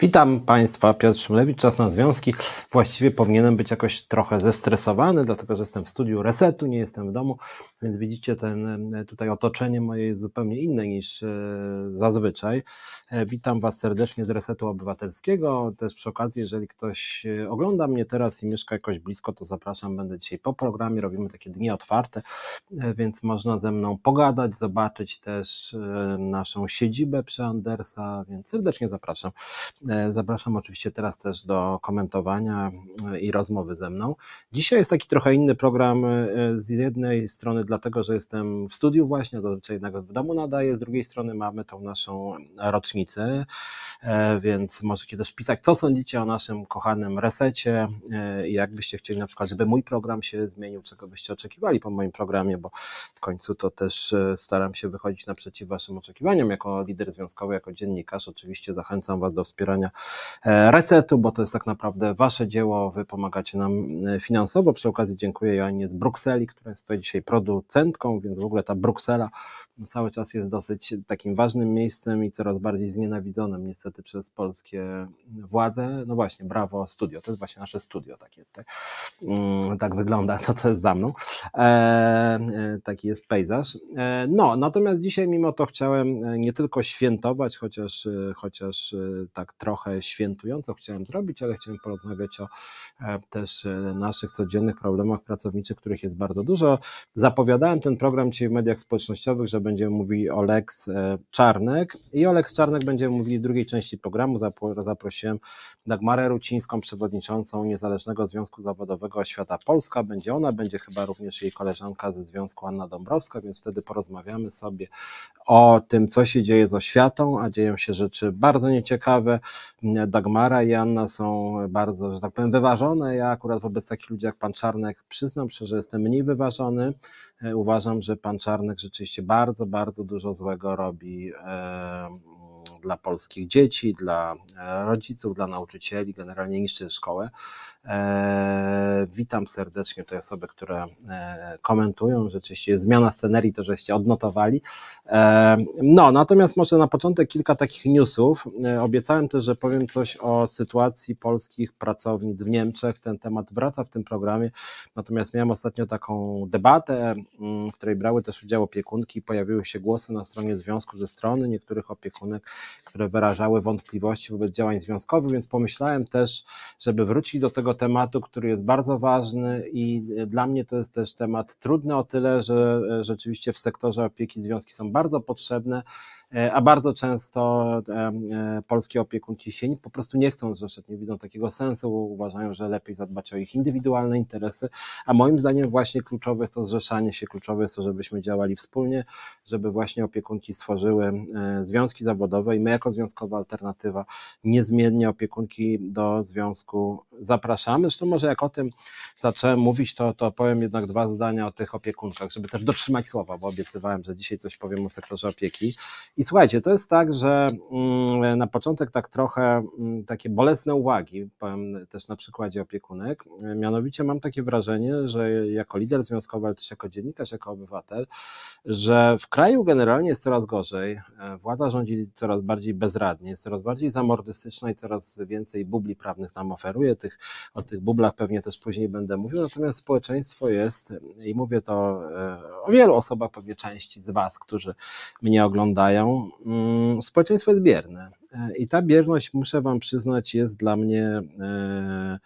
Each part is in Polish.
Witam Państwa, Piotr Szymlewicz, czas na związki. Właściwie powinienem być jakoś trochę zestresowany, dlatego że jestem w studiu resetu, nie jestem w domu, więc widzicie, ten tutaj otoczenie moje jest zupełnie inne niż e, zazwyczaj. E, witam Was serdecznie z Resetu Obywatelskiego. Też przy okazji, jeżeli ktoś e, ogląda mnie teraz i mieszka jakoś blisko, to zapraszam, będę dzisiaj po programie, robimy takie dni otwarte, więc można ze mną pogadać, zobaczyć też naszą siedzibę przy Andersa, więc serdecznie zapraszam. E, zapraszam oczywiście teraz też do komentowania e, i rozmowy ze mną. Dzisiaj jest taki trochę inny program e, z jednej strony dlatego, że jestem w studiu właśnie, zazwyczaj jednak w domu nadaję, z drugiej strony mamy tą naszą rocznicę, więc możecie też pisać, co sądzicie o naszym kochanym resecie i jakbyście chcieli na przykład, żeby mój program się zmienił, czego byście oczekiwali po moim programie, bo w końcu to też staram się wychodzić naprzeciw waszym oczekiwaniom jako lider związkowy, jako dziennikarz. Oczywiście zachęcam was do wspierania e, resetu, bo to jest tak naprawdę wasze dzieło, wy pomagacie nam e, finansowo. Przy okazji dziękuję Joannie z Brukseli, która jest tutaj dzisiaj producentką, więc w ogóle ta Bruksela cały czas jest dosyć takim ważnym miejscem i coraz bardziej znienawidzonym niestety przez polskie władze. No właśnie, brawo studio, to jest właśnie nasze studio takie. Mm, tak wygląda to, co jest za mną. E, e, taki jest pejzaż. E, no, natomiast dzisiaj mimo to chciałem e, nie tylko świętować, chociaż, e, chociaż tak trochę świętująco chciałem zrobić, ale chciałem porozmawiać o też naszych codziennych problemach pracowniczych, których jest bardzo dużo. Zapowiadałem ten program dzisiaj w mediach społecznościowych, że będziemy mówili o e, Czarnek i o Czarnek będziemy mówili w drugiej części programu. Zaprosiłem Dagmarę Rucińską, przewodniczącą Niezależnego Związku Zawodowego Oświata Polska. Będzie ona, będzie chyba również jej koleżanka ze Związku Anna Dąbrowska, więc wtedy porozmawiamy sobie o tym, co się dzieje z oświatą, a dzieją się rzeczy bardzo nieciekawe. Dagmara i Anna są bardzo, że tak powiem, wyważone. Ja akurat wobec takich ludzi jak pan Czarnek przyznam się, że jestem mniej wyważony. E, uważam, że pan Czarnek rzeczywiście bardzo, bardzo dużo złego robi dla polskich dzieci, dla e, rodziców, dla nauczycieli, generalnie niszczy szkołę. E, witam serdecznie te osoby, które e, komentują. Rzeczywiście zmiana scenerii, to żeście odnotowali. No, natomiast może na początek kilka takich newsów. Obiecałem też, że powiem coś o sytuacji polskich pracownic w Niemczech. Ten temat wraca w tym programie. Natomiast miałem ostatnio taką debatę, w której brały też udział opiekunki. Pojawiły się głosy na stronie związku ze strony niektórych opiekunek, które wyrażały wątpliwości wobec działań związkowych, więc pomyślałem też, żeby wrócić do tego tematu, który jest bardzo ważny i dla mnie to jest też temat trudny o tyle, że rzeczywiście w sektorze opieki związki są bardzo potrzebne, E, a bardzo często e, e, polskie opiekunki się po prostu nie chcą zrzeszać, nie widzą takiego sensu, uważają, że lepiej zadbać o ich indywidualne interesy, a moim zdaniem właśnie kluczowe jest to zrzeszanie się, kluczowe jest to, żebyśmy działali wspólnie, żeby właśnie opiekunki stworzyły związki zawodowe. I my jako związkowa alternatywa niezmiennie opiekunki do związku zapraszamy. Zresztą może jak o tym zacząłem mówić, to, to powiem jednak dwa zdania o tych opiekunkach, żeby też dotrzymać słowa, bo obiecywałem, że dzisiaj coś powiem o sektorze opieki. I słuchajcie, to jest tak, że mm, na początek tak trochę mm, takie bolesne uwagi, powiem też na przykładzie opiekunek. Mianowicie mam takie wrażenie, że jako lider związkowy, ale też jako dziennikarz, jako obywatel, że w kraju generalnie jest coraz gorzej. E, władza rządzi coraz bardziej bezradnie, jest coraz bardziej zamordystyczna i coraz więcej bubli prawnych nam oferuje. Tych, o tych bublach pewnie też później będę mówił. Natomiast społeczeństwo jest, i mówię to e, o wielu osobach, pewnie części z Was, którzy mnie oglądają, Mm, społeczeństwo jest bierne. E, I ta bierność, muszę Wam przyznać, jest dla mnie e,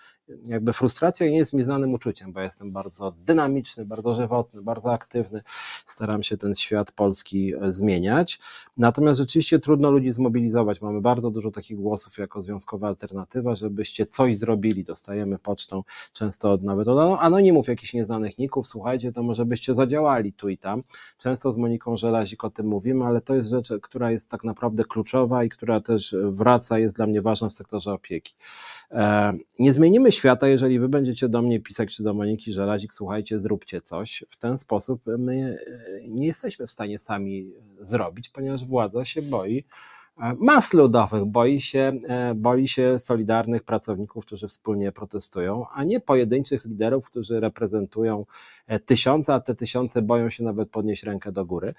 jakby frustracja nie jest mi znanym uczuciem, bo jestem bardzo dynamiczny, bardzo żywotny, bardzo aktywny. Staram się ten świat polski e, zmieniać. Natomiast rzeczywiście trudno ludzi zmobilizować. Mamy bardzo dużo takich głosów jako związkowa alternatywa, żebyście coś zrobili. Dostajemy pocztą często od, nawet od anonimów jakichś nieznanych ników. Słuchajcie, to może byście zadziałali tu i tam. Często z Moniką Żelazik o tym mówimy, ale to jest rzecz, która jest tak naprawdę kluczowa i która też wraca, jest dla mnie ważna w sektorze opieki. E, nie zmienimy świata, jeżeli wy będziecie do mnie pisać, czy do Moniki Żelazik, słuchajcie, zróbcie coś. W ten sposób my e, nie jesteśmy w stanie sami zrobić, ponieważ władza się boi mas ludowych, boi się, boi się solidarnych pracowników, którzy wspólnie protestują, a nie pojedynczych liderów, którzy reprezentują tysiące, a te tysiące boją się nawet podnieść rękę do góry.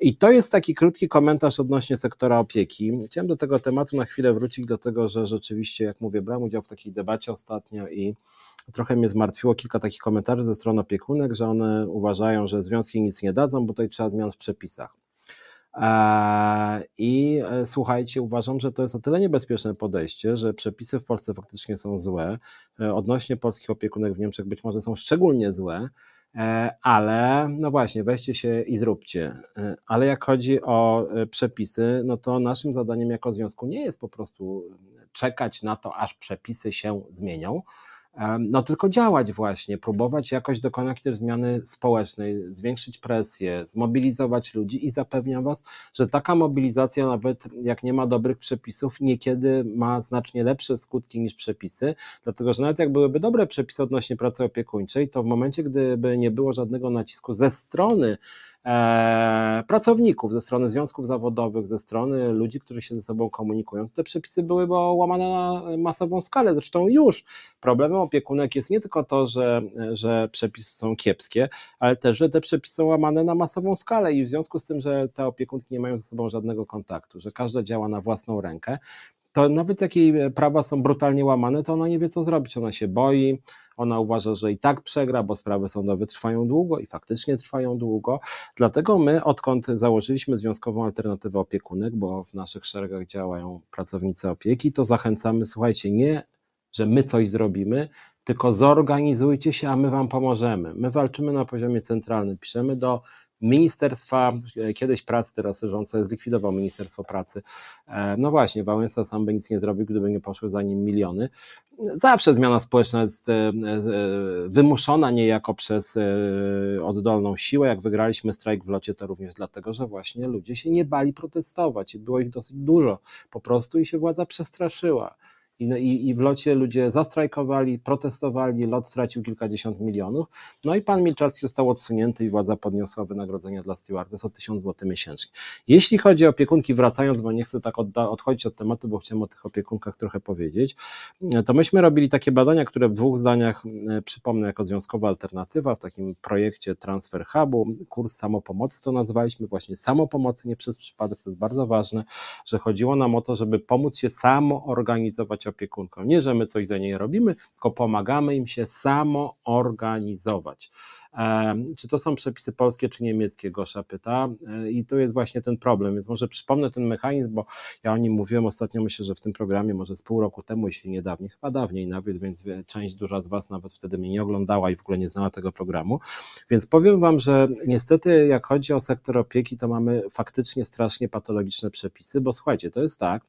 I to jest taki krótki komentarz odnośnie sektora opieki. Chciałem do tego tematu na chwilę wrócić, do tego, że rzeczywiście, jak mówię, brałem udział w takiej debacie ostatnio i trochę mnie zmartwiło kilka takich komentarzy ze strony opiekunek, że one uważają, że związki nic nie dadzą, bo tutaj trzeba zmian w przepisach. E, I e, słuchajcie, uważam, że to jest o tyle niebezpieczne podejście, że przepisy w Polsce faktycznie są złe. E, odnośnie polskich opiekunek w Niemczech być może są szczególnie złe, ale no właśnie, weźcie się i zróbcie. Ale jak chodzi o przepisy, no to naszym zadaniem jako związku nie jest po prostu czekać na to, aż przepisy się zmienią, no tylko działać właśnie, próbować jakoś dokonać też zmiany społecznej, zwiększyć presję, zmobilizować ludzi i zapewniam Was, że taka mobilizacja, nawet jak nie ma dobrych przepisów, niekiedy ma znacznie lepsze skutki niż przepisy, dlatego że nawet jak byłyby dobre przepisy odnośnie pracy opiekuńczej, to w momencie, gdyby nie było żadnego nacisku ze strony pracowników, ze strony związków zawodowych, ze strony ludzi, którzy się ze sobą komunikują, te przepisy byłyby łamane na masową skalę. Zresztą już problemem opiekunek jest nie tylko to, że, że przepisy są kiepskie, ale też, że te przepisy są łamane na masową skalę i w związku z tym, że te opiekunki nie mają ze sobą żadnego kontaktu, że każda działa na własną rękę, to nawet jak jej prawa są brutalnie łamane, to ona nie wie, co zrobić. Ona się boi, ona uważa, że i tak przegra, bo sprawy sądowe trwają długo i faktycznie trwają długo. Dlatego my, odkąd założyliśmy Związkową Alternatywę Opiekunek, bo w naszych szeregach działają pracownicy opieki, to zachęcamy, słuchajcie, nie, że my coś zrobimy, tylko zorganizujcie się, a my wam pomożemy. My walczymy na poziomie centralnym, piszemy do Ministerstwa e, kiedyś pracy, teraz rząd sobie zlikwidował Ministerstwo Pracy. E, no właśnie, Wałęsa sam by nic nie zrobił, gdyby nie poszły za nim miliony. Zawsze zmiana społeczna jest e, wymuszona niejako przez oddolną siłę. Jak wygraliśmy strajk w locie, to również dlatego, że właśnie ludzie się nie bali protestować i było ich dosyć dużo po prostu i się władza przestraszyła. I, no i, I w locie ludzie zastrajkowali, protestowali, lot stracił kilkadziesiąt milionów. No i pan Milczarski został odsunięty i władza podniosła wynagrodzenia dla stewardess o 1000 zł miesięcznie. Jeśli chodzi o opiekunki, wracając, bo nie chcę tak odchodzić od tematu, bo chciałem o tych opiekunkach trochę powiedzieć, to myśmy robili takie badania, które w dwóch zdaniach e, przypomnę jako związkowa alternatywa w takim projekcie Transfer Hubu, kurs samopomocy, to nazwaliśmy właśnie samopomocy, nie przez przypadek, to jest bardzo ważne, że chodziło nam o to, żeby pomóc się samoorganizować opiekunką. Nie, że my coś za niej robimy, tylko pomagamy im się samoorganizować. Czy to są przepisy polskie czy niemieckie? Gosza pyta. E, I to jest właśnie ten problem. Więc może przypomnę ten mechanizm, bo ja o nim mówiłem ostatnio, myślę, że w tym programie, może z pół roku temu, jeśli nie dawniej, chyba dawniej nawet, więc część duża z Was nawet wtedy mnie nie oglądała i w ogóle nie znała tego programu. Więc powiem Wam, że niestety, jak chodzi o sektor opieki, to mamy faktycznie strasznie patologiczne przepisy, bo słuchajcie, to jest tak,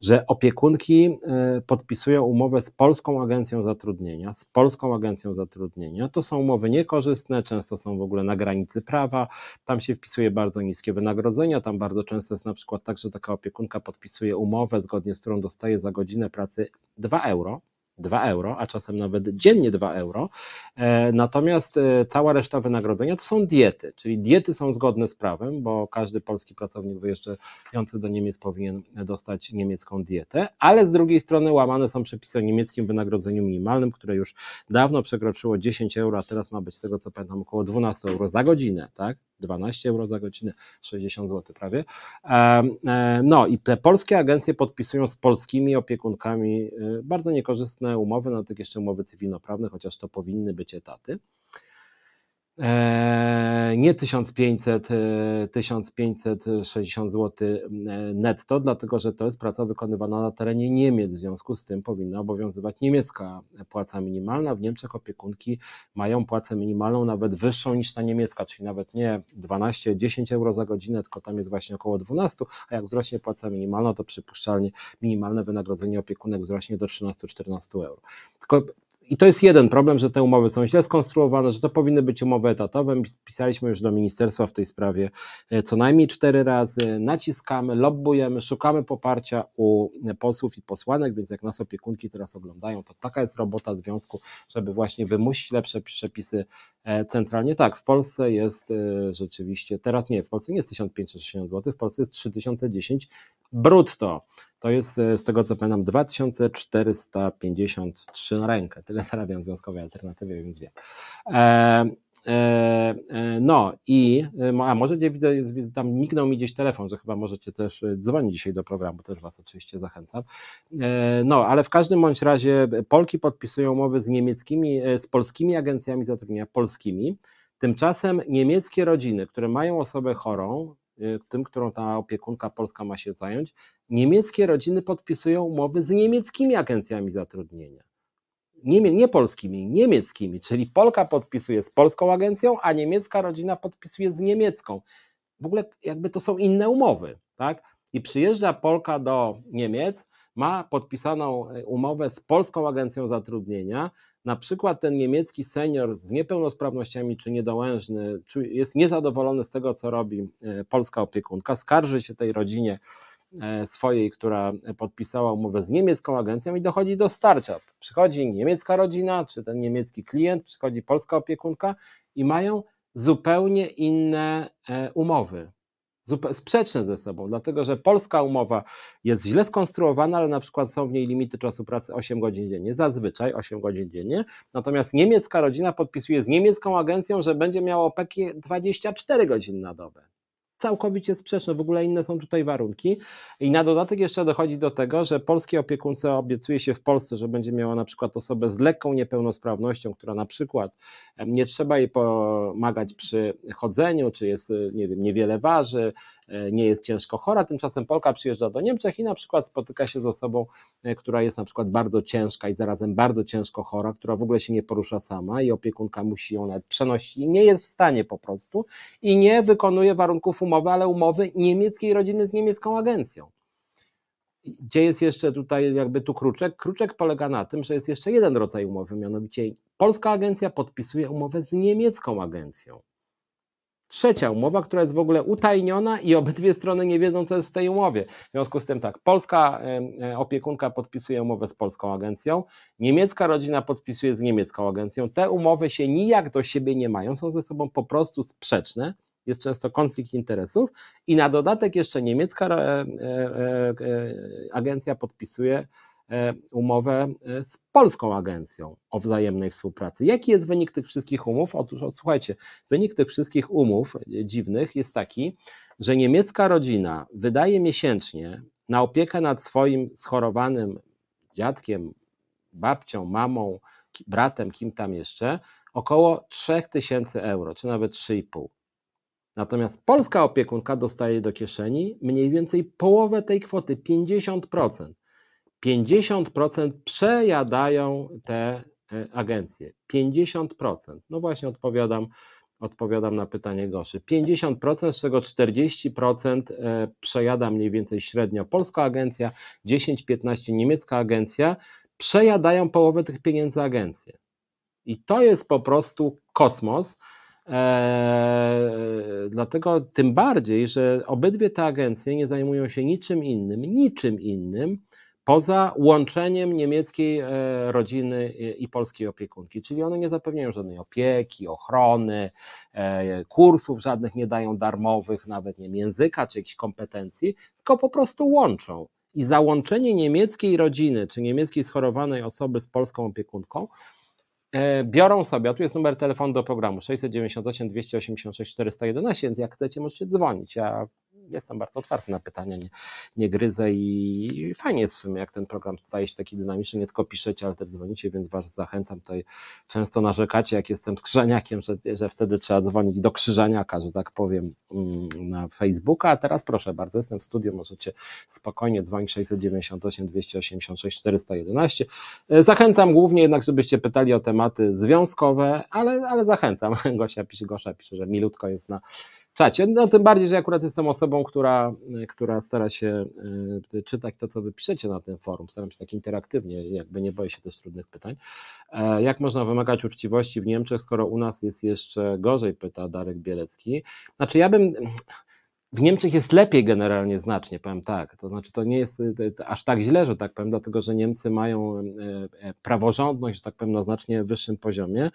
że opiekunki e, podpisują umowę z Polską Agencją Zatrudnienia, z Polską Agencją Zatrudnienia. To są umowy niekorzystne, często są w ogóle na granicy prawa, tam się wpisuje bardzo niskie wynagrodzenia, tam bardzo często jest na przykład tak, że taka opiekunka podpisuje umowę, zgodnie z którą dostaje za godzinę pracy 2 euro, 2 euro, a czasem nawet dziennie 2 euro. E, natomiast e, cała reszta wynagrodzenia to są diety, czyli diety są zgodne z prawem, bo każdy polski pracownik wyjeżdżający do Niemiec powinien dostać niemiecką dietę, ale z drugiej strony łamane są przepisy o niemieckim wynagrodzeniu minimalnym, które już dawno przekroczyło 10 euro, a teraz ma być z tego co pamiętam około 12 euro za godzinę, tak? 12 euro za godzinę, 60 zł prawie. E, no i te polskie agencje podpisują z polskimi opiekunkami bardzo niekorzystne umowy, no tak jeszcze umowy cywilnoprawne, chociaż to powinny być etaty. Eee, nie 1500, 1560 zł netto, dlatego że to jest praca wykonywana na terenie Niemiec, w związku z tym powinna obowiązywać niemiecka płaca minimalna. W Niemczech opiekunki mają płacę minimalną nawet wyższą niż ta niemiecka, czyli nawet nie 12-10 euro za godzinę, tylko tam jest właśnie około 12, a jak wzrośnie płaca minimalna, to przypuszczalnie minimalne wynagrodzenie opiekunek wzrośnie do 13-14 euro. Tylko i to jest jeden problem, że te umowy są źle skonstruowane, że to powinny być umowy etatowe. Pisaliśmy już do ministerstwa w tej sprawie e, co najmniej cztery razy. Naciskamy, lobbujemy, szukamy poparcia u posłów i posłanek, więc jak nas opiekunki teraz oglądają, to taka jest robota związku, żeby właśnie wymusić lepsze przepisy e, centralnie. Tak, w Polsce jest e, rzeczywiście, teraz nie, w Polsce nie jest 1560 zł, w Polsce jest 3010 brutto. To jest z tego co pamiętam 2453 na rękę. Tyle zarabiam w związkowej alternatywie, więc wiem. E, E, e, no i, e, a może gdzie widzę, tam mignął mi gdzieś telefon, że chyba możecie też dzwonić dzisiaj do programu, też Was oczywiście zachęcam. No, ale w każdym bądź razie Polki podpisują umowy z niemieckimi, z polskimi agencjami zatrudnienia, polskimi. Tymczasem niemieckie rodziny, które mają osobę chorą, tym, którą ta opiekunka polska ma się zająć, niemieckie rodziny podpisują umowy z niemieckimi agencjami zatrudnienia nie, nie polskimi, niemieckimi, czyli Polka podpisuje z polską agencją, a niemiecka rodzina podpisuje z niemiecką. W ogóle jakby to są inne umowy, tak? I przyjeżdża Polka do Niemiec, ma podpisaną e, umowę z polską agencją zatrudnienia, na przykład ten niemiecki senior z niepełnosprawnościami czy niedołężny jest niezadowolony z tego, co robi e, polska opiekunka, skarży się tej rodzinie E, swojej, która podpisała umowę z niemiecką agencją i dochodzi do starcia. Przychodzi niemiecka rodzina, czy ten niemiecki klient, przychodzi polska opiekunka i mają zupełnie inne umowy. Sprzeczne ze sobą, dlatego że polska umowa jest źle skonstruowana, ale na przykład są w niej limity czasu pracy 8 godzin dziennie, zazwyczaj 8 godzin dziennie. Natomiast niemiecka rodzina podpisuje z niemiecką agencją, że będzie miała opiekę 24 godziny na dobę całkowicie sprzeczne, w ogóle inne są tutaj warunki. I na dodatek jeszcze dochodzi do tego, że polskiej opiekunce obiecuje się w Polsce, że będzie miała na przykład osobę z lekką niepełnosprawnością, która na przykład nie trzeba jej pomagać przy chodzeniu, czy jest, nie wiem, niewiele waży, E, nie jest ciężko chora, tymczasem Polka przyjeżdża do Niemczech i na przykład spotyka się z osobą, e, która jest na przykład bardzo ciężka i zarazem bardzo ciężko chora, która w ogóle się nie porusza sama i opiekunka musi ją nawet przenosić i nie jest w stanie po prostu i nie wykonuje warunków umowy, ale umowy niemieckiej rodziny z niemiecką agencją. Gdzie jest jeszcze tutaj jakby tu kruczek? Kruczek polega na tym, że jest jeszcze jeden rodzaj umowy, mianowicie polska agencja podpisuje umowę z niemiecką agencją. Trzecia umowa, która jest w ogóle utajniona i obydwie strony nie wiedzą, co jest w tej umowie. W związku z tym tak, polska e, opiekunka podpisuje umowę z polską agencją, niemiecka rodzina podpisuje z niemiecką agencją. Te umowy się nijak do siebie nie mają, są ze sobą po prostu sprzeczne. Jest często konflikt interesów i na dodatek jeszcze niemiecka e, e, agencja podpisuje E, umowę e, z polską agencją o wzajemnej współpracy. Jaki jest wynik tych wszystkich umów? Otóż, słuchajcie, wynik tych wszystkich umów e, dziwnych jest taki, że niemiecka rodzina wydaje miesięcznie na opiekę nad swoim schorowanym dziadkiem, babcią, mamą, bratem, kim tam jeszcze, około 3000 euro, czy nawet 3,5. Natomiast polska opiekunka dostaje do kieszeni mniej więcej połowę tej kwoty, 50%. 50% przejadają te e, agencje. 50%. No właśnie odpowiadam, odpowiadam na pytanie Goszy. 50%, z czego 40% e, przejada mniej więcej średnio polska agencja, 10-15 niemiecka agencja, przejadają połowę tych pieniędzy agencje. I to jest po prostu kosmos. Eee, dlatego tym bardziej, że obydwie te agencje nie zajmują się niczym innym, niczym innym, poza łączeniem niemieckiej e, rodziny i polskiej opiekunki. Czyli one nie zapewniają żadnej opieki, ochrony, e, kursów żadnych nie dają darmowych, nawet nie języka czy jakichś kompetencji, tylko po prostu łączą. I załączenie niemieckiej rodziny czy niemieckiej schorowanej osoby z polską opiekunką biorą sobie, a tu jest numer telefonu do programu 698 286 411, więc jak chcecie możecie dzwonić. Ja jestem bardzo otwarty na pytania, nie, nie gryzę i fajnie jest w sumie, jak ten program staje się taki dynamiczny, nie tylko piszecie, ale też dzwonicie, więc Was zachęcam tutaj. Często narzekacie, jak jestem z krzyżaniakiem, że, że wtedy trzeba dzwonić do krzyżaniaka, że tak powiem, mm, na Facebooka, a teraz proszę bardzo, jestem w studiu, możecie spokojnie dzwonić 698 286 411. Zachęcam głównie jednak, żebyście pytali o tematy związkowe, ale, ale zachęcam. Gosia pisze, Gosia pisze, że milutko jest na czacie. No tym bardziej, że akurat jestem osobą, która, która stara się y, czytać to, co wy piszecie na tym forum. Staram się tak interaktywnie, jakby nie boję się też trudnych pytań. E, jak można wymagać uczciwości w Niemczech, skoro u nas jest jeszcze gorzej, pyta Darek Bielecki. Znaczy ja bym w Niemczech jest lepiej generalnie znacznie, powiem tak. To znaczy, to nie jest y, aż tak źle, że tak powiem, dlatego że Niemcy mają e, e, praworządność, że tak powiem, na znacznie wyższym poziomie.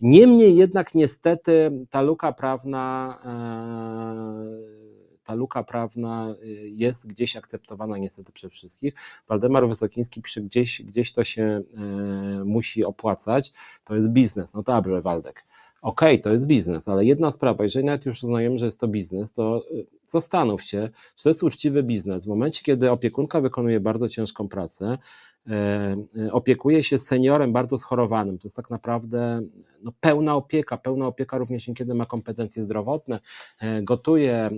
Niemniej jednak niestety ta luka prawna e, ta luka prawna jest gdzieś akceptowana niestety przez wszystkich. Waldemar Wysokiński pisze, gdzieś, gdzieś to się musi opłacać, to jest biznes. No dobrze, Waldek okej, okay, to jest biznes, ale jedna sprawa, jeżeli nawet już uznajemy, że jest to biznes, to y, zastanów się, czy to jest uczciwy biznes. W momencie, kiedy opiekunka wykonuje bardzo ciężką pracę, opiekuje się seniorem bardzo schorowanym, to jest tak naprawdę no, pełna opieka, pełna opieka również niekiedy ma kompetencje zdrowotne, e, gotuje,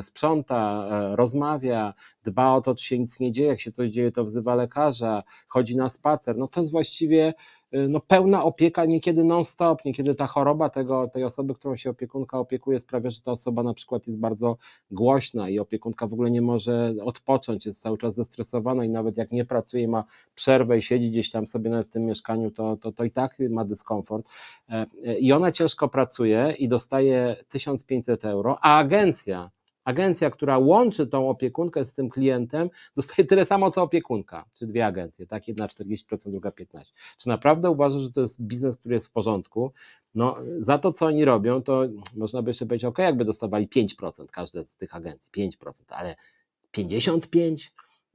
sprząta, rozmawia, dba o to, czy się nic nie dzieje, jak się coś dzieje, to wzywa lekarza, chodzi na spacer, no to jest właściwie no, pełna opieka, niekiedy non-stop, niekiedy ta choroba tego, tej osoby, którą się opiekunka opiekuje, sprawia, że ta osoba na przykład jest bardzo głośna i opiekunka w ogóle nie może odpocząć, jest cały czas zestresowana i nawet jak nie pracuje, ma przerwę i siedzi gdzieś tam sobie w tym mieszkaniu, to, to, to i tak ma dyskomfort. E, I ona ciężko pracuje i dostaje 1500 euro, a agencja, agencja, która łączy tą opiekunkę z tym klientem, dostaje tyle samo co opiekunka, czy dwie agencje, tak? Jedna 40%, druga 15%. Czy naprawdę uważasz, że to jest biznes, który jest w porządku? No, za to, co oni robią, to można by jeszcze powiedzieć, ok, jakby dostawali 5% każde z tych agencji, 5%, ale 55%?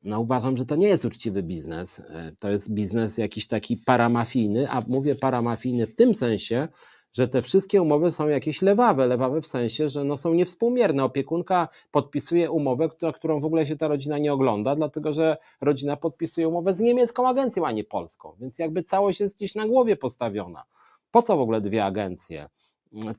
No uważam, że to nie jest uczciwy biznes. E, to jest biznes jakiś taki paramafijny, a mówię paramafijny w tym sensie, że te wszystkie umowy są jakieś lewawe, lewawe w sensie, że no są niewspółmierne. Opiekunka podpisuje umowę, którą w ogóle się ta rodzina nie ogląda, dlatego że rodzina podpisuje umowę z niemiecką agencją, a nie polską, więc jakby całość jest gdzieś na głowie postawiona. Po co w ogóle dwie agencje?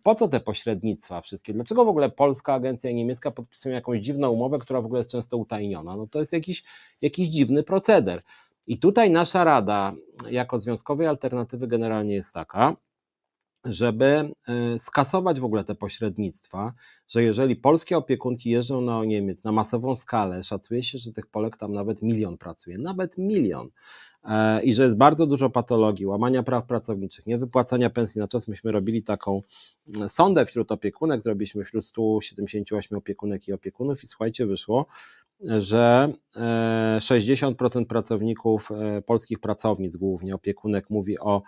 Po co te pośrednictwa wszystkie? Dlaczego w ogóle polska agencja i niemiecka podpisują jakąś dziwną umowę, która w ogóle jest często utajniona? No to jest jakiś, jakiś dziwny proceder. I tutaj nasza rada, jako związkowej alternatywy, generalnie jest taka, żeby e, skasować w ogóle te pośrednictwa, że jeżeli polskie opiekunki jeżdżą na Niemiec na masową skalę, szacuje się, że tych Polek tam nawet milion pracuje, nawet milion. E, I że jest bardzo dużo patologii, łamania praw pracowniczych, niewypłacania pensji na czas. Myśmy robili taką mm, sondę wśród opiekunek, zrobiliśmy wśród 178 opiekunek i opiekunów i słuchajcie, wyszło, że 60% e, pracowników e, polskich pracownic, głównie opiekunek, mówi o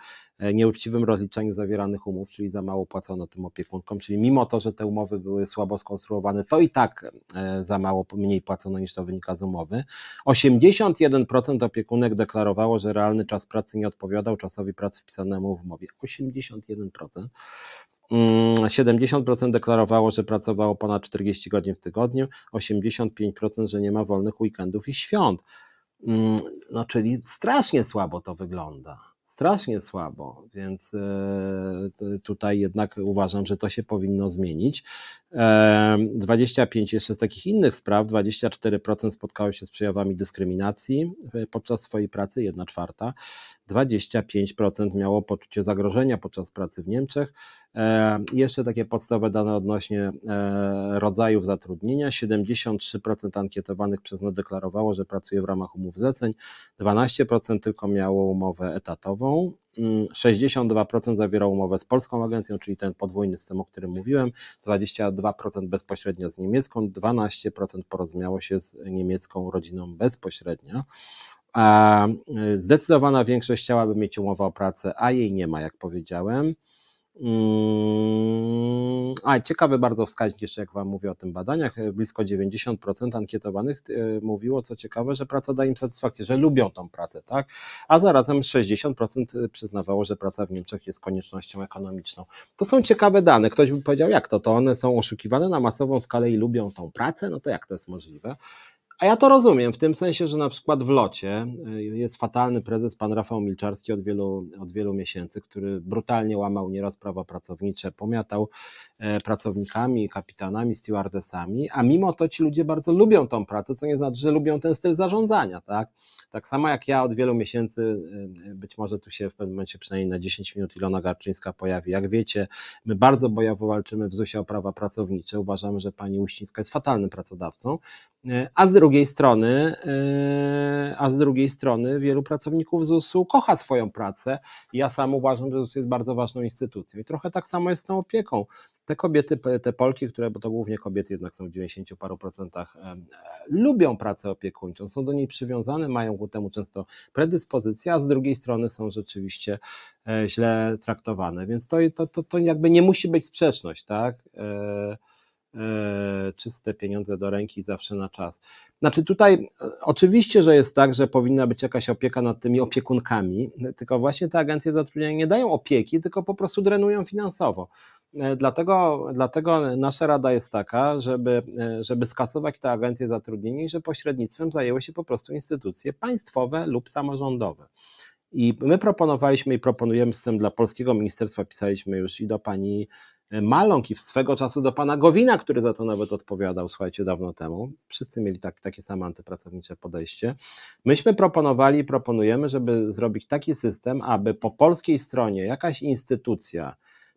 nieuczciwym rozliczeniu zawieranych umów, czyli za mało płacono tym opiekunkom, czyli mimo to, że te umowy były słabo skonstruowane, to i tak za mało, mniej płacono niż to wynika z umowy. 81% opiekunek deklarowało, że realny czas pracy nie odpowiadał czasowi pracy wpisanemu w umowie. 81%. 70% mm, deklarowało, że pracowało ponad 40 godzin w tygodniu, 85%, że nie ma wolnych weekendów i świąt. Mm, no, czyli strasznie słabo to wygląda strasznie słabo, więc e, tutaj jednak uważam, że to się powinno zmienić. 25 e, jeszcze z takich innych spraw, 24% spotkało się z przejawami dyskryminacji e, podczas swojej pracy, 1 czwarta, 25% miało poczucie zagrożenia podczas pracy w Niemczech. Jeszcze takie podstawowe dane odnośnie rodzajów zatrudnienia. 73% ankietowanych przez NO deklarowało, że pracuje w ramach umów zleceń, 12% tylko miało umowę etatową. 62% mm, zawierało umowę z polską agencją, czyli ten podwójny system, o którym mówiłem, 22% bezpośrednio z niemiecką, 12% porozumiało się z niemiecką rodziną bezpośrednio. A y, zdecydowana większość chciałaby mieć umowę o pracę, a jej nie ma, jak powiedziałem. Mm, a ciekawy bardzo wskaźnik jeszcze, jak Wam mówię o tym badaniach, blisko 90% ankietowanych e, mówiło, co ciekawe, że praca daje im satysfakcję, że lubią tą pracę, tak? A zarazem 60% przyznawało, że praca w Niemczech jest koniecznością ekonomiczną. To są ciekawe dane. Ktoś by powiedział, jak to? To one są oszukiwane na masową skalę i lubią tą pracę? No to jak to jest możliwe? A ja to rozumiem, w tym sensie, że na przykład w locie y, jest fatalny prezes pan Rafał Milczarski od wielu, od wielu miesięcy, który brutalnie łamał nieraz prawa pracownicze, pomiatał e, pracownikami, kapitanami, stewardessami, a mimo to ci ludzie bardzo lubią tą pracę, co nie znaczy, że lubią ten styl zarządzania, tak? Tak samo jak ja od wielu miesięcy, y, być może tu się w pewnym momencie przynajmniej na 10 minut Ilona Garczyńska pojawi. Jak wiecie, my bardzo bojowo walczymy w ZUS-ie o prawa pracownicze. Uważamy, że pani Uścińska jest fatalnym pracodawcą, y, a z drugiej strony, y, a z drugiej strony wielu pracowników ZUS-u kocha swoją pracę. Ja sam uważam, że ZUS jest bardzo ważną instytucją. I trochę tak samo jest z tą opieką te kobiety, te Polki, które, bo to głównie kobiety jednak są w 90 paru procentach, e, lubią pracę opiekuńczą, są do niej przywiązane, mają ku temu często predyspozycje, a z drugiej strony są rzeczywiście e, źle traktowane. Więc to, to, to, to jakby nie musi być sprzeczność, tak? E, czyste pieniądze do ręki zawsze na czas. Znaczy tutaj e, oczywiście, że jest tak, że powinna być jakaś opieka nad tymi opiekunkami, tylko właśnie te agencje zatrudnienia nie dają opieki, tylko po prostu drenują finansowo. E, dlatego, dlatego nasza rada jest taka, żeby, żeby skasować te agencje zatrudnienia i że pośrednictwem zajęły się po prostu instytucje państwowe lub samorządowe. I my proponowaliśmy i proponujemy system dla Polskiego Ministerstwa, pisaliśmy już i do pani Maląg i swego czasu do pana Gowina, który za to nawet odpowiadał, słuchajcie, dawno temu. Wszyscy mieli tak, takie same antypracownicze podejście. Myśmy proponowali proponujemy, żeby zrobić taki system, aby po polskiej stronie jakaś instytucja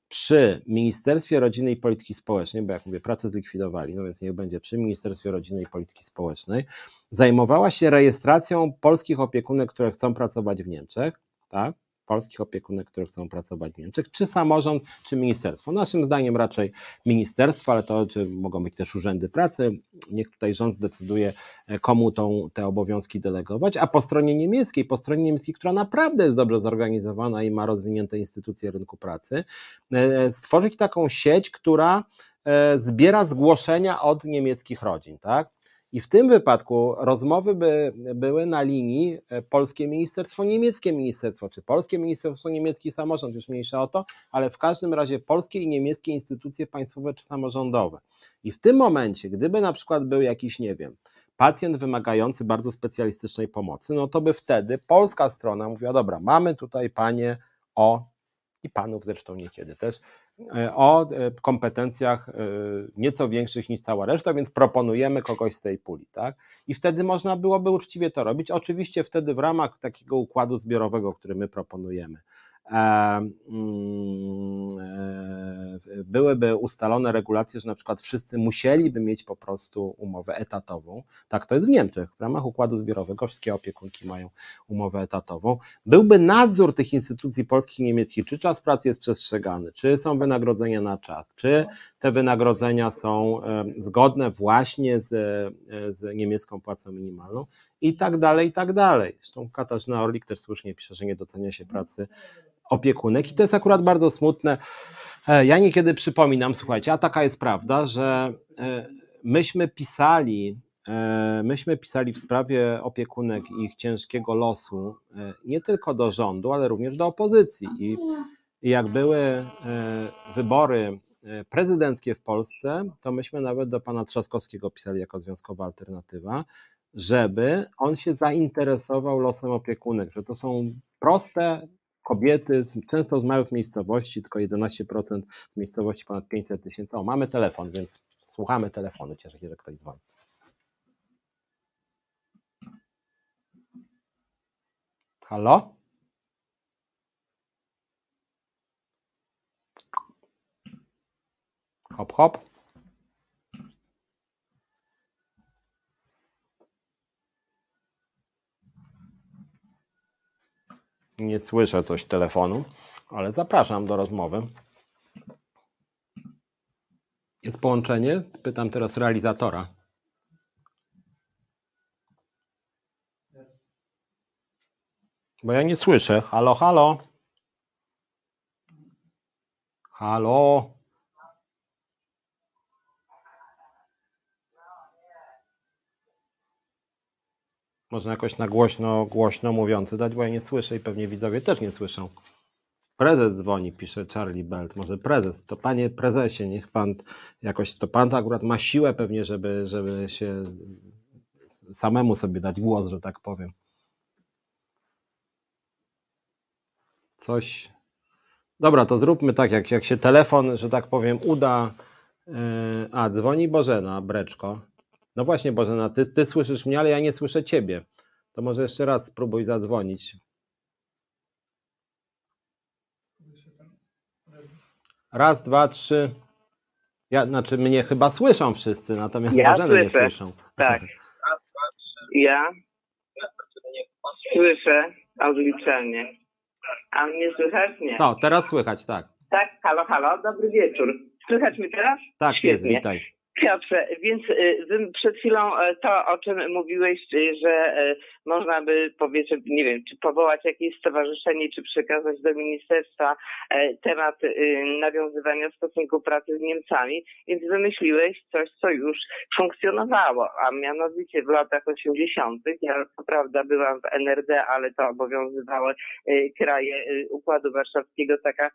przy Ministerstwie Rodziny i Polityki Społecznej, bo jak mówię, pracę zlikwidowali, no więc niech będzie przy Ministerstwie Rodziny i Polityki Społecznej, zajmowała się rejestracją polskich opiekunek, które chcą pracować w Niemczech, tak? Polskich opiekunek, które chcą pracować w Niemczech, czy samorząd, czy ministerstwo. Naszym zdaniem raczej ministerstwo, ale to mogą być też urzędy pracy. Niech tutaj rząd zdecyduje, e, komu tą, te obowiązki delegować, a po stronie niemieckiej, po stronie niemieckiej, która naprawdę jest dobrze zorganizowana i ma rozwinięte instytucje rynku pracy, e, stworzyć taką sieć, która e, zbiera zgłoszenia od niemieckich rodzin, tak? I w tym wypadku rozmowy by były na linii e, polskie ministerstwo, niemieckie ministerstwo, czy polskie ministerstwo, niemiecki samorząd, już mniejsza o to, ale w każdym razie polskie i niemieckie instytucje państwowe czy samorządowe. I w tym momencie, gdyby na przykład był jakiś, nie wiem, pacjent wymagający bardzo specjalistycznej pomocy, no to by wtedy polska strona mówiła, dobra, mamy tutaj panie o, i panów zresztą niekiedy też, o e, kompetencjach e, nieco większych niż cała reszta, więc proponujemy kogoś z tej puli. Tak? I wtedy można byłoby uczciwie to robić. Oczywiście wtedy w ramach takiego układu zbiorowego, który my proponujemy. Mm, byłyby ustalone regulacje, że na przykład wszyscy musieliby mieć po prostu umowę etatową. Tak to jest w Niemczech. W ramach układu zbiorowego wszystkie opiekunki mają umowę etatową. Byłby nadzór tych instytucji polskich i niemieckich, czy czas pracy jest przestrzegany, czy są wynagrodzenia na czas, czy te wynagrodzenia są zgodne właśnie z, z niemiecką płacą minimalną i tak dalej, i tak dalej. Zresztą Katarzyna Orlik też słusznie pisze, że nie docenia się pracy opiekunek i to jest akurat bardzo smutne. E, ja niekiedy przypominam, słuchajcie, a taka jest prawda, że e, myśmy pisali, e, myśmy pisali w sprawie opiekunek i ich ciężkiego losu nie tylko do rządu, ale również do opozycji. I, jak były wybory prezydenckie w Polsce, to myśmy nawet do pana Trzaskowskiego pisali jako związkowa alternatywa, żeby on się zainteresował losem opiekunek, że to są proste, kobiety, z, często z małych miejscowości, tylko 11% z miejscowości ponad 500 tysięcy. O, mamy telefon, więc słuchamy telefonu. Cieszę się, że ktoś dzwoni. Halo? Hop, hop. Nie słyszę coś telefonu, ale zapraszam do rozmowy. Jest połączenie? Pytam teraz realizatora. Bo ja nie słyszę. Halo, halo. Halo. Można jakoś na głośno, głośno mówiący dać, bo ja nie słyszę i pewnie widzowie też nie słyszą. Prezes dzwoni, pisze Charlie Belt. Może prezes. To panie prezesie, niech pan jakoś, to pan to akurat ma siłę pewnie, żeby, żeby się samemu sobie dać głos, że tak powiem. Coś. Dobra, to zróbmy tak, jak, jak się telefon, że tak powiem, uda. Yy, a, dzwoni Bożena Breczko. No właśnie, Bożena, ty, ty słyszysz mnie, ale ja nie słyszę ciebie. To może jeszcze raz spróbuj zadzwonić. Raz, dwa, trzy. Ja, znaczy mnie chyba słyszą wszyscy, natomiast ja Bożeny słyszę. nie słyszą. Tak. Ja słyszę audycjalnie. A mnie słychać? Nie. To, teraz słychać, tak. Tak, halo, halo, dobry wieczór. Słychać mnie teraz? Tak, Świetnie. jest, witaj. Piotrze, więc y, przed chwilą e, to, o czym mówiłeś, y, że e, można by powiedzmy, nie wiem, czy powołać jakieś stowarzyszenie, czy przekazać do ministerstwa e, temat y, nawiązywania stosunku pracy z Niemcami, więc wymyśliłeś coś, co już funkcjonowało, a mianowicie w latach 80. Ja co prawda byłam w NRD, ale to obowiązywały kraje Układu Warszawskiego, taka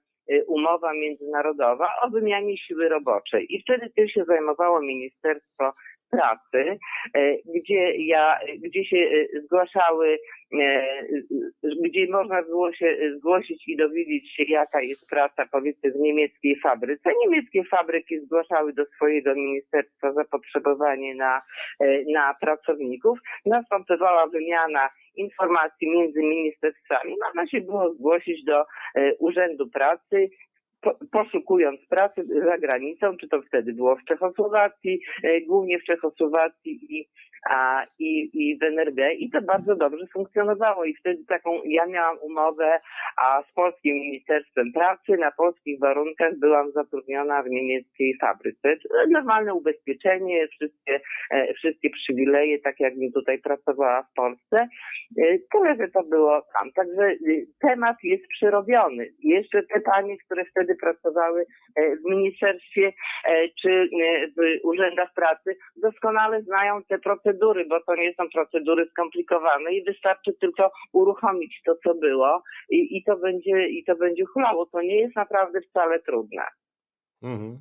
umowa międzynarodowa o wymianie siły roboczej. I wtedy tym się Ministerstwo Pracy, e, gdzie ja, gdzie się e, zgłaszały, e, gdzie można było się zgłosić i dowiedzieć się, jaka jest praca, powiedzmy, w niemieckiej fabryce. Niemieckie fabryki zgłaszały do swojego ministerstwa zapotrzebowanie na, na pracowników. Następowała wymiana informacji między ministerstwami. Można się było zgłosić do Urzędu Pracy poszukując pracy za granicą, czy to wtedy było w Czechosłowacji, e, głównie w Czechosłowacji i, a, i, i w NRD i to bardzo dobrze funkcjonowało i wtedy taką, ja miałam umowę a z Polskim Ministerstwem Pracy, na polskich warunkach byłam zatrudniona w niemieckiej fabryce. Normalne ubezpieczenie, wszystkie, e, wszystkie przywileje, tak jak mi tutaj pracowała w Polsce, e, tyle, że to było tam. Także temat jest przerobiony. Jeszcze te panie, które wtedy pracowały e, w ministerstwie e, czy e, w urzędach pracy, doskonale znają te procedury, bo to nie są procedury skomplikowane i wystarczy tylko uruchomić to, co było i, i to będzie i to będzie hulało. To nie jest naprawdę wcale trudne. Mhm.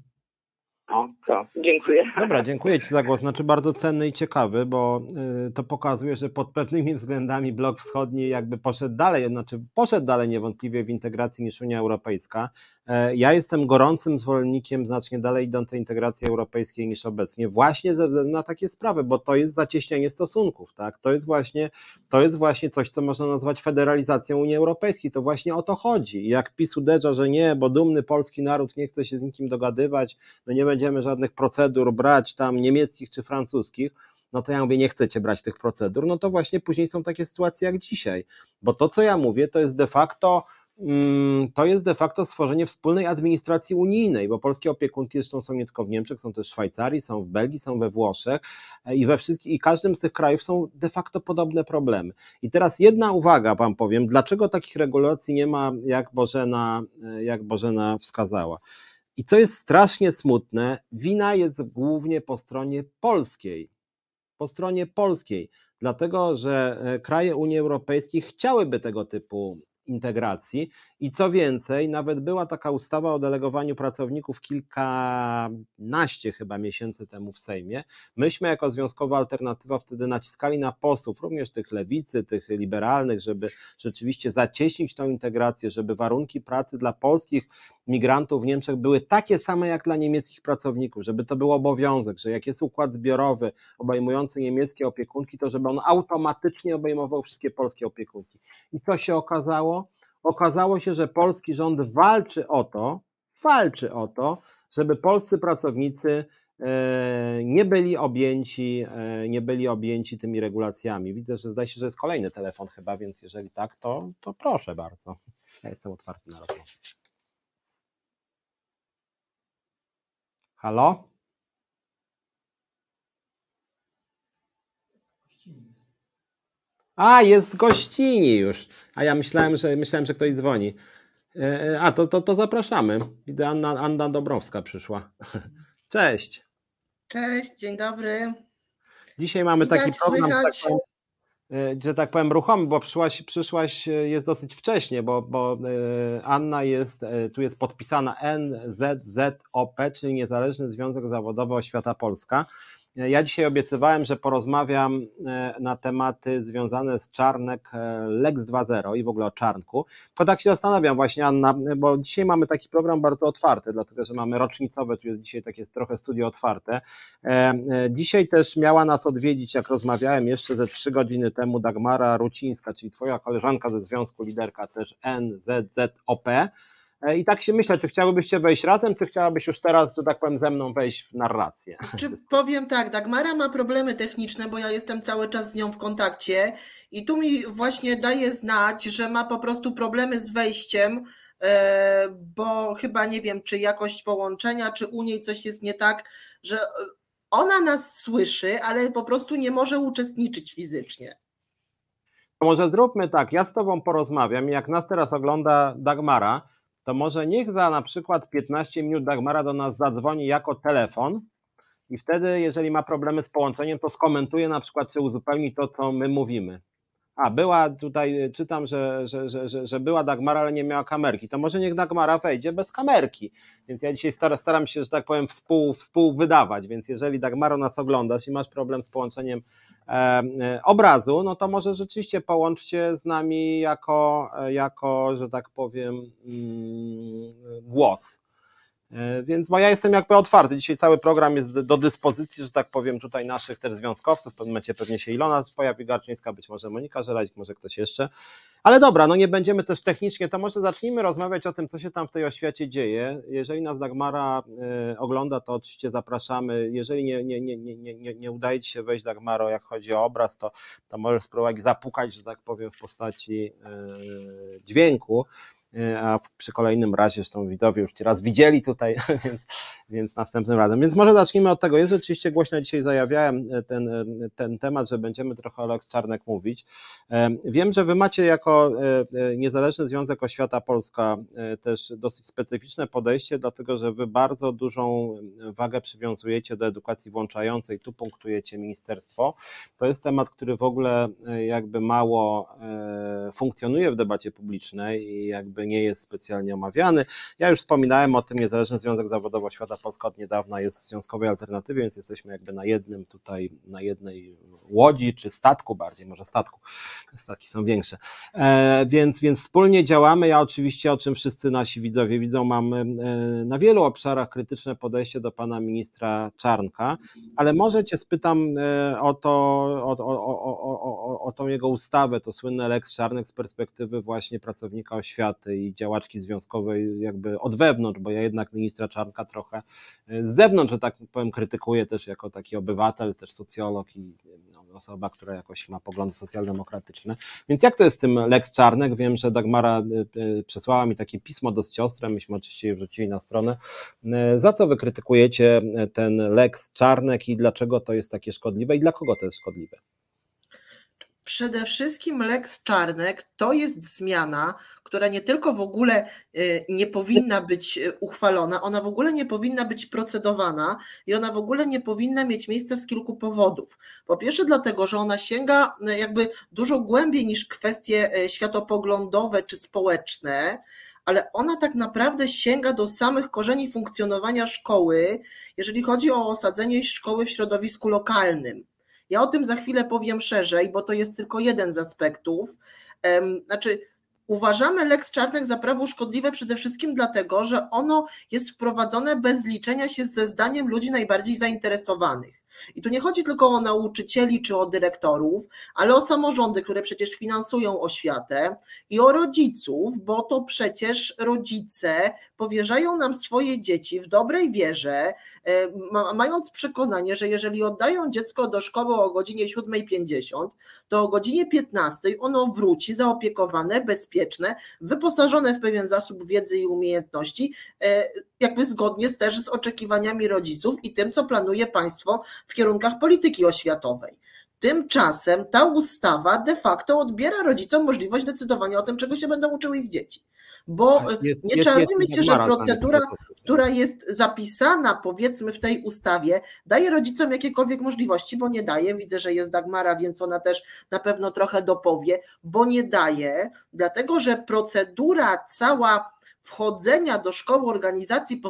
O, to, dziękuję. Dobra, dziękuję Ci za głos. Znaczy bardzo cenny i ciekawy, bo y, to pokazuje, że pod pewnymi względami blok wschodni jakby poszedł dalej, znaczy poszedł dalej niewątpliwie w integracji niż Unia Europejska. E, ja jestem gorącym zwolennikiem znacznie dalej idącej integracji europejskiej niż obecnie, właśnie ze względu na takie sprawy, bo to jest zacieśnianie stosunków, tak? To jest właśnie, to jest właśnie coś, co można nazwać federalizacją Unii Europejskiej. To właśnie o to chodzi. Jak PiS uderza, że nie, bo dumny polski naród nie chce się z nikim dogadywać, no nie będzie będziemy żadnych procedur brać tam niemieckich czy francuskich, no to ja mówię, nie chcecie brać tych procedur, no to właśnie później są takie sytuacje jak dzisiaj. Bo to, co ja mówię, to jest de facto to jest de facto stworzenie wspólnej administracji unijnej, bo polskie opiekunki zresztą są nie tylko w Niemczech, są też w Szwajcarii, są w Belgii, są we Włoszech e, i we wszystkich, i każdym z tych krajów są de facto podobne problemy. I teraz jedna uwaga wam powiem, dlaczego takich regulacji nie ma, jak Bożena, e, jak Bożena wskazała. I co jest strasznie smutne, wina jest głównie po stronie polskiej. Po stronie polskiej, dlatego że e, kraje Unii Europejskiej chciałyby tego typu integracji. I co więcej, nawet była taka ustawa o delegowaniu pracowników kilkanaście chyba miesięcy temu w Sejmie. Myśmy jako Związkowa Alternatywa wtedy naciskali na posłów, również tych lewicy, tych liberalnych, żeby rzeczywiście zacieśnić tą integrację, żeby warunki pracy dla polskich migrantów w Niemczech były takie same jak dla niemieckich pracowników, żeby to był obowiązek, że jak jest układ zbiorowy obejmujący niemieckie opiekunki, to żeby on automatycznie obejmował wszystkie polskie opiekunki. I co się okazało? Okazało się, że polski rząd walczy o to, walczy o to, żeby polscy pracownicy e, nie byli objęci, e, nie byli objęci tymi regulacjami. Widzę, że zdaje się, że jest kolejny telefon chyba, więc jeżeli tak, to, to proszę bardzo. Ja jestem otwarty na rozmowę. Halo? A, jest gościni już. A ja myślałem, że myślałem, że ktoś dzwoni. E, e, a, to, to, to zapraszamy. Widzę, Anna, Anna Dobrowska przyszła. Cześć. Cześć, dzień dobry. Dzisiaj mamy taki program. Tak powiem, E, że tak powiem, ruchomy, bo przyszłaś, przyszłaś jest dosyć wcześnie, bo, bo Anna jest, tu jest podpisana NZZOP, czyli Niezależny Związek Zawodowy Oświata Polska. Ja dzisiaj obiecywałem, że porozmawiam e, na tematy związane z Czarnek e, Lex 2.0 i w ogóle o Czarnku. Tylko tak się zastanawiam właśnie, Anna, bo dzisiaj mamy taki program bardzo otwarty, dlatego że mamy rocznicowe, tu jest dzisiaj takie trochę studio otwarte. E, dzisiaj też miała nas odwiedzić, jak rozmawiałem jeszcze ze trzy godziny temu, Dagmara Rucińska, czyli twoja koleżanka ze Związku Liderka też NZZOP. E, I tak się myślę, czy chciałybyście wejść razem, czy chciałabyś już teraz, że tak powiem, ze mną wejść w narrację? Czy powiem tak, Dagmara ma problemy techniczne, bo ja jestem cały czas z nią w kontakcie i tu mi właśnie daje znać, że ma po prostu problemy z wejściem, e, bo chyba nie wiem, czy jakość połączenia, czy u niej coś jest nie tak, że ona nas słyszy, ale po prostu nie może uczestniczyć fizycznie. To może zróbmy tak, ja z Tobą porozmawiam i jak nas teraz ogląda Dagmara, to może niech za na przykład 15 minut Dagmara do nas zadzwoni jako telefon i wtedy, jeżeli ma problemy z połączeniem, to skomentuje na przykład, czy uzupełni to, co my mówimy. A, była tutaj, czytam, że, że, że, że, była Dagmara, ale nie miała kamerki. To może niech Dagmara wejdzie bez kamerki. Więc ja dzisiaj staram, się, że tak powiem, współ, współwydawać. Więc jeżeli Dagmaro nas oglądasz i masz problem z połączeniem e, obrazu, no to może rzeczywiście połącz się z nami jako, jako że tak powiem, mm, głos. E, więc ja jestem jakby otwarty. Dzisiaj cały program jest do dyspozycji, że tak powiem, tutaj naszych też związkowców. W pewnym momencie pewnie się Ilona pojawi Garczyńska, być może Monika Żelazik, może ktoś jeszcze. Ale dobra, no nie będziemy też technicznie, to może zacznijmy rozmawiać o tym, co się tam w tej oświacie dzieje. Jeżeli nas Dagmara y, ogląda, to oczywiście zapraszamy. Jeżeli nie, nie, nie, nie, nie, nie udaje Ci się wejść, Dagmaro, jak chodzi o obraz, to, to możesz spróbować zapukać, że tak powiem, w postaci y, dźwięku. E, a przy kolejnym razie, zresztą widzowie już ci raz widzieli tutaj, więc, więc następnym razem. Więc może zacznijmy od tego. Jest rzeczywiście głośno dzisiaj zajawiałem e, ten, e, ten temat, że będziemy trochę o Lex Czarnek mówić. Wiem, że wy macie jako Niezależny Związek Oświata Polska też dosyć specyficzne podejście, dlatego że wy bardzo dużą wagę przywiązujecie do edukacji włączającej, tu punktujecie ministerstwo. To jest temat, który w ogóle jakby mało funkcjonuje w debacie publicznej i jakby nie jest specjalnie omawiany. Ja już wspominałem o tym, Niezależny Związek Zawodowy Świata Polska od niedawna jest w związkowej alternatywie, więc jesteśmy jakby na jednym tutaj, na jednej łodzi, czy statku bardziej, może statku, statki są większe. E, więc, więc wspólnie działamy. Ja oczywiście, o czym wszyscy nasi widzowie widzą, mam e, na wielu obszarach krytyczne podejście do pana ministra Czarnka, ale może cię spytam e, o to, o, o, o, o, o tą jego ustawę, to słynne Lex Czarnek z perspektywy właśnie pracownika oświaty i działaczki związkowej jakby od wewnątrz, bo ja jednak ministra Czarnka trochę z zewnątrz, że tak powiem, krytykuję też jako taki obywatel, też socjolog i no, osoba, która jakoś ma poglądy socjaldemokratyczne. Więc jak to jest z tym Lex Czarnek? Wiem, że Dagmara e, e, przesłała mi takie pismo dość ostre, myśmy oczywiście je wrzucili na stronę. Za co wy krytykujecie ten Lex Czarnek i dlaczego to jest takie szkodliwe i dla kogo to jest szkodliwe? Przede wszystkim Lex Czarnek to jest zmiana, która nie tylko w ogóle y, nie powinna być y, uchwalona, ona w ogóle nie powinna być procedowana i ona w ogóle nie powinna mieć miejsca z kilku powodów. Po pierwsze, dlatego, że ona sięga y, jakby dużo głębiej niż kwestie światopoglądowe czy społeczne ale ona tak naprawdę sięga do samych korzeni funkcjonowania szkoły, jeżeli chodzi o osadzenie szkoły w środowisku lokalnym. Ja o tym za chwilę powiem szerzej, bo to jest tylko jeden z aspektów. Znaczy, uważamy Lex Czarnek za prawo szkodliwe przede wszystkim dlatego, że ono jest wprowadzone bez liczenia się ze zdaniem ludzi najbardziej zainteresowanych. I tu nie chodzi tylko o nauczycieli czy o dyrektorów, ale o samorządy, które przecież finansują oświatę i o rodziców, bo to przecież rodzice powierzają nam swoje dzieci w dobrej wierze, e, mając przekonanie, że jeżeli oddają dziecko do szkoły o godzinie 7.50, to o godzinie 15 ono wróci zaopiekowane, bezpieczne, wyposażone w pewien zasób wiedzy i umiejętności, e, jakby zgodnie z, też z oczekiwaniami rodziców i tym, co planuje państwo w kierunkach polityki oświatowej. Tymczasem ta ustawa de facto odbiera rodzicom możliwość decydowania o tym, czego się będą uczyły ich dzieci. Bo tak, jest, nie czarujmy się, że procedura, która jest zapisana powiedzmy w tej ustawie, daje rodzicom jakiekolwiek możliwości, bo nie daje. Widzę, że jest Dagmara, więc ona też na pewno trochę dopowie, bo nie daje, dlatego że procedura cała wchodzenia do szkoły organizacji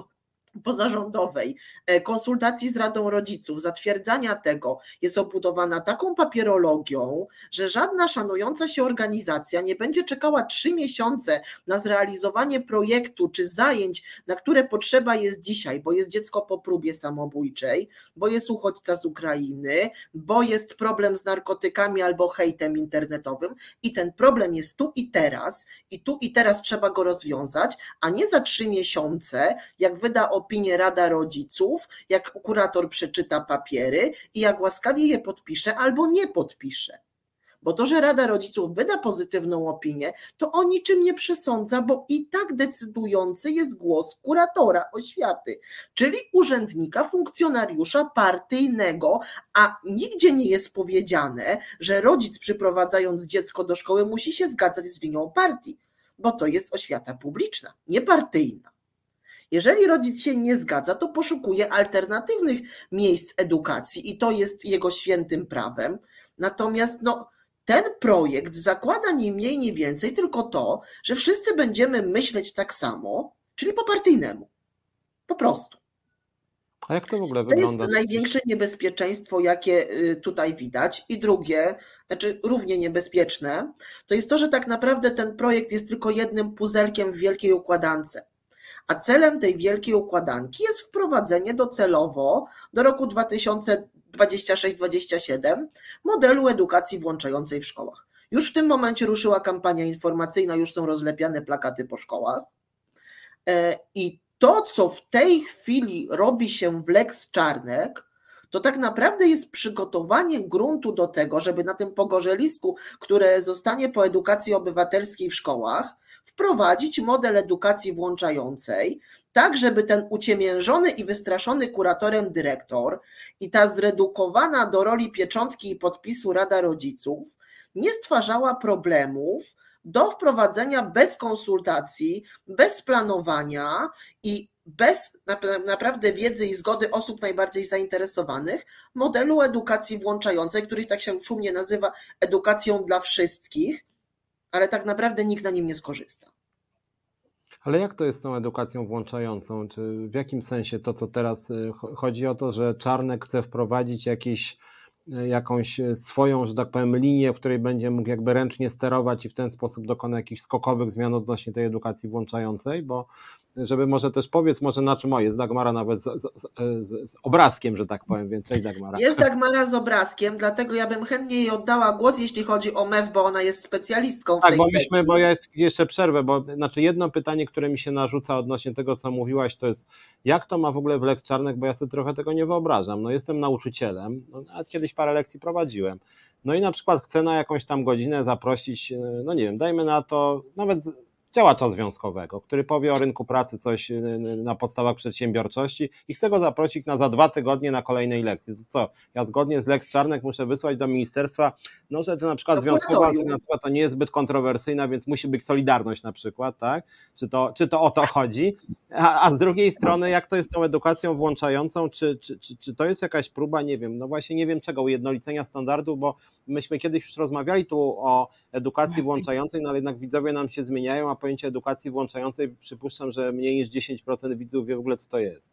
pozarządowej, e, konsultacji z Radą Rodziców, zatwierdzania tego jest obudowana taką papierologią, że żadna szanująca się organizacja nie będzie czekała trzy miesiące na zrealizowanie projektu czy zajęć, na które potrzeba jest dzisiaj, bo jest dziecko po próbie samobójczej, bo jest uchodźca z Ukrainy, bo jest problem z narkotykami albo hejtem internetowym i ten problem jest tu i teraz i tu i teraz trzeba go rozwiązać, a nie za trzy miesiące, jak wyda opinię Rada Rodziców, jak kurator przeczyta papiery i jak łaskawie je podpisze albo nie podpisze. Bo to, że Rada Rodziców wyda pozytywną opinię, to o niczym nie przesądza, bo i tak decydujący jest głos kuratora oświaty, czyli urzędnika, funkcjonariusza partyjnego, a nigdzie nie jest powiedziane, że rodzic przyprowadzając dziecko do szkoły musi się zgadzać z linią partii, bo to jest oświata publiczna, nie partyjna. Jeżeli rodzic się nie zgadza, to poszukuje alternatywnych miejsc edukacji i to jest jego świętym prawem. Natomiast no, ten projekt zakłada nie mniej, nie więcej tylko to, że wszyscy będziemy myśleć tak samo, czyli po partyjnemu. Po prostu. A jak to w ogóle to wygląda? To jest największe niebezpieczeństwo, jakie y, tutaj widać. I drugie, znaczy równie niebezpieczne, to jest to, że tak naprawdę ten projekt jest tylko jednym puzelkiem w wielkiej układance. A celem tej wielkiej układanki jest wprowadzenie docelowo do roku 2026-2027 modelu edukacji włączającej w szkołach. Już w tym momencie ruszyła kampania informacyjna, już są rozlepiane plakaty po szkołach. E, I to, co w tej chwili robi się w Lex Czarnek, to tak naprawdę jest przygotowanie gruntu do tego, żeby na tym pogorzelisku, które zostanie po edukacji obywatelskiej w szkołach, wprowadzić model edukacji włączającej, tak żeby ten uciemiężony i wystraszony kuratorem dyrektor i ta zredukowana do roli pieczątki i podpisu Rada Rodziców nie stwarzała problemów do wprowadzenia bez konsultacji, bez planowania i bez naprawdę wiedzy i zgody osób najbardziej zainteresowanych modelu edukacji włączającej, który tak się szumnie nazywa edukacją dla wszystkich, ale tak naprawdę nikt na nim nie skorzysta. Ale jak to jest z tą edukacją włączającą? Czy w jakim sensie to, co teraz y, chodzi o to, że Czarnek chce wprowadzić jakieś y, jakąś swoją, że tak powiem, linię, której będzie mógł jakby ręcznie sterować i w ten sposób dokona jakichś skokowych zmian odnośnie tej edukacji włączającej, bo żeby może też powiedz może na czym o jest Dagmara nawet z, z, z, z, obrazkiem, że tak powiem, więc cześć Dagmara. Jest Dagmara z obrazkiem, dlatego ja bym chętnie jej oddała głos, jeśli chodzi o MEF, bo ona jest specjalistką w tak, tej bo kwestii. myśmy, bo ja jeszcze przerwę, bo znaczy jedno pytanie, które mi się narzuca odnośnie tego, co mówiłaś, to jest jak to ma w ogóle w Lex Czarnek, bo ja sobie trochę tego nie wyobrażam. No jestem nauczycielem, no, a kiedyś parę lekcji prowadziłem. No i na przykład chcę na jakąś tam godzinę zaprosić, no nie wiem, dajmy na to nawet działacza związkowego, który powie o rynku pracy coś y, y, na podstawach przedsiębiorczości i chcę go zaprosić na za dwa tygodnie na kolejnej lekcji. To co, ja zgodnie z Lex Czarnek muszę wysłać do ministerstwa, no że to na przykład związkowa alternatywa to nie jest zbyt kontrowersyjna, więc musi być solidarność na przykład, tak? Czy to, czy to o to chodzi? A, a z drugiej strony, jak to jest z tą edukacją włączającą, czy, czy, czy, czy to jest jakaś próba, nie wiem, no właśnie nie wiem czego, ujednolicenia standardu, bo myśmy kiedyś już rozmawiali tu o edukacji włączającej, no ale jednak widzowie nam się zmieniają, a pojęcie edukacji włączającej przypuszczam, że mniej niż 10% widzów wie w ogóle, co to jest.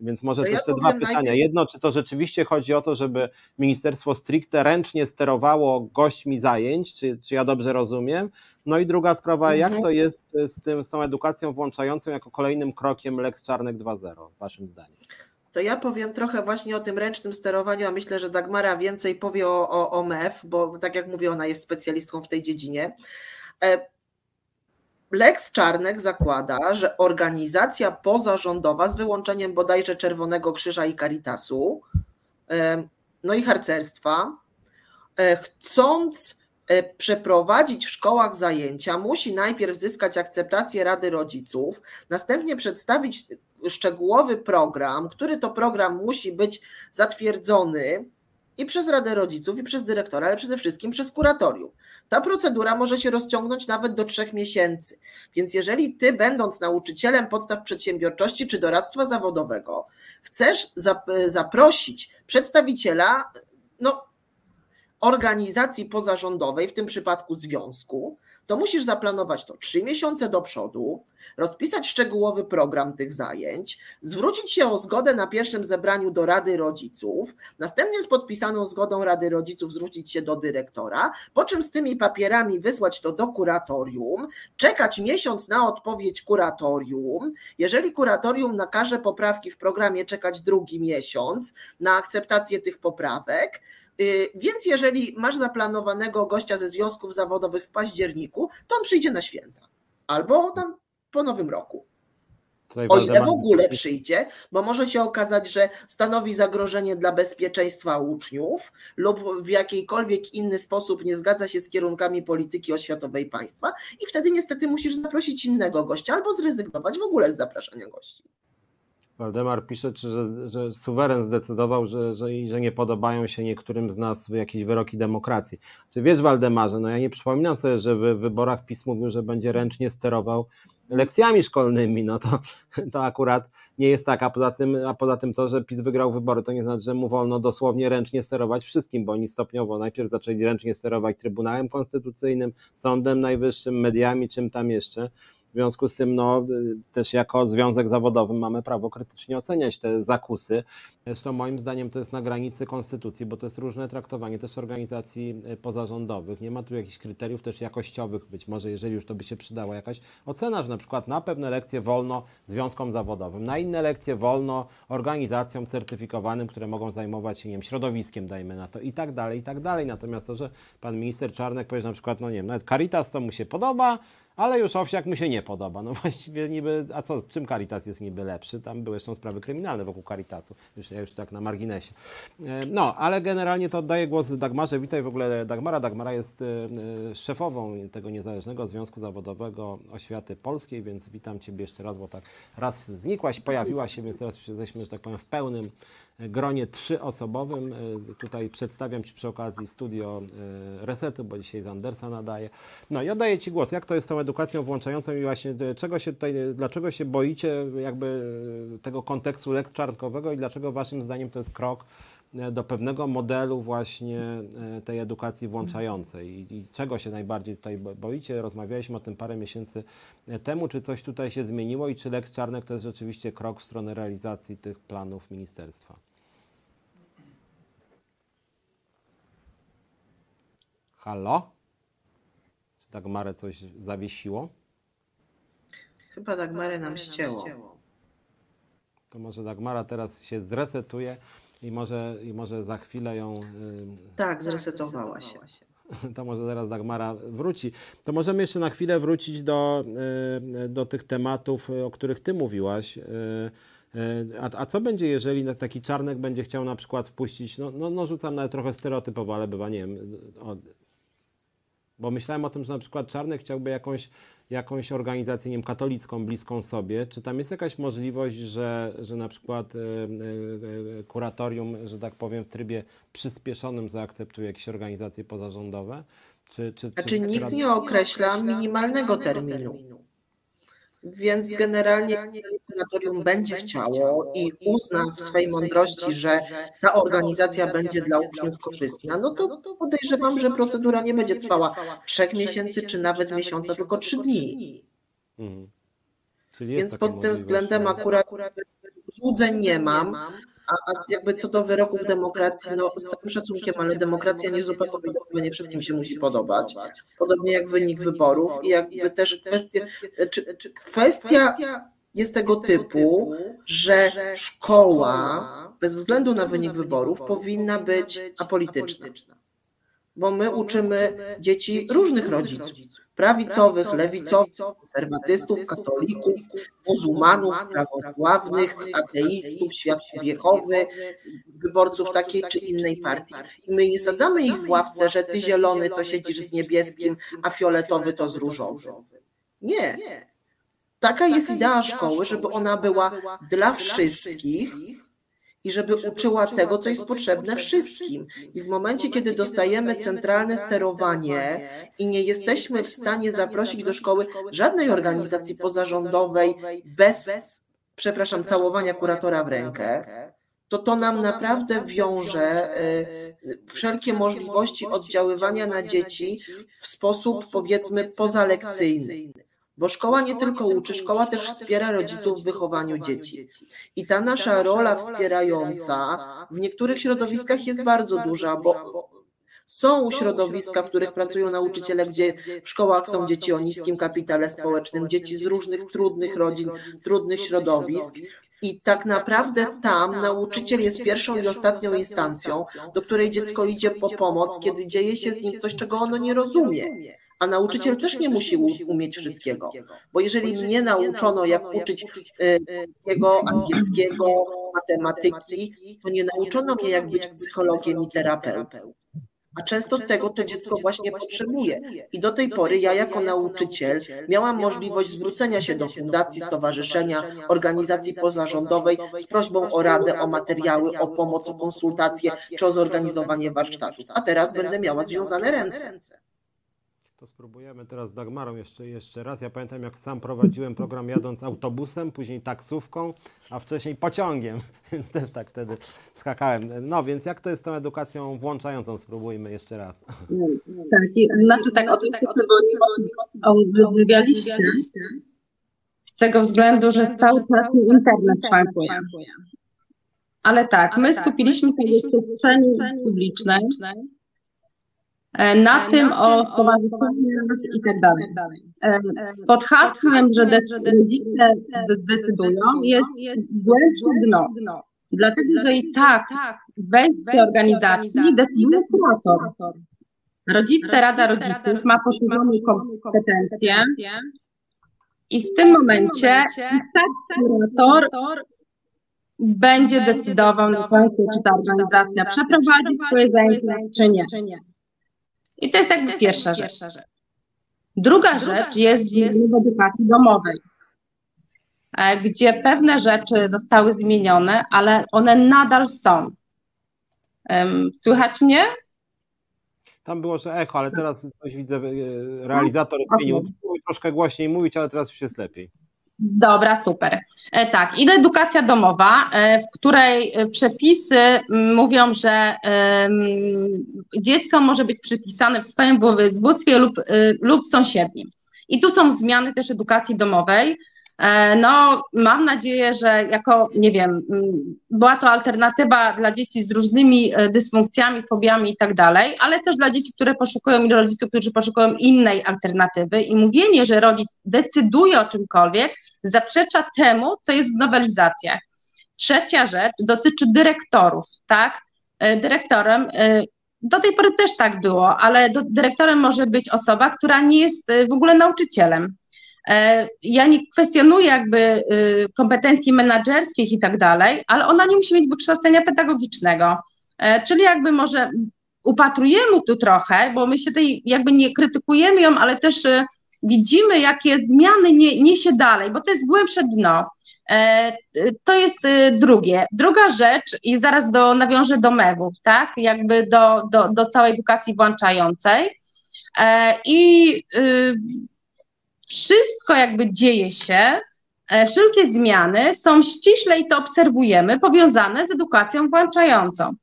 Więc może to też ja te dwa pytania. Najpierw... Jedno, czy to rzeczywiście chodzi o to, żeby ministerstwo stricte ręcznie sterowało gośćmi zajęć, czy, czy ja dobrze rozumiem? No i druga sprawa, mhm. jak to jest z, tym, z tą edukacją włączającą jako kolejnym krokiem Lex Czarnek 2.0, waszym zdaniem? To ja powiem trochę właśnie o tym ręcznym sterowaniu, a myślę, że Dagmara więcej powie o, o, o MEF, bo tak jak mówię, ona jest specjalistką w tej dziedzinie. E, Lex Czarnek zakłada, że organizacja pozarządowa z wyłączeniem bodajże Czerwonego Krzyża i Caritasu, no i harcerstwa, e, chcąc e, przeprowadzić w szkołach zajęcia, musi najpierw zyskać akceptację Rady Rodziców, następnie przedstawić szczegółowy program, który to program musi być zatwierdzony i przez Radę Rodziców, i przez dyrektora, ale przede wszystkim przez kuratorium. Ta procedura może się rozciągnąć nawet do trzech miesięcy. Więc jeżeli ty, będąc nauczycielem podstaw przedsiębiorczości czy doradztwa zawodowego, chcesz zaprosić przedstawiciela, no, organizacji pozarządowej, w tym przypadku związku, to musisz zaplanować to trzy miesiące do przodu, rozpisać szczegółowy program tych zajęć, zwrócić się o zgodę na pierwszym zebraniu do Rady Rodziców, następnie z podpisaną zgodą Rady Rodziców zwrócić się do dyrektora, po czym z tymi papierami wysłać to do kuratorium, czekać miesiąc na odpowiedź kuratorium. Jeżeli kuratorium nakaże poprawki w programie, czekać drugi miesiąc na akceptację tych poprawek. Y, więc jeżeli masz zaplanowanego gościa ze związków zawodowych w październiku, to on przyjdzie na święta albo tam po nowym roku. o ile w ogóle przyjdzie, bo może się okazać, że stanowi zagrożenie dla bezpieczeństwa uczniów lub w jakikolwiek inny sposób nie zgadza się z kierunkami polityki oświatowej państwa i wtedy niestety musisz zaprosić innego gościa albo zrezygnować w ogóle z zapraszania gości. Waldemar pisze, czy, że, że suweren zdecydował, że, że, że nie podobają się niektórym z nas jakieś wyroki demokracji. Czy wiesz, Waldemarze, no ja nie przypominam sobie, że w wyborach PiS mówił, że będzie ręcznie sterował lekcjami szkolnymi, no to, to akurat nie jest tak, a poza, tym, a poza tym to, że PiS wygrał wybory, to nie znaczy, że mu wolno dosłownie ręcznie sterować wszystkim, bo oni stopniowo najpierw zaczęli ręcznie sterować Trybunałem Konstytucyjnym, Sądem Najwyższym, mediami, czym tam jeszcze, związku z tym, no, też jako związek zawodowy mamy prawo krytycznie oceniać te zakusy. Zresztą moim zdaniem to jest na granicy konstytucji, bo to jest różne traktowanie też organizacji e, pozarządowych. Nie ma tu jakichś kryteriów też jakościowych, być może jeżeli już to by się przydała jakaś ocena, że na przykład na pewne lekcje wolno związkom zawodowym, na inne lekcje wolno organizacjom certyfikowanym, które mogą zajmować się, nie wiem, środowiskiem, dajmy na to i tak dalej, i tak dalej. Natomiast to, że pan minister Czarnek powie, że na przykład, no nie wiem, nawet Caritas to mu się podoba, ale już Owsiak mu się nie podoba. No właściwie niby, a co, czym Caritas jest niby lepszy? Tam były jeszcze sprawy kryminalne wokół Caritasu, już, ja już tak na marginesie. E, no, ale generalnie to oddaję głos Dagmarze. Witaj w ogóle Dagmara. Dagmara jest e, e, szefową tego Niezależnego Związku Zawodowego Oświaty Polskiej, więc witam Ciebie jeszcze raz, bo tak raz znikłaś, pojawiła się, więc teraz już jesteśmy, że tak powiem, w pełnym gronie trzyosobowym. E, tutaj przedstawiam Ci przy okazji studio e, Resetu, bo dzisiaj z Andersa nadaje. No i oddaję Ci głos. Jak to jest z tą edukacją włączającą i właśnie e, czego się tutaj, dlaczego się boicie jakby tego kontekstu Lex Czarnkowego i dlaczego Waszym zdaniem to jest krok do pewnego modelu właśnie tej edukacji włączającej I, i, czego się najbardziej tutaj boicie? Rozmawialiśmy o tym parę miesięcy temu, czy coś tutaj się zmieniło i czy Lex Czarnek to jest rzeczywiście krok w stronę realizacji tych planów ministerstwa? Halo? Czy Dagmarę coś zawiesiło? Chyba Dagmarę nam ścięło. To może Dagmara teraz się zresetuje i może, i może za chwilę ją. Tak, zresetowała się. To może zaraz Dagmara wróci. To możemy jeszcze na chwilę wrócić do, y, do tych tematów, o których Ty mówiłaś. Y, y, a, a co będzie, jeżeli taki czarnek będzie chciał na przykład wpuścić, no, no, no rzucam nawet trochę stereotypowo, ale bywa, nie wiem, bo myślałem o tym, że na przykład Czarny chciałby jakąś, jakąś organizację, nie wiem, katolicką, bliską sobie. Czy tam jest jakaś możliwość, że, że na przykład y, y, kuratorium, że tak powiem, w trybie przyspieszonym zaakceptuje jakieś organizacje pozarządowe? Czy, czy, czy, czy nikt nie określa minimalnego terminu? Więc generalnie kuratorium będzie chciało i uzna w swojej mądrości, że ta organizacja będzie dla uczniów korzystna, no to podejrzewam, że procedura nie będzie trwała trzech miesięcy czy nawet miesiąca, tylko trzy dni. Mhm. Więc pod tym względem akurat złudzeń nie mam. A, jakby co do wyroków demokracji, no z całym szacunkiem, ale demokracja nie zupełnie nie wszystkim się musi podobać. Podobnie jak wynik wyborów i jakby też kwestia, czy, czy kwestia jest tego typu, że szkoła bez względu na wynik wyborów powinna być apolityczna bo my uczymy dzieci różnych rodziców, prawicowych, lewicowych, konserwatystów, katolików, muzułmanów, prawosławnych, ateistów, świadków Jehowy, wyborców takiej czy innej partii. I my nie sadzamy ich w ławce, że ty zielony to siedzisz z niebieskim, a fioletowy to z różowym. Nie. Taka jest idea szkoły, żeby ona była dla wszystkich, i żeby uczyła tego, co jest potrzebne wszystkim. I w momencie, kiedy dostajemy centralne sterowanie i nie jesteśmy w stanie zaprosić do szkoły żadnej organizacji pozarządowej bez, przepraszam, całowania kuratora w rękę, to to nam naprawdę wiąże y, wszelkie możliwości oddziaływania na dzieci w sposób, powiedzmy, pozalekcyjny. Bo szkoła nie tylko uczy, szkoła też wspiera rodziców w wychowaniu dzieci. I ta nasza rola wspierająca w niektórych środowiskach jest bardzo duża, bo są środowiska, w których pracują nauczyciele, gdzie w szkołach są dzieci o niskim kapitale społecznym, dzieci z różnych trudnych rodzin, trudnych środowisk. I tak naprawdę tam nauczyciel jest pierwszą i ostatnią instancją, do której dziecko idzie po pomoc, kiedy dzieje się z nim coś, czego ono nie rozumie a nauczyciel też nie musi umieć wszystkiego, bo jeżeli mnie nauczono, jak uczyć jego angielskiego, matematyki, to nie nauczono mnie, jak być psychologiem i terapeutą. A często tego to dziecko właśnie potrzebuje. I do tej pory ja jako nauczyciel miałam możliwość zwrócenia się do fundacji, stowarzyszenia, organizacji pozarządowej z prośbą o radę, o materiały, o pomoc, o konsultacje czy o zorganizowanie warsztatów. A teraz będę miała związane ręce. To spróbujemy teraz z Dagmarą jeszcze, jeszcze raz. Ja pamiętam, jak sam prowadziłem program jadąc autobusem, później taksówką, a wcześniej pociągiem, więc też tak wtedy skakałem. No więc jak to jest z tą edukacją włączającą? Spróbujmy jeszcze raz. Tak, znaczy tak, o tym rozmawialiście z tego względu, że cały czas internet szwankuje. Ale tak, my skupiliśmy się w przestrzeni publicznej na tym o stowarzyszeniach i tak dalej. E, pod hasłem, że rodzice decydują, jest głębsze dno. Dlatego, że i tak w organizacji decyduje kurator. Rodzice, Rada Rodziców ma poszerzone kompetencje i w tym momencie tak kurator będzie decydował na końcu, czy ta organizacja przeprowadzi swoje zajęcia, czy nie. I to jest jakby pierwsza rzecz. Druga rzecz jest w edukacji domowej, e, gdzie pewne rzeczy zostały zmienione, ale one nadal są. Słychać mnie? Tam było, że echo, ale teraz coś widzę, e, realizator zmienił. Troszkę głośniej mówić, ale teraz już jest lepiej. Dobra, super. E, tak, i edukacja domowa, e, w której e, przepisy mówią, że dziecko może być przypisane w swoim województwie lub, lub sąsiednim. I tu są zmiany też edukacji domowej. No, mam nadzieję, że jako, nie wiem, była to alternatywa dla dzieci z różnymi dysfunkcjami, fobiami i tak dalej, ale też dla dzieci, które poszukują i rodziców, którzy poszukują innej alternatywy i mówienie, że rodzic decyduje o czymkolwiek, zaprzecza temu, co jest w nowelizacjach. Trzecia rzecz dotyczy dyrektorów, tak? E, dyrektorem, e, do tej pory też tak było, ale dyrektorem może być osoba, która nie jest e, w ogóle nauczycielem. Ja nie kwestionuję jakby kompetencji menedżerskich i tak dalej, ale ona nie musi mieć wykształcenia pedagogicznego. Czyli jakby może upatrujemy tu trochę, bo my się tej jakby nie krytykujemy ją, ale też widzimy, jakie zmiany nie, niesie dalej, bo to jest głębsze dno. E, to jest e, drugie. Druga rzecz, i zaraz do, nawiążę do mewów, tak, jakby do, do, do całej edukacji włączającej. E, I y, wszystko jakby dzieje się, wszelkie zmiany są ściśle i to obserwujemy, powiązane z edukacją włączającą.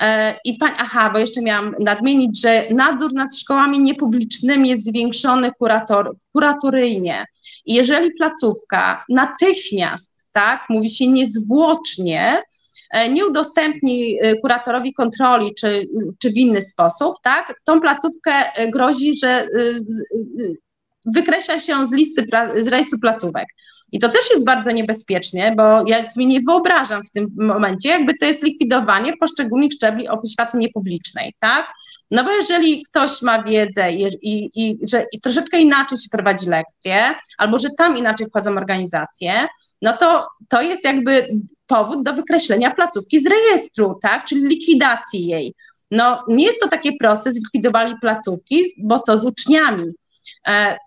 E, I pań, aha, bo jeszcze miałam nadmienić, że nadzór nad szkołami niepublicznymi jest zwiększony kurator, kuratoryjnie. I jeżeli placówka natychmiast, tak, mówi się niezwłocznie, e, nie udostępni e, kuratorowi kontroli czy, czy w inny sposób, tak, tą placówkę grozi, że wykreśla się z listy, z rejestru placówek. I to też jest bardzo niebezpiecznie, bo ja sobie nie wyobrażam w tym momencie, jakby to jest likwidowanie poszczególnych szczebli oświaty niepublicznej, tak? No bo jeżeli ktoś ma wiedzę i, i, i że i troszeczkę inaczej się prowadzi lekcje, albo że tam inaczej wchodzą organizacje, no to to jest jakby powód do wykreślenia placówki z rejestru, tak? Czyli likwidacji jej. No nie jest to takie proste, zlikwidowali placówki, bo co z uczniami? E,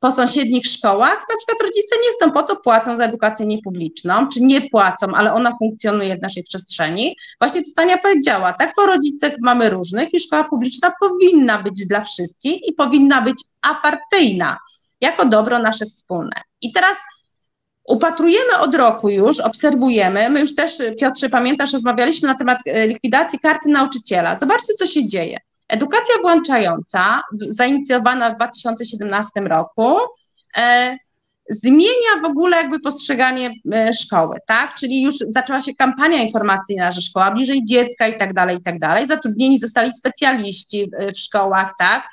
po sąsiednich szkołach, na przykład rodzice nie chcą, po to płacą za edukację niepubliczną, czy nie płacą, ale ona funkcjonuje w naszej przestrzeni. Właśnie to Tania powiedziała, tak, bo rodziców mamy różnych i szkoła publiczna powinna być dla wszystkich i powinna być apartyjna, jako dobro nasze wspólne. I teraz upatrujemy od roku już, obserwujemy, my już też, Piotrze, pamiętasz, rozmawialiśmy na temat e, likwidacji karty nauczyciela. Zobaczcie, co się dzieje. Edukacja włączająca, zainicjowana w 2017 roku, e, zmienia w ogóle jakby postrzeganie e, szkoły, tak? Czyli już zaczęła się kampania informacyjna, że szkoła bliżej dziecka i tak dalej, i tak dalej. Zatrudnieni zostali specjaliści w, szkołach, tak?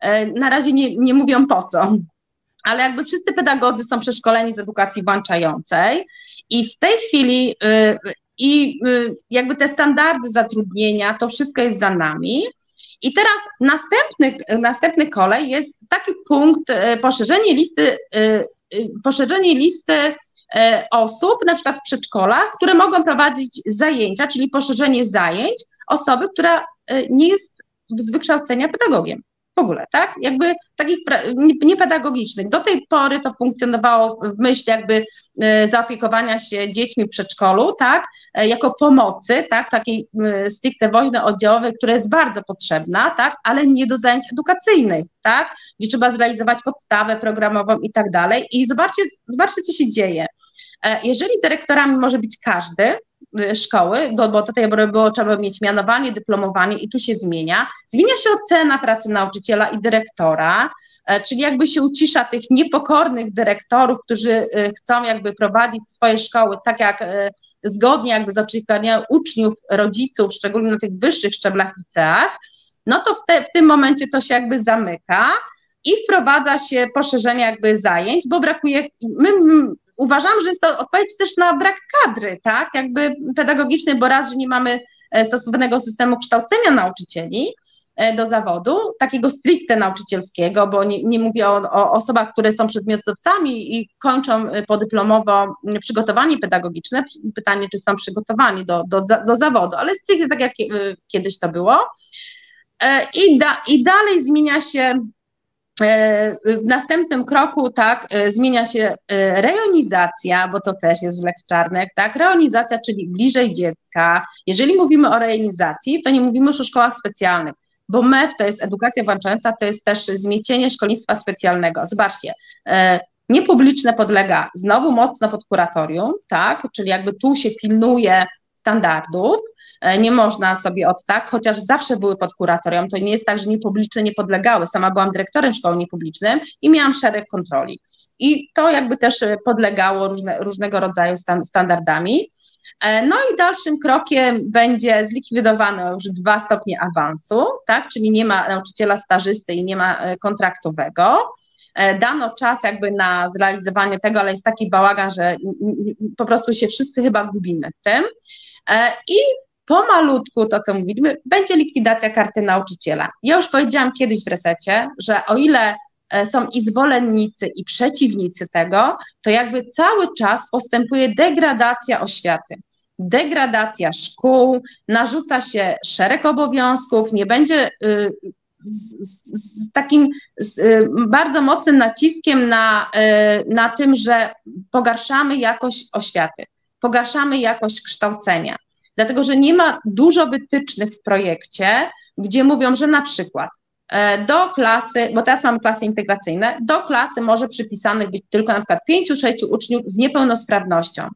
E, na razie nie, nie mówią po co, ale jakby wszyscy pedagodzy są przeszkoleni z edukacji włączającej i w tej chwili i jakby te standardy zatrudnienia, to wszystko jest za nami. I teraz następny, następny kolej jest taki punkt, poszerzenie listy, poszerzenie listy osób, na przykład w przedszkolach, które mogą prowadzić zajęcia, czyli poszerzenie zajęć osoby, która nie jest z wykształcenia pedagogiem w ogóle, tak? Jakby takich niepedagogicznych. Do tej pory to funkcjonowało w myśl jakby e, zaopiekowania się dziećmi w przedszkolu, tak? E, jako pomocy, tak? Takiej e, stricte woźno-oddziałowej, która jest bardzo potrzebna, tak? Ale nie do zajęć edukacyjnych, tak? Gdzie trzeba zrealizować podstawę programową i tak dalej. I zobaczcie, zobaczcie, co się dzieje. Jeżeli dyrektorami może być każdy, Y, szkoły, bo, bo tutaj było trzeba mieć mianowanie, dyplomowanie i tu się zmienia. Zmienia się ocena pracy nauczyciela i dyrektora, e, czyli jakby się ucisza tych niepokornych dyrektorów, którzy y, chcą jakby prowadzić swoje szkoły tak jak y, zgodnie jakby z oczekiwaniami uczniów, rodziców, szczególnie na tych wyższych szczeblach liceach, no to w, te, w tym momencie to się jakby zamyka i wprowadza się poszerzenie jakby zajęć, bo brakuje, my uważam, że jest to odpowiedź też na brak kadry, tak, jakby pedagogicznej, bo raz, że nie mamy e, stosowanego systemu kształcenia nauczycieli e, do zawodu, takiego stricte nauczycielskiego, bo nie, nie mówię o, o, osobach, które są przedmiotowcami i kończą e, podyplomowo przygotowanie pedagogiczne, pytanie, czy są przygotowani do, do, do zawodu, ale stricte tak jak kiedyś to było. I, da, I dalej zmienia się E, w następnym kroku, tak, e, zmienia się e, rejonizacja, bo to też jest w Lex Czarnek, tak, rejonizacja, czyli bliżej dziecka. Jeżeli mówimy o rejonizacji, to nie mówimy już o szkołach specjalnych, bo MEF to jest edukacja włączająca, to jest też zmiecienie szkolnictwa specjalnego. Zobaczcie, niepubliczne podlega znowu mocno pod kuratorium, tak, czyli jakby tu się pilnuje standardów, E, nie można sobie od tak, chociaż zawsze były pod kuratorium. To nie jest tak, że niepubliczne nie podlegały. Sama byłam dyrektorem szkoły niepublicznym i miałam szereg kontroli. I to jakby też e, podlegało różne, różnego rodzaju stan, standardami. E, no i dalszym krokiem będzie zlikwidowane już dwa stopnie awansu, tak, czyli nie ma nauczyciela stażysty i nie ma kontraktowego. Dano czas jakby na zrealizowanie tego, ale jest taki bałagan, że po prostu się wszyscy chyba gubimy w tym. I pomalutku to, co mówiliśmy, będzie likwidacja karty nauczyciela. Ja już powiedziałam kiedyś w resecie, że o ile e, są i zwolennicy, i przeciwnicy tego, to jakby cały czas postępuje degradacja oświaty. Degradacja szkół, narzuca się szereg obowiązków, nie będzie y, z, z, takim z, y, bardzo mocnym naciskiem na, y, na tym, że pogarszamy jakość oświaty, pogarszamy jakość kształcenia dlatego że nie ma dużo wytycznych w projekcie, gdzie mówią, że na przykład e, do klasy, bo teraz mamy klasy integracyjne, do klasy może przypisanych być tylko na przykład 5-6 uczniów z niepełnosprawnością.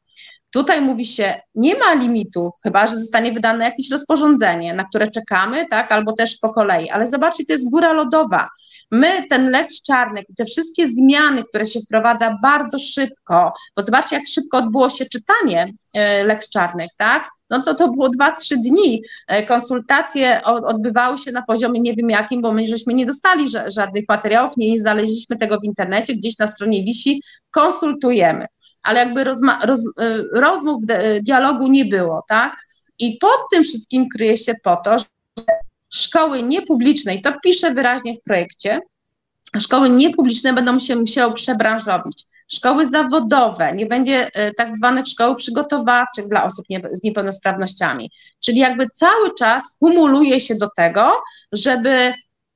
Tutaj mówi się, nie ma limitu, chyba że zostanie wydane jakieś rozporządzenie, na które czekamy, tak, albo też po kolei, ale zobaczcie, to jest góra lodowa. My ten Lex Czarnek i te wszystkie zmiany, które się wprowadza bardzo szybko, bo zobaczcie, jak szybko odbyło się czytanie e, Lex Czarnek, tak, no to to było 2-3 dni. E, konsultacje odbywały się na poziomie nie wiem jakim, bo my żeśmy nie dostali żadnych materiałów, nie znaleźliśmy tego w internecie, gdzieś na stronie wisi, konsultujemy. Ale jakby rozma, roz, e, rozmów, dialogu nie było, tak? I pod tym wszystkim kryje się po to, że szkoły niepubliczne, i to piszę wyraźnie w projekcie, szkoły niepubliczne będą się musiały przebranżowić szkoły zawodowe, nie będzie e, tak zwanych szkoł przygotowawczych dla osób nie, z niepełnosprawnościami. Czyli jakby cały czas kumuluje się do tego, żeby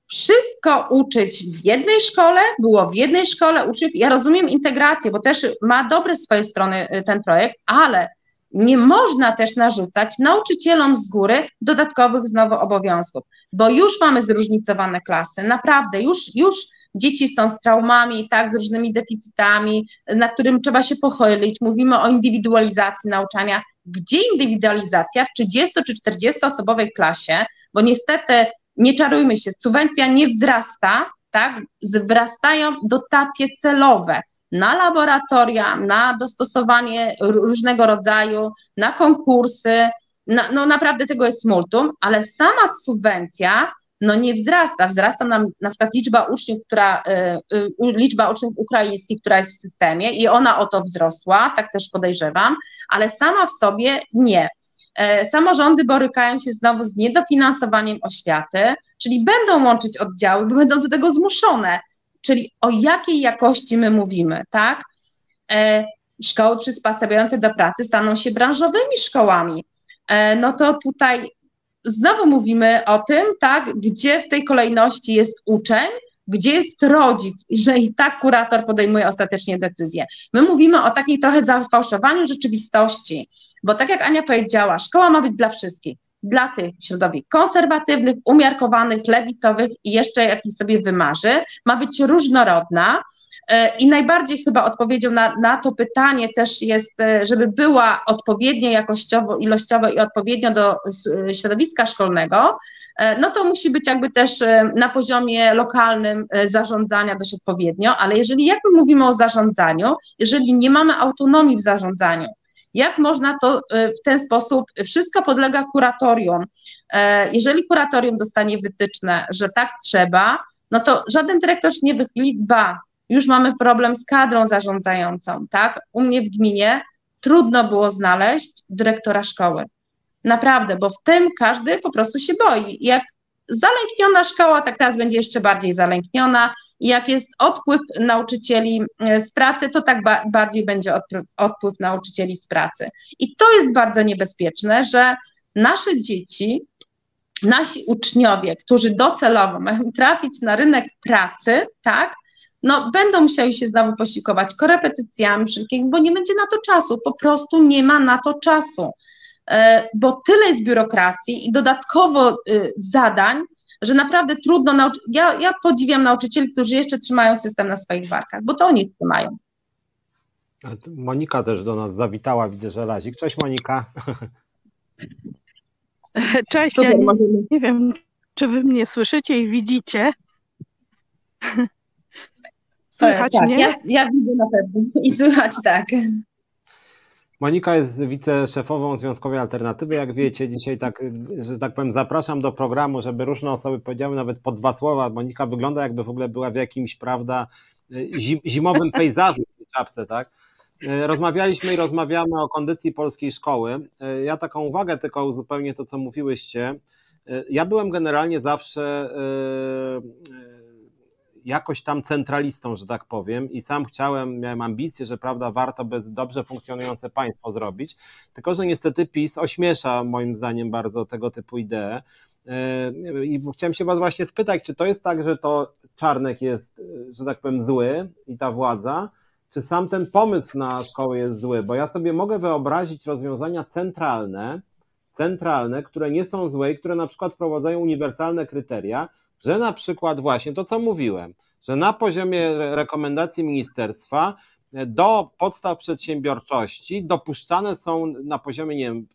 wszystko uczyć w jednej szkole, było w jednej szkole uczyć. Ja rozumiem integrację, bo też ma dobre swoje strony e, ten projekt, ale nie można też narzucać nauczycielom z góry dodatkowych znowu obowiązków, bo już mamy zróżnicowane klasy, naprawdę, już, już dzieci są z traumami, tak, z różnymi deficytami, na którym trzeba się pochylić. Mówimy o indywidualizacji nauczania. Gdzie indywidualizacja w 30 czy 40 osobowej klasie, bo niestety nie czarujmy się, subwencja nie wzrasta, tak, wzrastają dotacje celowe na laboratoria, na dostosowanie różnego rodzaju, na konkursy, na, no naprawdę tego jest multum, ale sama subwencja no nie wzrasta. Wzrasta nam na przykład liczba uczniów, która, y, y, liczba uczniów ukraińskich, która jest w systemie i ona o to wzrosła, tak też podejrzewam, ale sama w sobie nie. E, samorządy borykają się znowu z niedofinansowaniem oświaty, czyli będą łączyć oddziały, bo będą do tego zmuszone. Czyli o jakiej jakości my mówimy, tak? E, szkoły przysposabiające do pracy staną się branżowymi szkołami. E, no to tutaj znowu mówimy o tym, tak, gdzie w tej kolejności jest uczeń, gdzie jest rodzic, że i tak kurator podejmuje ostatecznie decyzję. My mówimy o takiej trochę zafałszowaniu rzeczywistości, bo tak jak Ania powiedziała, szkoła ma być dla wszystkich, dla tych środowisk konserwatywnych, umiarkowanych, lewicowych i jeszcze jakiś sobie wymarzy, ma być różnorodna, E, I najbardziej chyba odpowiedzią na, na to pytanie też jest, e, żeby była odpowiednio jakościowo, ilościowo i odpowiednio do środowiska szkolnego, e, no to musi być jakby też na poziomie lokalnym zarządzania dość odpowiednio, ale jeżeli jak my mówimy o zarządzaniu, jeżeli nie mamy autonomii w zarządzaniu, jak można to w ten sposób, wszystko podlega kuratorium. Jeżeli kuratorium dostanie wytyczne, że tak trzeba, no to żaden dyrektor się nie wychyli, ba, już mamy problem z kadrą zarządzającą, tak? U mnie w gminie trudno było znaleźć dyrektora szkoły. Naprawdę, bo w tym każdy po prostu się boi. Jak zalękniona szkoła, tak teraz będzie jeszcze bardziej zalękniona. Jak jest odpływ nauczycieli e, z pracy, to tak ba bardziej będzie odpływ, nauczycieli z pracy. I to jest bardzo niebezpieczne, że nasze dzieci, nasi uczniowie, którzy docelowo mają trafić na rynek pracy, tak, no będą musieli się znowu posiłkować korepetycjami wszelkiego, bo nie będzie na to czasu, po prostu nie ma na to czasu, bo tyle jest biurokracji i dodatkowo y, zadań, że naprawdę trudno nauczyć. Ja, ja podziwiam nauczycieli, którzy jeszcze trzymają system na swoich barkach, bo to oni trzymają. Monika też do nas zawitała, widzę, że Lazik. Cześć Monika. Cześć, Super, ja nie, nie wiem, czy wy mnie słyszycie i widzicie. Słychać tak, mnie? Ja, ja widzę na pewno i słychać tak. Monika jest wiceszefową Związkowej Alternatywy. Jak wiecie, dzisiaj tak, że tak powiem, zapraszam do programu, żeby różne osoby powiedziały nawet po dwa słowa. Monika wygląda jakby w ogóle była w jakimś, prawda, zim, zimowym pejzażu w tej czapce, tak? Rozmawialiśmy i rozmawiamy o kondycji polskiej szkoły. Ja taką uwagę tylko uzupełnię to, co mówiłyście. Ja byłem generalnie zawsze jakoś tam centralistą, że tak powiem, i sam chciałem, miałem ambicje, że prawda, warto bez dobrze funkcjonujące państwo zrobić, tylko że niestety PiS ośmiesza moim zdaniem bardzo tego typu idee. E, I chciałem się Was właśnie spytać, czy to jest tak, że to Czarnek jest, że tak powiem, zły i ta władza, czy sam ten pomysł na szkołę jest zły? Bo ja sobie mogę wyobrazić rozwiązania centralne, centralne, które nie są złe i które na przykład wprowadzają uniwersalne kryteria, że na przykład właśnie to, co mówiłem, że na poziomie rekomendacji ministerstwa do podstaw przedsiębiorczości dopuszczane są na poziomie, nie wiem,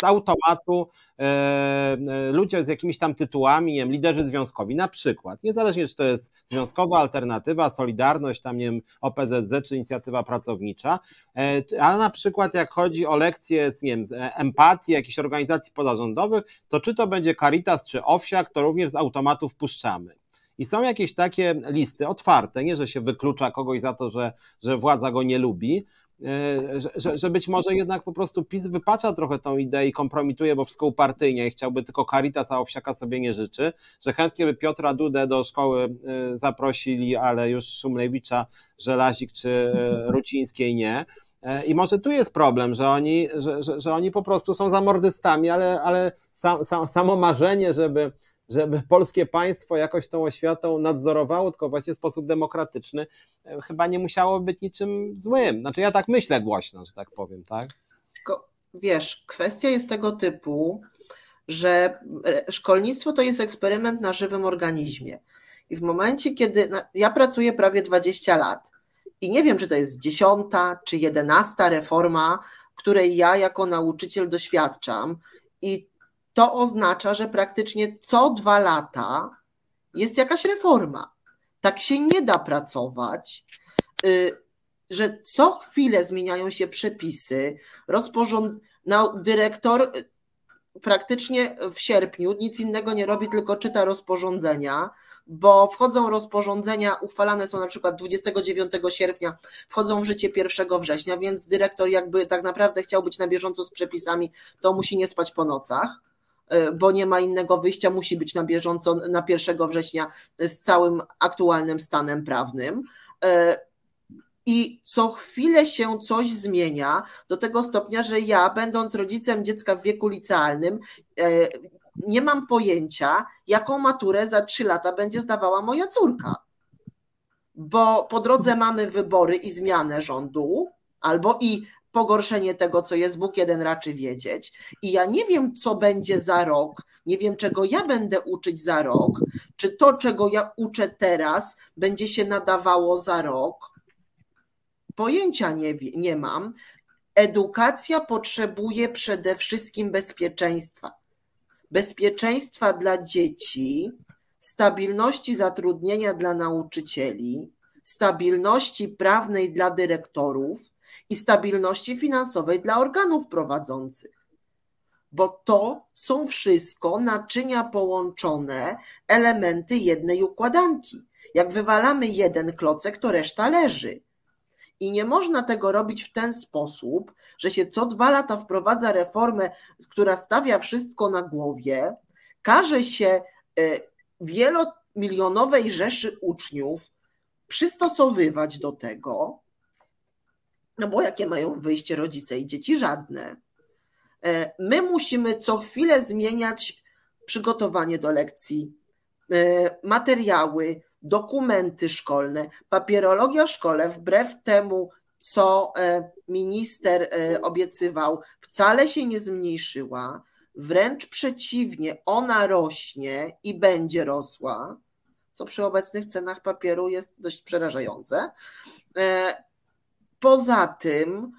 z automatu e, e, ludzie z jakimiś tam tytułami, nie wiem, liderzy związkowi, na przykład, niezależnie czy to jest związkowa alternatywa, Solidarność, tam nie wiem, OPZZ czy inicjatywa pracownicza, e, a na przykład jak chodzi o lekcje z, nie wiem, z empatii, jakichś organizacji pozarządowych, to czy to będzie Caritas czy Owsiak, to również z automatu wpuszczamy. I są jakieś takie listy otwarte, nie, że się wyklucza kogoś za to, że, że władza go nie lubi, E, że, że, że, być może jednak po prostu PiS wypacza trochę tą ideę i kompromituje, bo wszystko upartyjnie i chciałby tylko Caritas, a Owsiaka sobie nie życzy, że chętnie by Piotra Dudę do szkoły e, zaprosili, ale już Szumlewicza, Żelazik czy e, Rucińskiej nie. I może tu jest problem, że oni, że, że, że oni po prostu są zamordystami, ale, ale sam, sam, samo marzenie, żeby żeby polskie państwo jakoś tą oświatą nadzorowało, tylko właśnie w sposób demokratyczny, e, chyba nie musiało być niczym złym. Znaczy ja tak myślę głośno, że tak powiem, tak? Tylko, wiesz, kwestia jest tego typu, że szkolnictwo to jest eksperyment na żywym organizmie. I w momencie, kiedy ja pracuję prawie 20 lat i nie wiem, czy to jest dziesiąta czy jedenasta reforma, której ja jako nauczyciel doświadczam, i to oznacza, że praktycznie co dwa lata jest jakaś reforma. Tak się nie da pracować, y, że co chwilę zmieniają się przepisy, rozporząd... dyrektor y, praktycznie w sierpniu nic innego nie robi, tylko czyta rozporządzenia, bo wchodzą rozporządzenia, uchwalane są na przykład 29 sierpnia, wchodzą w życie 1 września, więc dyrektor jakby tak naprawdę chciał być na bieżąco z przepisami, to musi nie spać po nocach bo nie ma innego wyjścia, musi być na bieżąco na 1 września z całym aktualnym stanem prawnym. Y, I co chwilę się coś zmienia do tego stopnia, że ja, będąc rodzicem dziecka w wieku licealnym, y, nie mam pojęcia, jaką maturę za trzy lata będzie zdawała moja córka. Bo po drodze mamy wybory i zmianę rządu, albo i pogorszenie tego, co jest, Bóg jeden raczy wiedzieć. I ja nie wiem, co będzie za rok, nie wiem, czego ja będę uczyć za rok, czy to, czego ja uczę teraz, będzie się nadawało za rok. Pojęcia nie, nie mam. Edukacja potrzebuje przede wszystkim bezpieczeństwa bezpieczeństwa dla dzieci, stabilności zatrudnienia dla nauczycieli, stabilności prawnej dla dyrektorów i stabilności finansowej dla organów prowadzących. Bo to są wszystko naczynia połączone, elementy jednej układanki. Jak wywalamy jeden klocek, to reszta leży. I nie można tego robić w ten sposób, że się co dwa lata wprowadza reformę, która stawia wszystko na głowie, każe się e, wielomilionowej rzeszy uczniów przystosowywać do tego, no bo jakie mają wyjście rodzice i dzieci? Żadne. E, my musimy co chwilę zmieniać przygotowanie do lekcji, e, materiały, dokumenty szkolne, papierologia w szkole, wbrew temu, co e, minister obiecywał, wcale się nie zmniejszyła, wręcz przeciwnie, ona rośnie i będzie rosła, co przy obecnych cenach papieru jest dość przerażające. E, poza tym,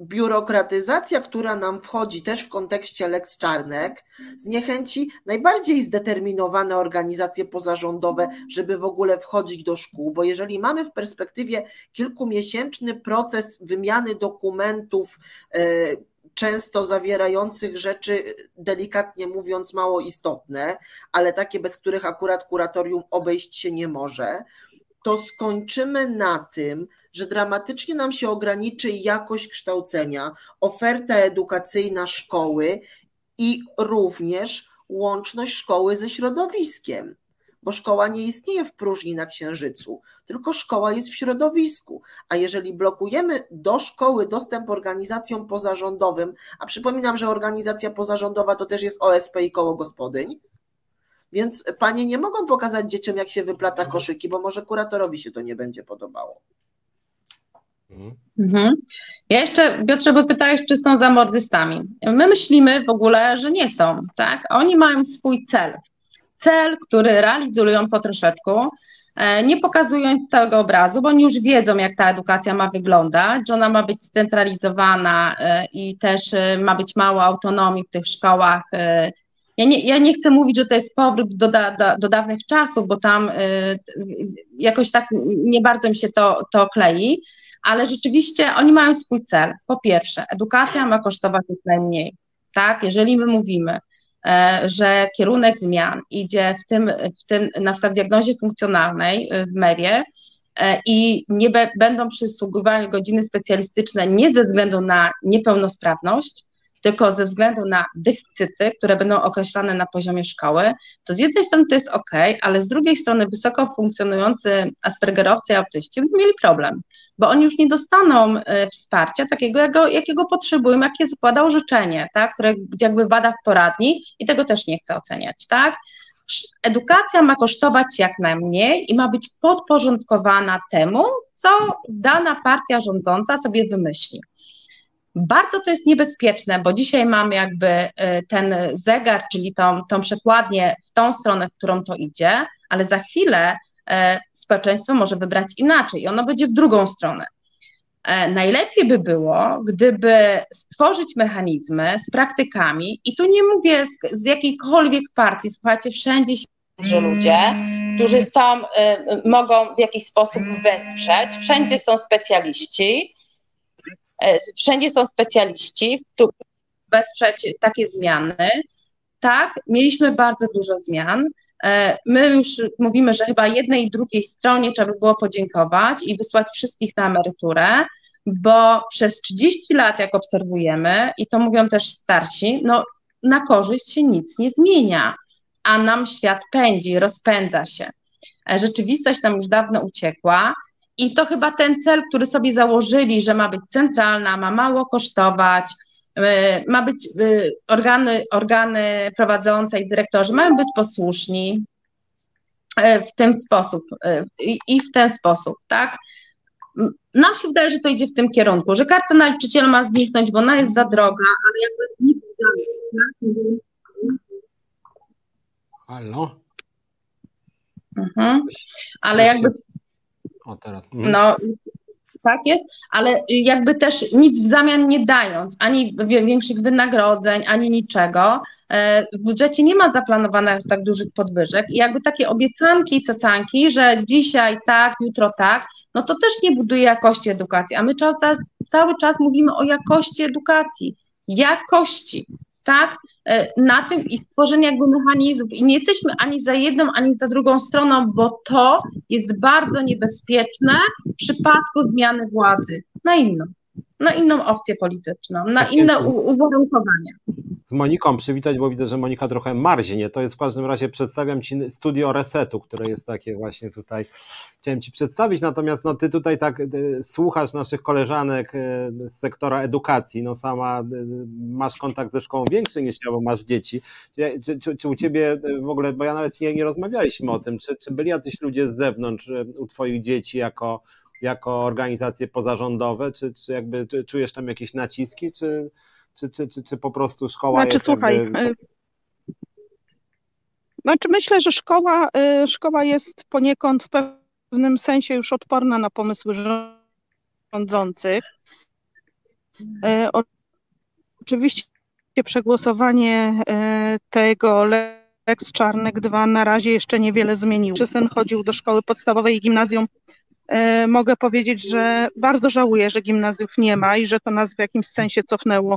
biurokratyzacja, która nam wchodzi też w kontekście Lex Czarnek, zniechęci najbardziej zdeterminowane organizacje pozarządowe, żeby w ogóle wchodzić do szkół, bo jeżeli mamy w perspektywie kilkumiesięczny proces wymiany dokumentów, e, często zawierających rzeczy, delikatnie mówiąc, mało istotne, ale takie, bez których akurat kuratorium obejść się nie może, to skończymy na tym, że dramatycznie nam się ograniczy jakość kształcenia, oferta edukacyjna szkoły i również łączność szkoły ze środowiskiem. Bo szkoła nie istnieje w próżni na księżycu, tylko szkoła jest w środowisku. A jeżeli blokujemy do szkoły dostęp organizacjom pozarządowym, a przypominam, że organizacja pozarządowa to też jest OSP i koło gospodyń, więc panie nie mogą pokazać dzieciom, jak się wyplata koszyki, bo może kuratorowi się to nie będzie podobało. Mhm. Ja jeszcze, Piotrze, bo pytałeś, czy są zamordystami. My myślimy w ogóle, że nie są, tak? Oni mają swój cel. Cel, który realizują po troszeczku, e, nie pokazując całego obrazu, bo oni już wiedzą, jak ta edukacja ma wyglądać, że ona ma być scentralizowana e, i też e, ma być mało autonomii w tych szkołach. Ja nie, ja nie chcę mówić, że to jest powrót do, do, do dawnych czasów, bo tam jakoś tak nie bardzo mi się to, to klei, ale rzeczywiście oni mają swój cel. Po pierwsze, edukacja ma kosztować najmniej. Tak, jeżeli my mówimy, że kierunek zmian idzie w tym, w tym na przykład diagnozie funkcjonalnej w MERie i nie be, będą przysługiwane godziny specjalistyczne nie ze względu na niepełnosprawność, tylko ze względu na deficyty, które będą określane na poziomie szkoły, to z jednej strony to jest ok, ale z drugiej strony wysoko funkcjonujący aspergerowcy i autyści będą mieli problem, bo oni już nie dostaną e, wsparcia takiego, jakiego, jakiego potrzebują, jakie zakłada orzeczenie, tak, które jakby bada w poradni i tego też nie chcę oceniać, tak. Edukacja ma kosztować jak najmniej i ma być podporządkowana temu, co dana partia rządząca sobie wymyśli. Bardzo to jest niebezpieczne, bo dzisiaj mamy jakby y, ten zegar, czyli tą, tą przekładnię w tą stronę, w którą to idzie, ale za chwilę y, społeczeństwo może wybrać inaczej i ono będzie w drugą stronę. E, najlepiej by było, gdyby stworzyć mechanizmy z praktykami, i tu nie mówię z, z jakiejkolwiek partii, słuchajcie, wszędzie się ludzie, którzy są, y, mogą w jakiś sposób wesprzeć, wszędzie są specjaliści, E, wszędzie są specjaliści, wesprzeć takie zmiany. Tak, mieliśmy bardzo dużo zmian. E, my już mówimy, że chyba jednej i drugiej stronie trzeba by było podziękować i wysłać wszystkich na emeryturę, bo przez 30 lat, jak obserwujemy, i to mówią też starsi, no na korzyść się nic nie zmienia, a nam świat pędzi, rozpędza się. E, rzeczywistość nam już dawno uciekła. I to chyba ten cel, który sobie założyli, że ma być centralna, ma mało kosztować, e, ma być e, organy, organy prowadzące i dyrektorzy mają być posłuszni w ten sposób i w ten sposób, tak? Nam się wydaje, że to idzie w tym kierunku, że karta nauczyciela ma zniknąć, bo ona jest za droga, ale jakby nikt nie Halo? Mhm. Ale jakby. O, teraz. Mhm. No, tak jest, ale jakby też nic w zamian nie dając, ani większych wynagrodzeń, ani niczego. E, w budżecie nie ma zaplanowanych tak dużych podwyżek i jakby takie obiecanki i cacanki, że dzisiaj tak, jutro tak, no to też nie buduje jakości edukacji, a my cały, cały czas mówimy o jakości edukacji, jakości, tak, e, na tym i stworzenie jakby mechanizmów. I nie jesteśmy ani za jedną, ani za drugą stroną, bo to jest bardzo niebezpieczne w przypadku zmiany władzy. Na inną, na inną opcję polityczną, na inne uwarunkowania z Moniką przywitać, bo widzę, że Monika trochę marznie. To jest w każdym razie, przedstawiam Ci studio Resetu, które jest takie właśnie tutaj. Chciałem Ci przedstawić, natomiast no, Ty tutaj tak y, słuchasz naszych koleżanek y, z sektora edukacji, no sama y, masz kontakt ze szkołą większy niż ja, bo masz dzieci. Czy, czy, czy u Ciebie w ogóle, bo ja nawet nie, nie rozmawialiśmy o tym, czy, czy byli jacyś ludzie z zewnątrz u Twoich dzieci jako jako organizacje pozarządowe, czy, czy jakby czy czujesz tam jakieś naciski, czy, czy, czy, czy, czy po prostu szkoła znaczy, jest słuchaj, jakby... Y, znaczy myślę, że szkoła, y, szkoła jest poniekąd w pewnym sensie już odporna na pomysły rządzących. Y, oczywiście przegłosowanie tego Lex Czarnek 2 na razie jeszcze niewiele zmieniło. Czy syn chodził do szkoły podstawowej i gimnazjum, mogę powiedzieć, że bardzo żałuję, że gimnazjów nie ma i że to nas w jakimś sensie cofnęło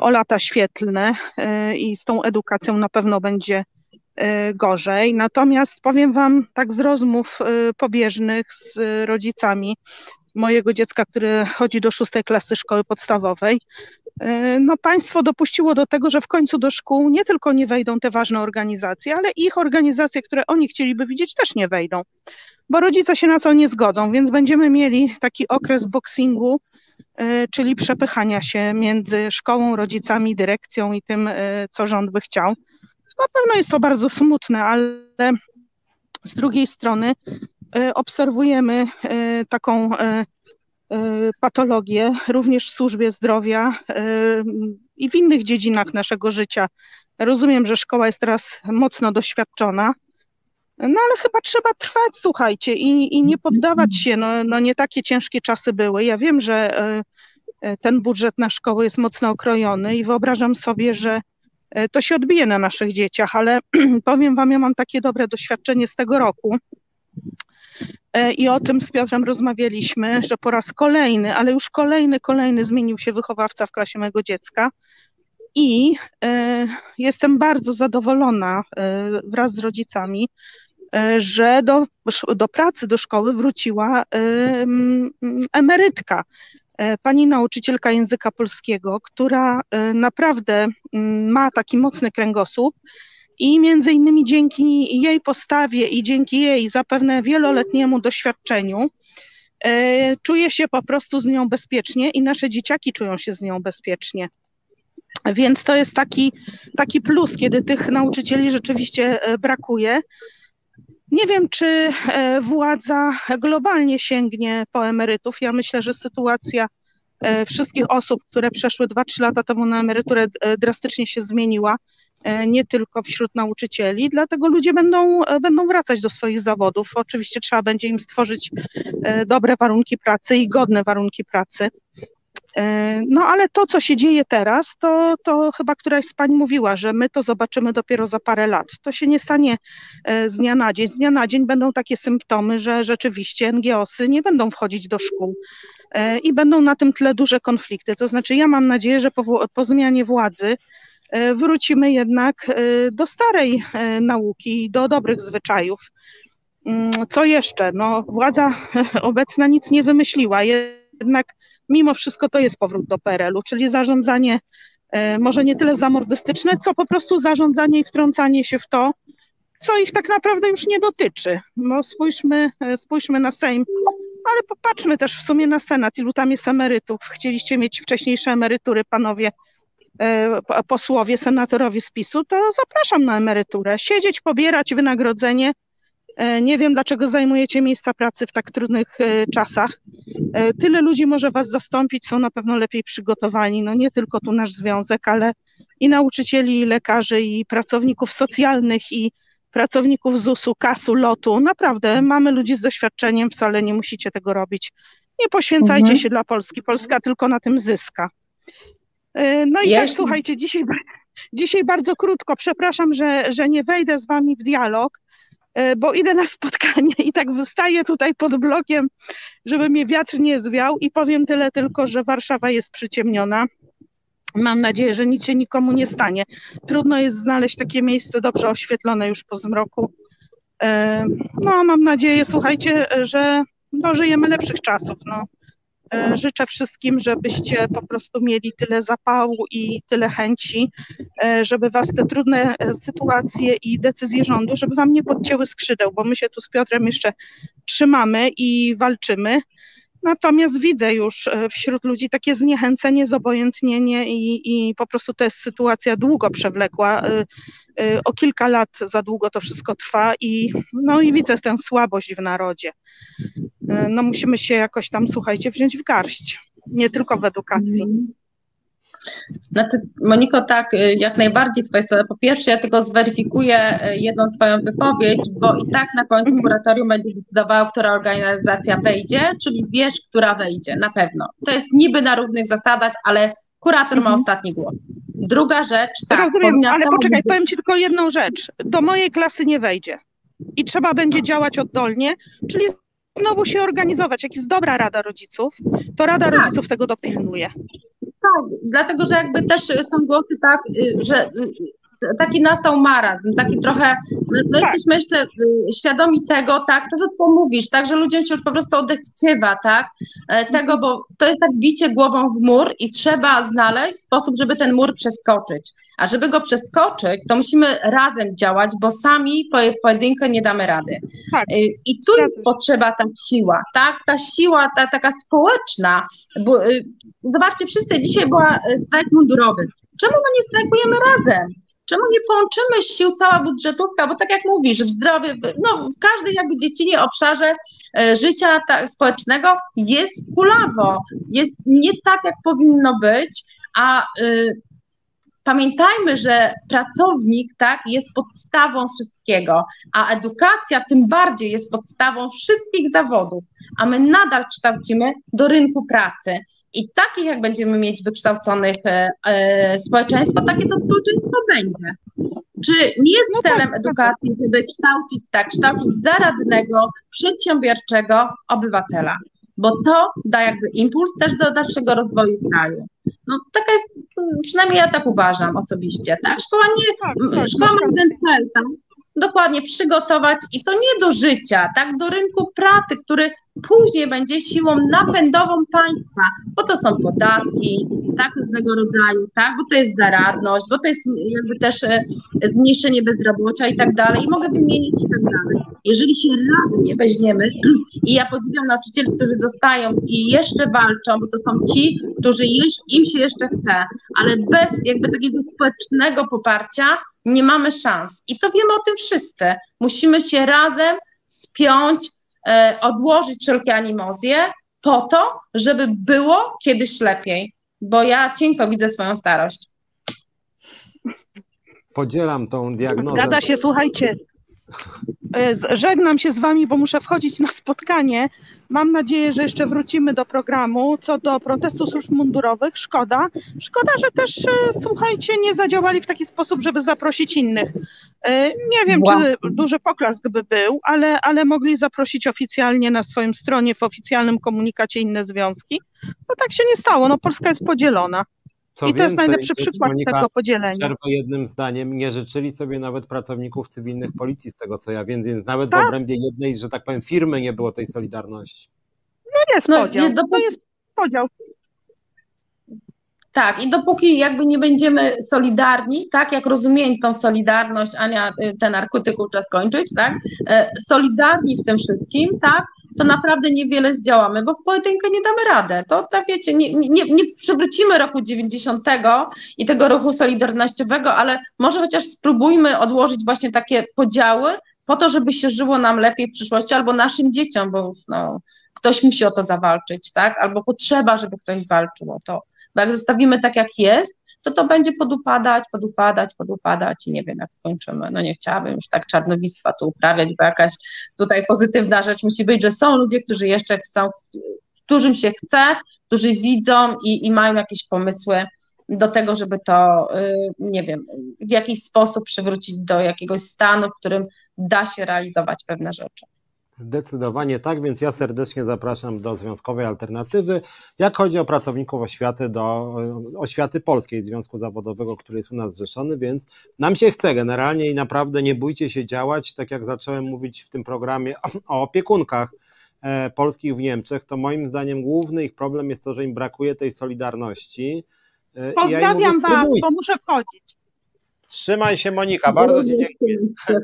o lata świetlne e, i z tą edukacją na pewno będzie e, gorzej. Natomiast powiem Wam tak z rozmów pobieżnych z rodzicami mojego dziecka, który chodzi do szóstej klasy szkoły podstawowej, no państwo dopuściło do tego, że w końcu do szkół nie tylko nie wejdą te ważne organizacje, ale ich organizacje, które oni chcieliby widzieć, też nie wejdą, bo rodzice się na to nie zgodzą, więc będziemy mieli taki okres boxingu E, czyli przepychania się między szkołą, rodzicami, dyrekcją i tym, e, co rząd by chciał. Na pewno jest to bardzo smutne, ale z drugiej strony e, obserwujemy taką patologię również w służbie zdrowia i w innych dziedzinach naszego życia. Rozumiem, że szkoła jest teraz mocno doświadczona, no ale chyba trzeba trwać, słuchajcie, i, i nie poddawać się. No, no nie takie ciężkie czasy były. Ja wiem, że e, e, ten budżet na szkoły jest mocno okrojony i wyobrażam sobie, że e, to się odbije na naszych dzieciach, ale powiem Wam, ja mam takie dobre doświadczenie z tego roku. I o tym z Piotrem rozmawialiśmy, że po raz kolejny, ale już kolejny, kolejny zmienił się wychowawca w klasie mojego dziecka. I jestem bardzo zadowolona wraz z rodzicami, że do, do pracy, do szkoły wróciła e, emerytka, e, pani nauczycielka języka polskiego, która naprawdę ma taki mocny kręgosłup i między innymi dzięki jej postawie i dzięki jej zapewne wieloletniemu doświadczeniu czuje się po prostu z nią bezpiecznie i nasze dzieciaki czują się z nią bezpiecznie. Więc to jest taki, taki plus, kiedy tych nauczycieli rzeczywiście brakuje. Nie wiem, czy e, władza globalnie sięgnie po emerytów. Ja myślę, że sytuacja e, wszystkich osób, które przeszły 2-3 lata temu na emeryturę, e, drastycznie się zmieniła, nie tylko wśród nauczycieli, dlatego ludzie będą, będą wracać do swoich zawodów. Oczywiście trzeba będzie im stworzyć dobre warunki pracy i godne warunki pracy. E, no ale to, co się dzieje teraz, to, to chyba któraś z Pań mówiła, że my to zobaczymy dopiero za parę lat. To się nie stanie e, z dnia na dzień. Z dnia na dzień będą takie symptomy, że rzeczywiście NGOsy nie będą wchodzić do szkół e, i będą na tym tle duże konflikty. To znaczy ja mam nadzieję, że po, po zmianie władzy wrócimy jednak do starej nauki, do dobrych zwyczajów. Mm, co jeszcze? No, władza obecna nic nie wymyśliła. Jednak mimo wszystko to jest powrót do PRL-u, czyli zarządzanie e, może nie tyle zamordystyczne, co po prostu zarządzanie i wtrącanie się w to, co ich tak naprawdę już nie dotyczy. No spójrzmy, e, spójrzmy na Sejm, ale popatrzmy też w sumie na Senat, ilu tam jest emerytów. Chcieliście mieć wcześniejsze emerytury, panowie e, posłowie, senatorowie z PiSu, to zapraszam na emeryturę. Siedzieć, pobierać wynagrodzenie, nie wiem, dlaczego zajmujecie miejsca pracy w tak trudnych e, czasach. E, tyle ludzi może Was zastąpić, są na pewno lepiej przygotowani. No nie tylko tu nasz związek, ale i nauczycieli, i lekarzy, i pracowników socjalnych, i pracowników ZUS-u, KAS-u, LOT-u. Naprawdę mamy ludzi z doświadczeniem, wcale nie musicie tego robić. Nie poświęcajcie mhm. się dla Polski. Polska tylko na tym zyska. No i tak, słuchajcie, dzisiaj, dzisiaj bardzo krótko, przepraszam, że, że nie wejdę z Wami w dialog, E, bo idę na spotkanie i tak wystaję tutaj pod blokiem, żeby mnie wiatr nie zwiał i powiem tyle tylko, że Warszawa jest przyciemniona. Mam nadzieję, że nic się nikomu nie stanie. Trudno jest znaleźć takie miejsce dobrze oświetlone już po zmroku. E, no, mam nadzieję, słuchajcie, że dożyjemy lepszych czasów. No. E, życzę wszystkim, żebyście po prostu mieli tyle zapału i tyle chęci, e, żeby was te trudne e, sytuacje i decyzje rządu, żeby wam nie podcięły skrzydeł, bo my się tu z Piotrem jeszcze trzymamy i walczymy. Natomiast widzę już wśród ludzi takie zniechęcenie, zobojętnienie i, i po prostu to jest sytuacja długo przewlekła. O kilka lat za długo to wszystko trwa i, no i widzę tę słabość w narodzie. E, no musimy się jakoś tam, słuchajcie, wziąć w garść, nie tylko w edukacji. Znaczy, Moniko, tak, y, jak najbardziej Twoje słowa. Po pierwsze, ja tylko zweryfikuję y, jedną Twoją wypowiedź, bo i tak na końcu mhm. kuratorium będzie decydowało, która organizacja wejdzie, czyli wiesz, która wejdzie, na pewno. To jest niby na równych zasadach, ale kurator ma mhm. ostatni głos. Druga rzecz, tak. Rozumiem, ale poczekaj, powiem Ci tylko jedną rzecz. Do mojej klasy nie wejdzie i trzeba będzie działać oddolnie, czyli znowu się organizować. Jak jest dobra rada rodziców, to rada tak. rodziców tego dopilnuje. Tak, dlatego że jakby też są głosy tak, y, że y, taki nastał marazm, taki trochę, my, my tak. jesteśmy jeszcze y, świadomi tego, tak, to co mówisz, tak, że ludziom się już po prostu odechciewa, tak, e, tego, bo to jest tak bicie głową w mur i trzeba znaleźć sposób, żeby ten mur przeskoczyć. A żeby go przeskoczyć, to musimy razem działać, bo sami po pojedynkę nie damy rady. Tak. Y, I tu jest potrzeba ta siła, tak? Ta siła, ta taka społeczna. Bo, y, zobaczcie, wszyscy dzisiaj była strajk mundurowy. Czemu my nie strajkujemy razem? Czemu nie połączymy sił cała budżetówka, bo tak jak mówisz, w zdrowiu, no w każdej jakby dziedzinie, obszarze życia tak, społecznego jest kulawo, jest nie tak, jak powinno być, a y, pamiętajmy, że pracownik tak, jest podstawą wszystkiego, a edukacja tym bardziej jest podstawą wszystkich zawodów, a my nadal kształcimy do rynku pracy. I takich, jak będziemy mieć wykształconych e, e, społeczeństwo, takie to społeczeństwo będzie. Czy nie jest no celem tak, edukacji, żeby kształcić tak, kształcić zaradnego, przedsiębiorczego obywatela? Bo to da jakby impuls też do dalszego rozwoju kraju. No taka jest, przynajmniej ja tak uważam osobiście, tak? Szkoła nie, tak, tak, szkoła ma ten cel, tak? dokładnie przygotować i to nie do życia, tak, do rynku pracy, który później będzie siłą napędową państwa, bo to są podatki, tak, różnego rodzaju, tak, bo to jest zaradność, bo to jest jakby też e, zmniejszenie bezrobocia i tak dalej, i mogę wymienić i tak dalej. Jeżeli się razem nie weźmiemy, i ja podziwiam nauczycieli, którzy zostają i jeszcze walczą, bo to są ci, którzy im się jeszcze chce, ale bez jakby takiego społecznego poparcia nie mamy szans. I to wiemy o tym wszyscy. Musimy się razem spiąć, e, odłożyć wszelkie animozje po to, żeby było kiedyś lepiej, bo ja cienko widzę swoją starość. Podzielam tą diagnozę. Zgadza się, słuchajcie. E, żegnam się z Wami, bo muszę wchodzić na spotkanie. Mam nadzieję, że jeszcze wrócimy do programu. Co do protestu służb mundurowych, szkoda. Szkoda, że też, e, słuchajcie, nie zadziałali w taki sposób, żeby zaprosić innych. E, nie wiem, wow. czy duży poklask by był, ale, ale mogli zaprosić oficjalnie na swoim stronie, w oficjalnym komunikacie inne związki. No tak się nie stało. No Polska jest podzielona. Co I to jest najlepszy przykład Monika, tego podzielenia. Przerwę jednym zdaniem, nie życzyli sobie nawet pracowników cywilnych policji, z tego co ja wiem, więc nawet tak? w obrębie jednej, że tak powiem, firmy nie było tej solidarności. No jest no, podział, nie, to jest podział. Tak, i dopóki jakby nie będziemy solidarni, tak, jak rozumiem tą solidarność, Ania, y, ten artykuł czas kończyć, tak, e, solidarni w tym wszystkim, tak, to naprawdę niewiele zdziałamy, bo w pojedynkę nie damy radę. To tak wiecie, nie, nie, nie przywrócimy roku 90 i tego ruchu solidarnościowego, ale może chociaż spróbujmy odłożyć właśnie takie podziały po to, żeby się żyło nam lepiej w przyszłości albo naszym dzieciom, bo już no, ktoś musi o to zawalczyć, tak? Albo potrzeba, żeby ktoś walczył o to. Bo jak zostawimy tak, jak jest, to to będzie podupadać, podupadać, podupadać i nie wiem, jak skończymy. No nie chciałabym już tak czarnowictwa tu uprawiać, bo jakaś tutaj pozytywna rzecz musi być, że są ludzie, którzy jeszcze chcą, którym się chce, którzy widzą i, i mają jakieś pomysły do tego, żeby to, y, nie wiem, w jakiś sposób przywrócić do jakiegoś stanu, w którym da się realizować pewne rzeczy. Zdecydowanie tak, więc ja serdecznie zapraszam do Związkowej Alternatywy. Jak chodzi o pracowników oświaty, do oświaty polskiej Związku Zawodowego, który jest u nas zrzeszony, więc nam się chce generalnie i naprawdę nie bójcie się działać, tak jak zacząłem mówić w tym programie o opiekunkach e, polskich w Niemczech, to moim zdaniem główny ich problem jest to, że im brakuje tej solidarności. E, Pozdrawiam ja Was, bo muszę wchodzić. Trzymaj się Monika, bardzo Ci dziękuję. E,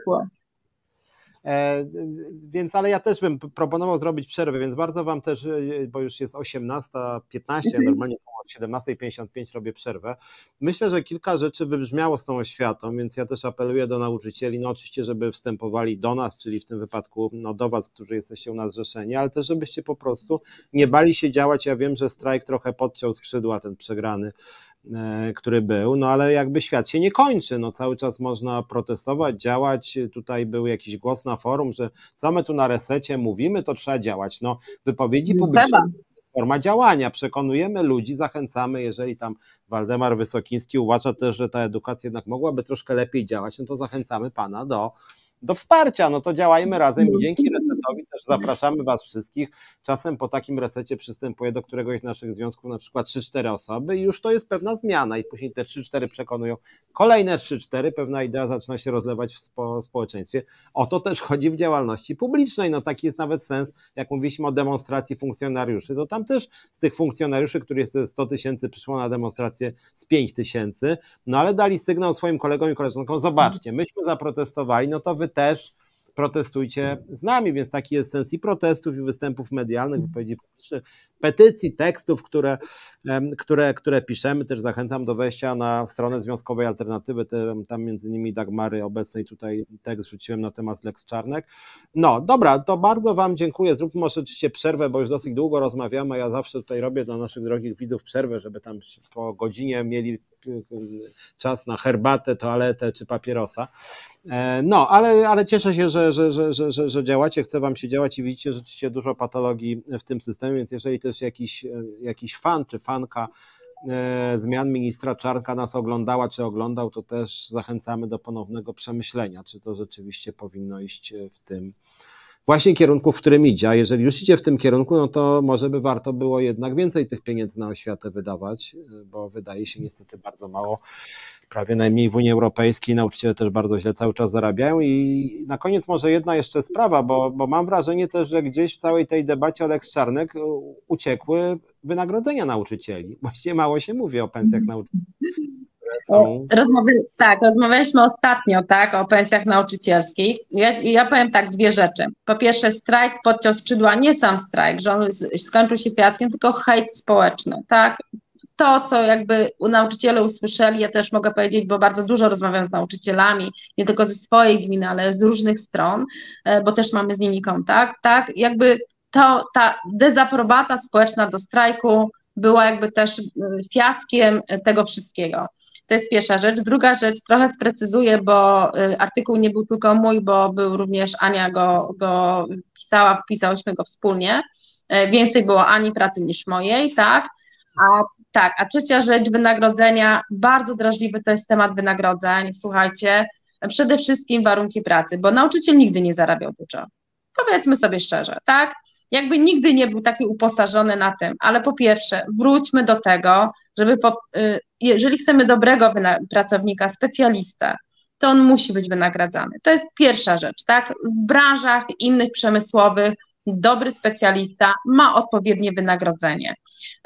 więc, ale ja też bym proponował zrobić przerwę, więc bardzo Wam też, e, bo już jest 18.15, ja mhm. normalnie o 17.55 robię przerwę. Myślę, że kilka rzeczy wybrzmiało z tą oświatą, więc ja też apeluję do nauczycieli, no oczywiście, żeby wstępowali do nas, czyli w tym wypadku no, do Was, którzy jesteście u nas zrzeszeni, ale też żebyście po prostu nie bali się działać. Ja wiem, że strajk trochę podciął skrzydła, ten przegrany E, który był, no ale jakby świat się nie kończy, no cały czas można protestować, działać, tutaj był jakiś głos na forum, że co my tu na resecie mówimy, to trzeba działać, no wypowiedzi publiczne forma działania. Przekonujemy ludzi, zachęcamy, jeżeli tam Waldemar Wysokiński uważa też, że ta edukacja jednak mogłaby troszkę lepiej działać, no to zachęcamy pana do do wsparcia, no to działajmy razem i dzięki resetowi też zapraszamy Was wszystkich. Czasem po takim resecie przystępuje do któregoś z naszych związków na przykład 3-4 osoby i już to jest pewna zmiana i później te 3-4 przekonują kolejne 3-4, pewna idea zaczyna się rozlewać w spo, społeczeństwie. O to też chodzi w działalności publicznej, no taki jest nawet sens, jak mówiliśmy o demonstracji funkcjonariuszy, to tam też z tych funkcjonariuszy, których jest 100 tysięcy przyszło na demonstrację z 5 tysięcy, no ale dali sygnał swoim kolegom i koleżankom, zobaczcie, myśmy zaprotestowali, no to wy też protestujcie z nami, więc taki jest sens i protestów, i występów medialnych, wypowiedzi publicznych, petycji, tekstów, które, które, które piszemy. Też zachęcam do wejścia na stronę Związkowej Alternatywy, tam między innymi Dagmary obecnej tutaj tekst rzuciłem na temat Lex Czarnek. No, dobra, to bardzo Wam dziękuję. Zróbmy może oczywiście przerwę, bo już dosyć długo rozmawiamy, ja zawsze tutaj robię dla naszych drogich widzów przerwę, żeby tam po godzinie mieli czas na herbatę, toaletę czy papierosa. E, no, ale, ale cieszę się, że, że, że, że, że działacie, chce Wam się działać i widzicie rzeczywiście dużo patologii w tym systemie, więc jeżeli też jakiś, jakiś fan czy fanka e, zmian ministra Czarnka nas oglądała czy oglądał, to też zachęcamy do ponownego przemyślenia, czy to rzeczywiście powinno iść w tym właśnie kierunku, w którym idzie. A jeżeli już idzie w tym kierunku, no to może by warto było jednak więcej tych pieniędzy na oświatę wydawać, bo wydaje się niestety bardzo mało, prawie najmniej w Unii Europejskiej. Nauczyciele też bardzo źle cały czas zarabiają. I na koniec może jedna jeszcze sprawa, bo, bo mam wrażenie też, że gdzieś w całej tej debacie o Lex Czarnek uciekły wynagrodzenia nauczycieli. Właściwie mało się mówi o pensjach nauczycieli są. tak, rozmawialiśmy ostatnio tak, o pensjach nauczycielskich. Ja, ja powiem tak, dwie rzeczy. Po pierwsze, strajk podciął skrzydła, nie sam strajk, że on skończył się fiaskiem, tylko hejt społeczny. Tak? To, co jakby nauczyciele usłyszeli, ja też mogę powiedzieć, bo bardzo dużo rozmawiam z nauczycielami, nie tylko ze swojej gminy, ale z różnych stron, e, bo też mamy z nimi kontakt, tak? Jakby to, ta dezaprobata społeczna do strajku była jakby też fiaskiem tego wszystkiego. To jest pierwsza rzecz. Druga rzecz, trochę sprecyzuję, bo y, artykuł nie był tylko mój, bo był również Ania go, go pisała, pisałyśmy go wspólnie. E, więcej było Ani pracy niż mojej, tak? A tak, a trzecia rzecz, wynagrodzenia, bardzo drażliwy to jest temat wynagrodzeń. Słuchajcie, przede wszystkim warunki pracy, bo nauczyciel nigdy nie zarabiał dużo. Powiedzmy sobie szczerze, tak? Jakby nigdy nie był taki uposażony na tym, ale po pierwsze, wróćmy do tego, żeby, po, y, jeżeli chcemy dobrego pracownika, specjalistę, to on musi być wynagradzany. To jest pierwsza rzecz, tak? W branżach innych przemysłowych dobry specjalista ma odpowiednie wynagrodzenie.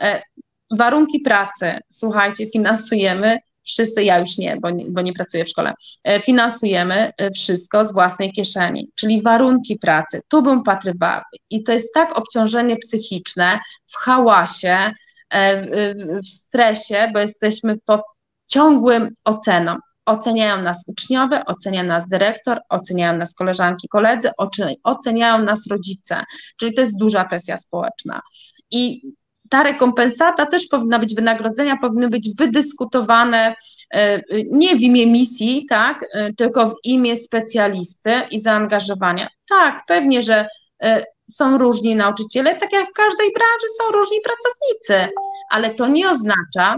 E, warunki pracy, słuchajcie, finansujemy wszyscy, ja już nie, bo nie, bo nie pracuję w szkole, e, finansujemy e, wszystko z własnej kieszeni, czyli warunki pracy. Tu bym patrywała i to jest tak obciążenie psychiczne w hałasie, w, w stresie, bo jesteśmy pod ciągłym oceną oceniają nas uczniowie, ocenia nas dyrektor, oceniają nas koleżanki, koledzy, oceniają nas rodzice, czyli to jest duża presja społeczna. I ta rekompensata też powinna być, wynagrodzenia powinny być wydyskutowane e, nie w imię misji, tak, e, tylko w imię specjalisty i zaangażowania. Tak, pewnie, że e, są różni nauczyciele, tak jak w każdej branży są różni pracownicy, ale to nie oznacza,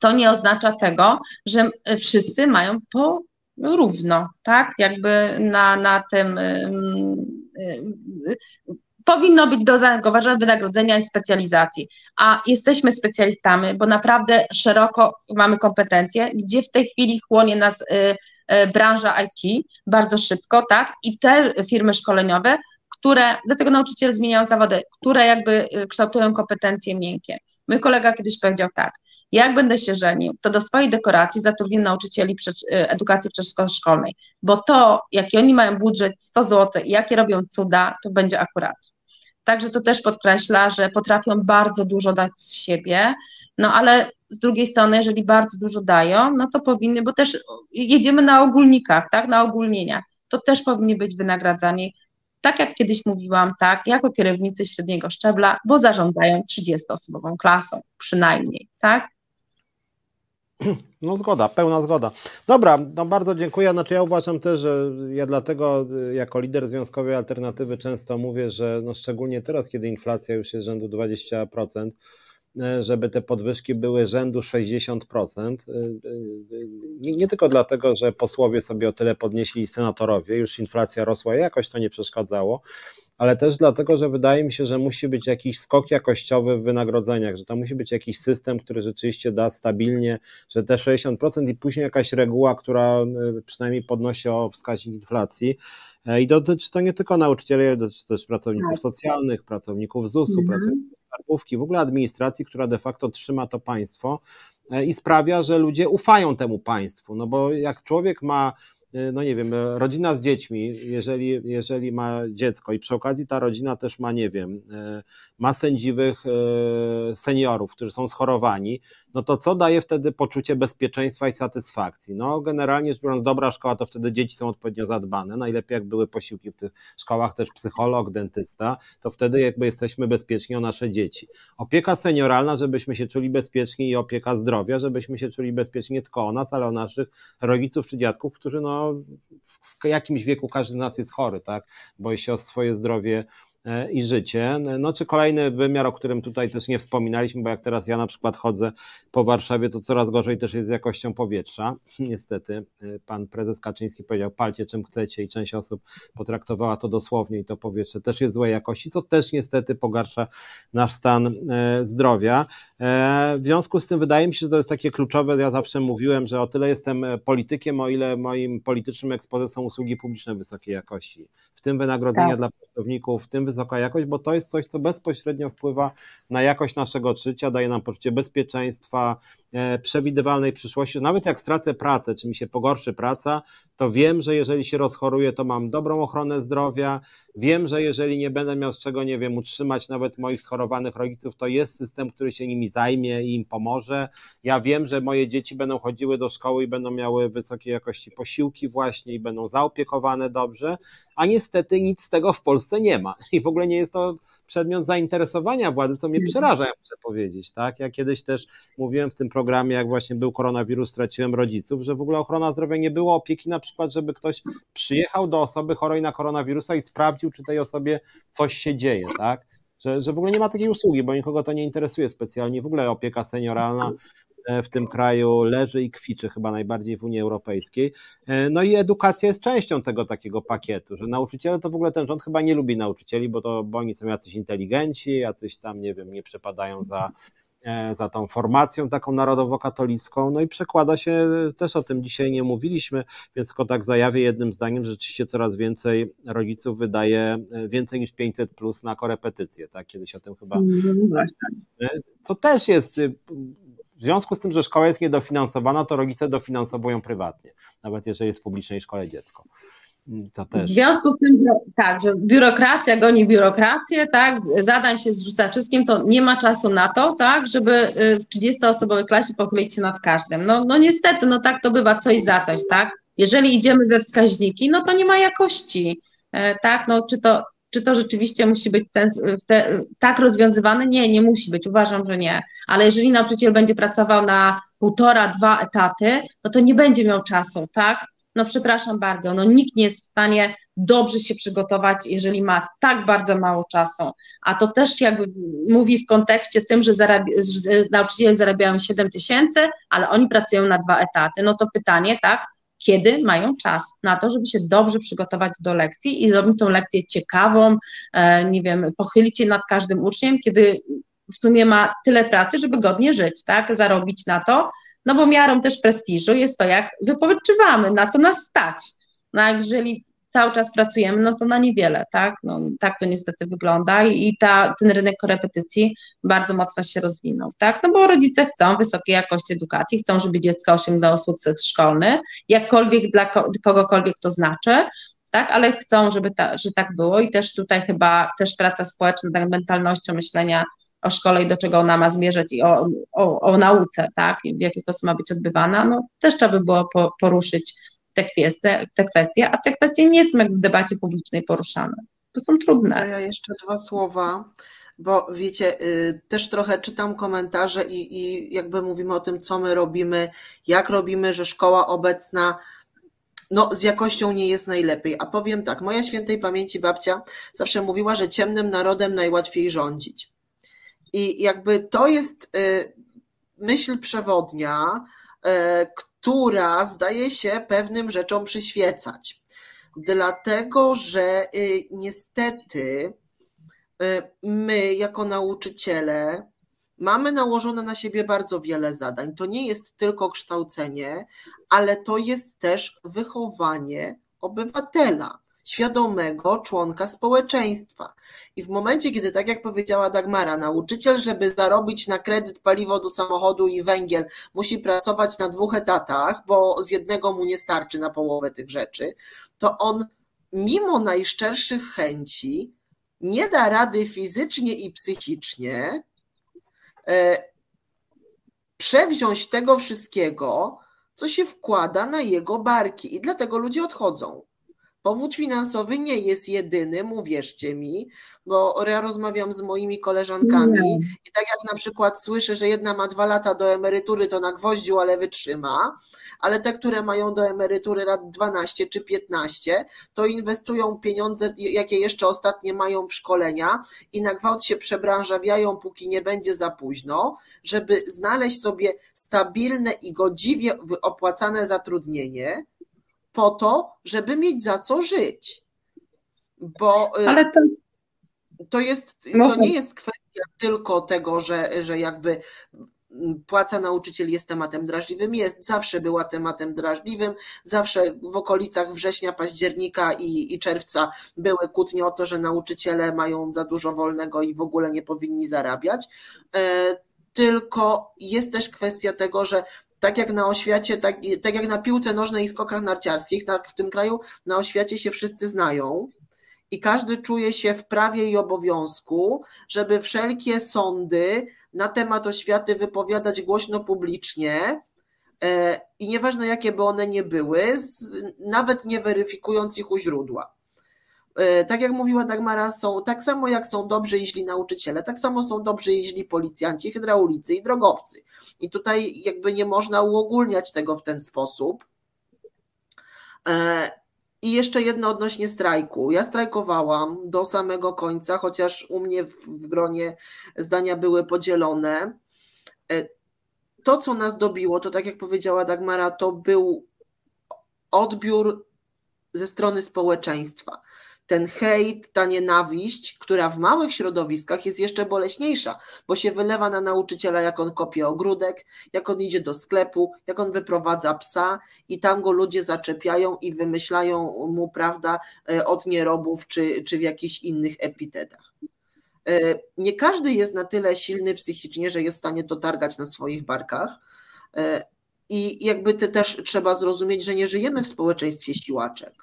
to nie oznacza tego, że wszyscy mają po równo, tak? Jakby na, na tym powinno być do zaangażowania wynagrodzenia i specjalizacji, a jesteśmy specjalistami, bo naprawdę szeroko mamy kompetencje, gdzie w tej chwili chłonie nas y, y, branża IT bardzo szybko, tak? I te firmy szkoleniowe, które, dlatego nauczyciele zmieniają zawody, które jakby y, kształtują kompetencje miękkie. Mój kolega kiedyś powiedział tak, jak będę się żenił, to do swojej dekoracji zatrudnię nauczycieli edukacji wczesnoszkolnej, bo to, jaki oni mają budżet 100 zł jakie robią cuda, to będzie akurat. Także to też podkreśla, że potrafią bardzo dużo dać z siebie, no ale z drugiej strony, jeżeli bardzo dużo dają, no to powinny, bo też jedziemy na ogólnikach, tak, na ogólnieniach, to też powinni być wynagradzani. Tak jak kiedyś mówiłam, tak, jako kierownicy średniego szczebla, bo zarządzają 30-osobową klasą, przynajmniej, tak? No zgoda, pełna zgoda. Dobra, no bardzo dziękuję. Znaczy ja uważam też, że ja dlatego y, jako lider Związkowej Alternatywy często mówię, że no szczególnie teraz, kiedy inflacja już jest rzędu 20%, y, żeby te podwyżki były rzędu 60%. Y, nie, nie, tylko dlatego, że posłowie sobie o tyle podnieśli senatorowie, już inflacja rosła jakoś to nie przeszkadzało, ale też dlatego, że wydaje mi się, że musi być jakiś skok jakościowy w wynagrodzeniach, że to musi być jakiś system, który rzeczywiście da stabilnie, że te 60% i później jakaś reguła, która y, przynajmniej podnosi o wskaźnik inflacji. E, I dotyczy to nie tylko nauczycieli, ale dotyczy też pracowników tak. socjalnych, pracowników ZUS-u, mhm. pracowników skarbówki, w ogóle administracji, która de facto trzyma to państwo e, i sprawia, że ludzie ufają temu państwu. No bo jak człowiek ma no nie wiem, y, rodzina z dziećmi, jeżeli, jeżeli ma dziecko i przy okazji ta rodzina też ma, nie wiem, y, ma sędziwych seniorów, którzy są schorowani, no to co daje wtedy poczucie bezpieczeństwa i satysfakcji? No generalnie rzecz biorąc, dobra szkoła, to wtedy dzieci są odpowiednio zadbane, najlepiej jak były posiłki w tych szkołach, też psycholog, dentysta, to wtedy jakby jesteśmy bezpieczni o nasze dzieci. Opieka senioralna, żebyśmy się czuli bezpieczni i opieka zdrowia, żebyśmy się czuli bezpiecznie nie tylko o nas, ale o naszych rodziców czy dziadków, którzy no w jakimś wieku każdy z nas jest chory, tak? Boi się o swoje zdrowie i życie. No czy kolejny wymiar, o którym tutaj też nie wspominaliśmy, bo jak teraz ja na przykład chodzę po Warszawie, to coraz gorzej też jest z jakością powietrza. Niestety, e, pan prezes Kaczyński powiedział, palcie czym chcecie i część osób potraktowała to dosłownie i to powietrze też jest złej jakości, co też niestety pogarsza nasz stan e, zdrowia. W związku z tym wydaje mi się, że to jest takie kluczowe, ja zawsze mówiłem, że o tyle jestem politykiem, o ile moim politycznym ekspozycją są usługi publiczne wysokiej jakości, w tym wynagrodzenia tak. dla pracowników, w tym wysoka jakość, bo to jest coś, co bezpośrednio wpływa na jakość naszego życia, daje nam poczucie bezpieczeństwa, przewidywalnej przyszłości. Nawet jak stracę pracę, czy mi się pogorszy praca, to wiem, że jeżeli się rozchoruję, to mam dobrą ochronę zdrowia. Wiem, że jeżeli nie będę miał z czego, nie wiem, utrzymać nawet moich schorowanych rodziców, to jest system, który się nimi zajmie i im pomoże. Ja wiem, że moje dzieci będą chodziły do szkoły i będą miały wysokiej jakości posiłki właśnie i będą zaopiekowane dobrze, a niestety nic z tego w Polsce nie ma. I w ogóle nie jest to przedmiot zainteresowania władzy, co mnie Mhm. przeraża, jak muszę powiedzieć, tak? Ja kiedyś też mówiłem w tym programie, jak właśnie był koronawirus, straciłem rodziców, że w ogóle ochrona zdrowia nie było opieki na przykład, żeby ktoś przyjechał do osoby chorej na koronawirusa i sprawdził, czy tej osobie coś się dzieje, tak? Że, że w ogóle nie ma takiej usługi, bo nikogo to nie interesuje specjalnie. W ogóle opieka senioralna w tym kraju leży i kwiczy chyba najbardziej w Unii Europejskiej. E, No i edukacja jest częścią tego takiego pakietu, że nauczyciele to w ogóle ten rząd chyba nie lubi nauczycieli, bo to bo oni są jacyś inteligenci, jacyś tam, nie wiem, nie przepadają za, e, za tą formacją taką narodowo-katolicką. No i przekłada się, też o tym dzisiaj nie mówiliśmy, więc tylko tak zajawię jednym zdaniem, że rzeczywiście coraz więcej rodziców wydaje e, więcej niż 500 plus na korepetycje, tak? Kiedyś o tym chyba właśnie. co też jest, y, w związku z tym, że szkoła jest niedofinansowana, to rodzice dofinansowują prywatnie, nawet jeżeli jest w publicznej szkole dziecko. Mm, W związku z tym, że, tak, że biurokracja goni biurokrację, tak, zadań się zrzuca wszystkim, to nie ma czasu na to, tak, żeby y, w 30-osobowej klasie pochylić się nad każdym. No, no niestety, no tak to bywa coś za coś, tak. Jeżeli idziemy we wskaźniki, no to nie ma jakości, e, tak, no czy to, czy to rzeczywiście musi być ten, te, tak rozwiązywane? Nie, nie musi być, uważam, że nie. Ale jeżeli nauczyciel będzie pracował na półtora, dwa etaty, no to nie będzie miał czasu, tak? No przepraszam bardzo, no nikt nie jest w stanie dobrze się przygotować, jeżeli ma tak bardzo mało czasu. A to też jakby mówi w kontekście tym, że, zarabia, że nauczyciele zarabiają 7 tysięcy, ale oni pracują na dwa etaty. No to pytanie, tak, kiedy mają czas na to, żeby się dobrze przygotować do lekcji i zrobić tą lekcję ciekawą, e, nie wiem, pochylić się nad każdym uczniem, kiedy w sumie ma tyle pracy, żeby godnie żyć, tak, zarobić na to, no bo miarą też prestiżu jest to, jak wypoczywamy, na co nas stać. No jeżeli cały czas pracujemy, no to na niewiele, tak? No, tak to niestety wygląda i, ta, ten rynek korepetycji bardzo mocno się rozwinął, tak? No bo rodzice chcą wysokiej jakości edukacji, chcą, żeby dziecko osiągnęło sukces szkolny, jakkolwiek dla ko- kogokolwiek to znaczy, tak? Ale chcą, żeby ta, że tak było i też tutaj chyba też praca społeczna nad mentalnością myślenia o szkole i do czego ona ma zmierzać i o, o, o nauce, tak, i w jaki sposób ma być odbywana, no też trzeba by było po, poruszyć te kwestie, te kwestie, a te kwestie nie są w debacie publicznej poruszane, bo są trudne. ja jeszcze dwa słowa, bo wiecie, y, też trochę czytam komentarze i, i jakby mówimy o tym, co my robimy, jak robimy, że szkoła obecna no, z jakością nie jest najlepiej. A powiem tak, moja świętej pamięci babcia zawsze mówiła, że ciemnym narodem najłatwiej rządzić. I jakby to jest y, myśl przewodnia, y, która zdaje się pewnym rzeczom przyświecać. Dlatego, że y, niestety y, my, jako nauczyciele, mamy nałożone na siebie bardzo wiele zadań. To nie jest tylko kształcenie, ale to jest też wychowanie obywatela, świadomego członka społeczeństwa. I w momencie, kiedy, tak jak powiedziała Dagmara, nauczyciel, żeby zarobić na kredyt paliwo do samochodu i węgiel, musi pracować na dwóch etatach, bo z jednego mu nie starczy na połowę tych rzeczy, to on mimo najszczerszych chęci nie da rady fizycznie i psychicznie e, przewziąć tego wszystkiego, co się wkłada na jego barki. I dlatego ludzie odchodzą. Powód finansowy nie jest jedynym, uwierzcie mi, bo ja rozmawiam z moimi koleżankami Nie. i tak jak na przykład słyszę, że jedna ma dwa lata do emerytury, to na gwoździu, ale wytrzyma, ale te, które mają do emerytury lat 12 czy 15, to inwestują pieniądze, jakie jeszcze ostatnie mają w szkolenia i na gwałt się przebranżawiają, póki nie będzie za późno, żeby znaleźć sobie stabilne i godziwie opłacane zatrudnienie po to, żeby mieć za co żyć. Bo y, Ale to, to jest, to nie jest kwestia tylko tego, że, że jakby płaca nauczyciel jest tematem drażliwym, jest, zawsze była tematem drażliwym, zawsze w okolicach września, października i, i czerwca były kłótnie o to, że nauczyciele mają za dużo wolnego i w ogóle nie powinni zarabiać, E, tylko jest też kwestia tego, że tak jak na oświacie, tak, tak jak na piłce nożnej i skokach narciarskich, tak w tym kraju na oświacie się wszyscy znają i każdy czuje się w prawie i obowiązku, żeby wszelkie sądy na temat oświaty wypowiadać głośno publicznie e, i nieważne jakie by one nie były, nawet nie weryfikując ich u źródła. E, tak jak mówiła Dagmara, są tak samo jak są dobrzy i źli nauczyciele, tak samo są dobrzy i źli policjanci, hydraulicy i drogowcy. I tutaj jakby nie można uogólniać tego w ten sposób. E, I jeszcze jedno odnośnie strajku. Ja strajkowałam do samego końca, chociaż u mnie w gronie zdania były podzielone. E, to, co nas dobiło, to tak jak powiedziała Dagmara, to był odbiór ze strony społeczeństwa ten hejt, ta nienawiść, która w małych środowiskach jest jeszcze boleśniejsza, bo się wylewa na nauczyciela, jak on kopie ogródek, jak on idzie do sklepu, jak on wyprowadza psa i tam go ludzie zaczepiają i wymyślają mu, prawda, e, od nierobów czy, czy w jakichś innych epitetach. E, nie każdy jest na tyle silny psychicznie, że jest w stanie to targać na swoich barkach. E, I jakby ty też trzeba zrozumieć, że nie żyjemy w społeczeństwie siłaczek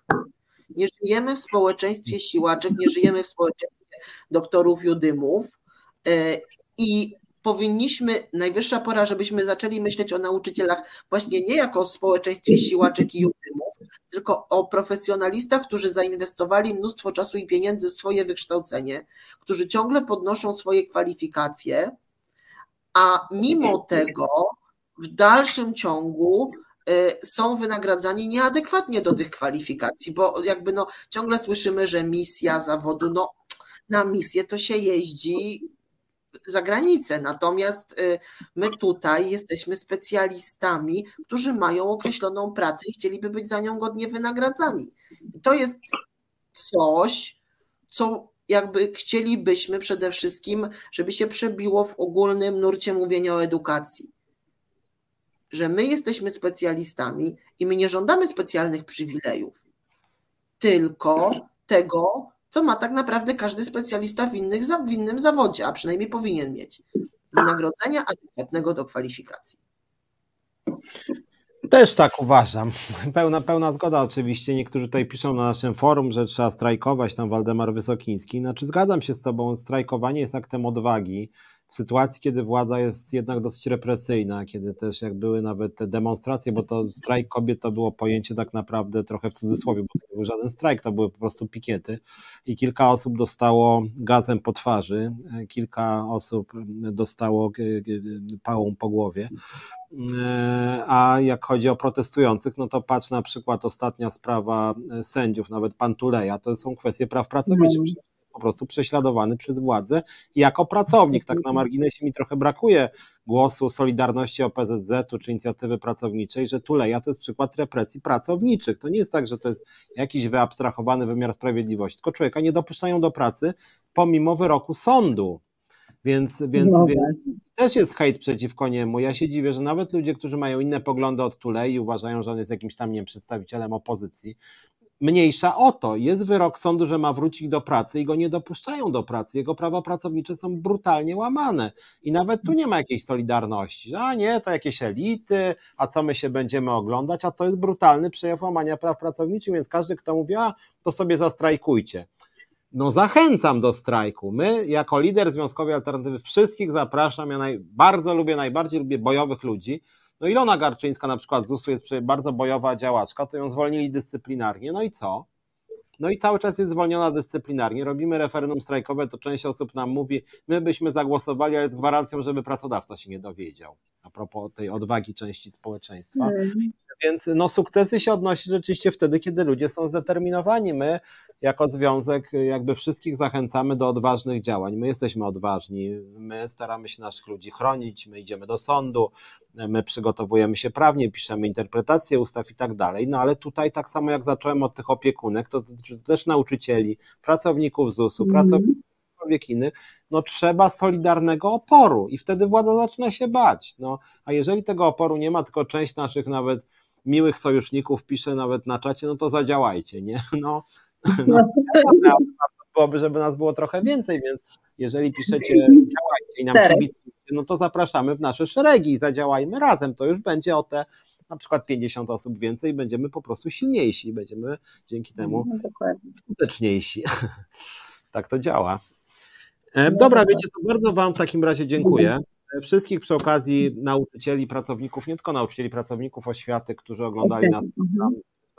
nie żyjemy w społeczeństwie siłaczek, nie żyjemy w społeczeństwie doktorów judymów e, i powinniśmy, najwyższa pora, żebyśmy zaczęli myśleć o nauczycielach właśnie nie jako o społeczeństwie siłaczek i judymów, tylko o profesjonalistach, którzy zainwestowali mnóstwo czasu i pieniędzy w swoje wykształcenie, którzy ciągle podnoszą swoje kwalifikacje, a mimo tego w dalszym ciągu są wynagradzani nieadekwatnie do tych kwalifikacji, bo jakby no ciągle słyszymy, że misja zawodu, no na misję to się jeździ za granicę, natomiast y, my tutaj jesteśmy specjalistami, którzy mają określoną pracę i chcieliby być za nią godnie wynagradzani. I to jest coś, co jakby chcielibyśmy przede wszystkim, żeby się przebiło w ogólnym nurcie mówienia o edukacji że my jesteśmy specjalistami i my nie żądamy specjalnych przywilejów, tylko tego, co ma tak naprawdę każdy specjalista w, innych, w innym zawodzie, a przynajmniej powinien mieć wynagrodzenia adekwatnego do kwalifikacji. Też tak uważam. Pełna, pełna zgoda oczywiście. Niektórzy tutaj piszą na naszym forum, że trzeba strajkować, tam Waldemar Wysokiński. Znaczy zgadzam się z tobą, strajkowanie jest aktem odwagi w sytuacji, kiedy władza jest jednak dosyć represyjna, kiedy też jak były nawet te demonstracje, bo to strajk kobiet to było pojęcie tak naprawdę trochę w cudzysłowie, bo to nie był żaden strajk, to były po prostu pikiety i kilka osób dostało gazem po twarzy, kilka osób dostało pałą po głowie. A jak chodzi o protestujących, no to patrz na przykład ostatnia sprawa sędziów, nawet pan Tuleja, to są kwestie praw pracowniczych po prostu prześladowany przez władzę jako pracownik. Tak na marginesie mi trochę brakuje głosu Solidarności OPZZ-u czy inicjatywy pracowniczej, że Tuleja to jest przykład represji pracowniczych. To nie jest tak, że to jest jakiś wyabstrahowany wymiar sprawiedliwości, tylko człowieka nie dopuszczają do pracy pomimo wyroku sądu. Więc, więc, no więc też jest hejt przeciwko niemu. Ja się dziwię, że nawet ludzie, którzy mają inne poglądy od Tulei, uważają, że on jest jakimś tam, nie wiem, przedstawicielem opozycji, mniejsza o to. Jest wyrok sądu, że ma wrócić do pracy i go nie dopuszczają do pracy. Jego prawa pracownicze są brutalnie łamane. I nawet tu nie ma jakiejś solidarności. A nie, to jakieś elity, a co my się będziemy oglądać, a to jest brutalny przejaw łamania praw pracowniczych, więc każdy, kto mówi, a to sobie zastrajkujcie. No zachęcam do strajku. My, jako lider Związkowej Alternatywy, wszystkich zapraszam. Ja naj, bardzo lubię, najbardziej lubię bojowych ludzi, no Ilona Garczyńska na przykład z USU jest bardzo bojowa działaczka, to ją zwolnili dyscyplinarnie. No i co? No i cały czas jest zwolniona dyscyplinarnie. Robimy referendum strajkowe, to część osób nam mówi, my byśmy zagłosowali, ale z gwarancją, żeby pracodawca się nie dowiedział. A propos tej odwagi części społeczeństwa. Więc no, sukcesy się odnosi rzeczywiście wtedy, kiedy ludzie są zdeterminowani. My jako związek jakby wszystkich zachęcamy do odważnych działań. My jesteśmy odważni, my staramy się naszych ludzi chronić, my idziemy do sądu, my przygotowujemy się prawnie, piszemy interpretacje ustaw i tak dalej. No ale tutaj tak samo jak zacząłem od tych opiekunek, to, to też nauczycieli, pracowników ZUS-u, mm. pracowników innych, no trzeba solidarnego oporu i wtedy władza zaczyna się bać. No, a jeżeli tego oporu nie ma, tylko część naszych nawet miłych sojuszników pisze nawet na czacie, no to zadziałajcie, nie? No, no, byłoby, żeby nas było trochę więcej, więc jeżeli piszecie działajcie i nam kibicujcie, no to zapraszamy w nasze szeregi i zadziałajmy razem, to już będzie o te na przykład 50 osób więcej, będziemy po prostu silniejsi, będziemy dzięki temu no, skuteczniejsi. tak to działa. E, no dobra, wiecie co, bardzo Wam w takim razie dziękuję. Wszystkich przy okazji nauczycieli, pracowników, nie tylko nauczycieli, pracowników oświaty, którzy oglądali nas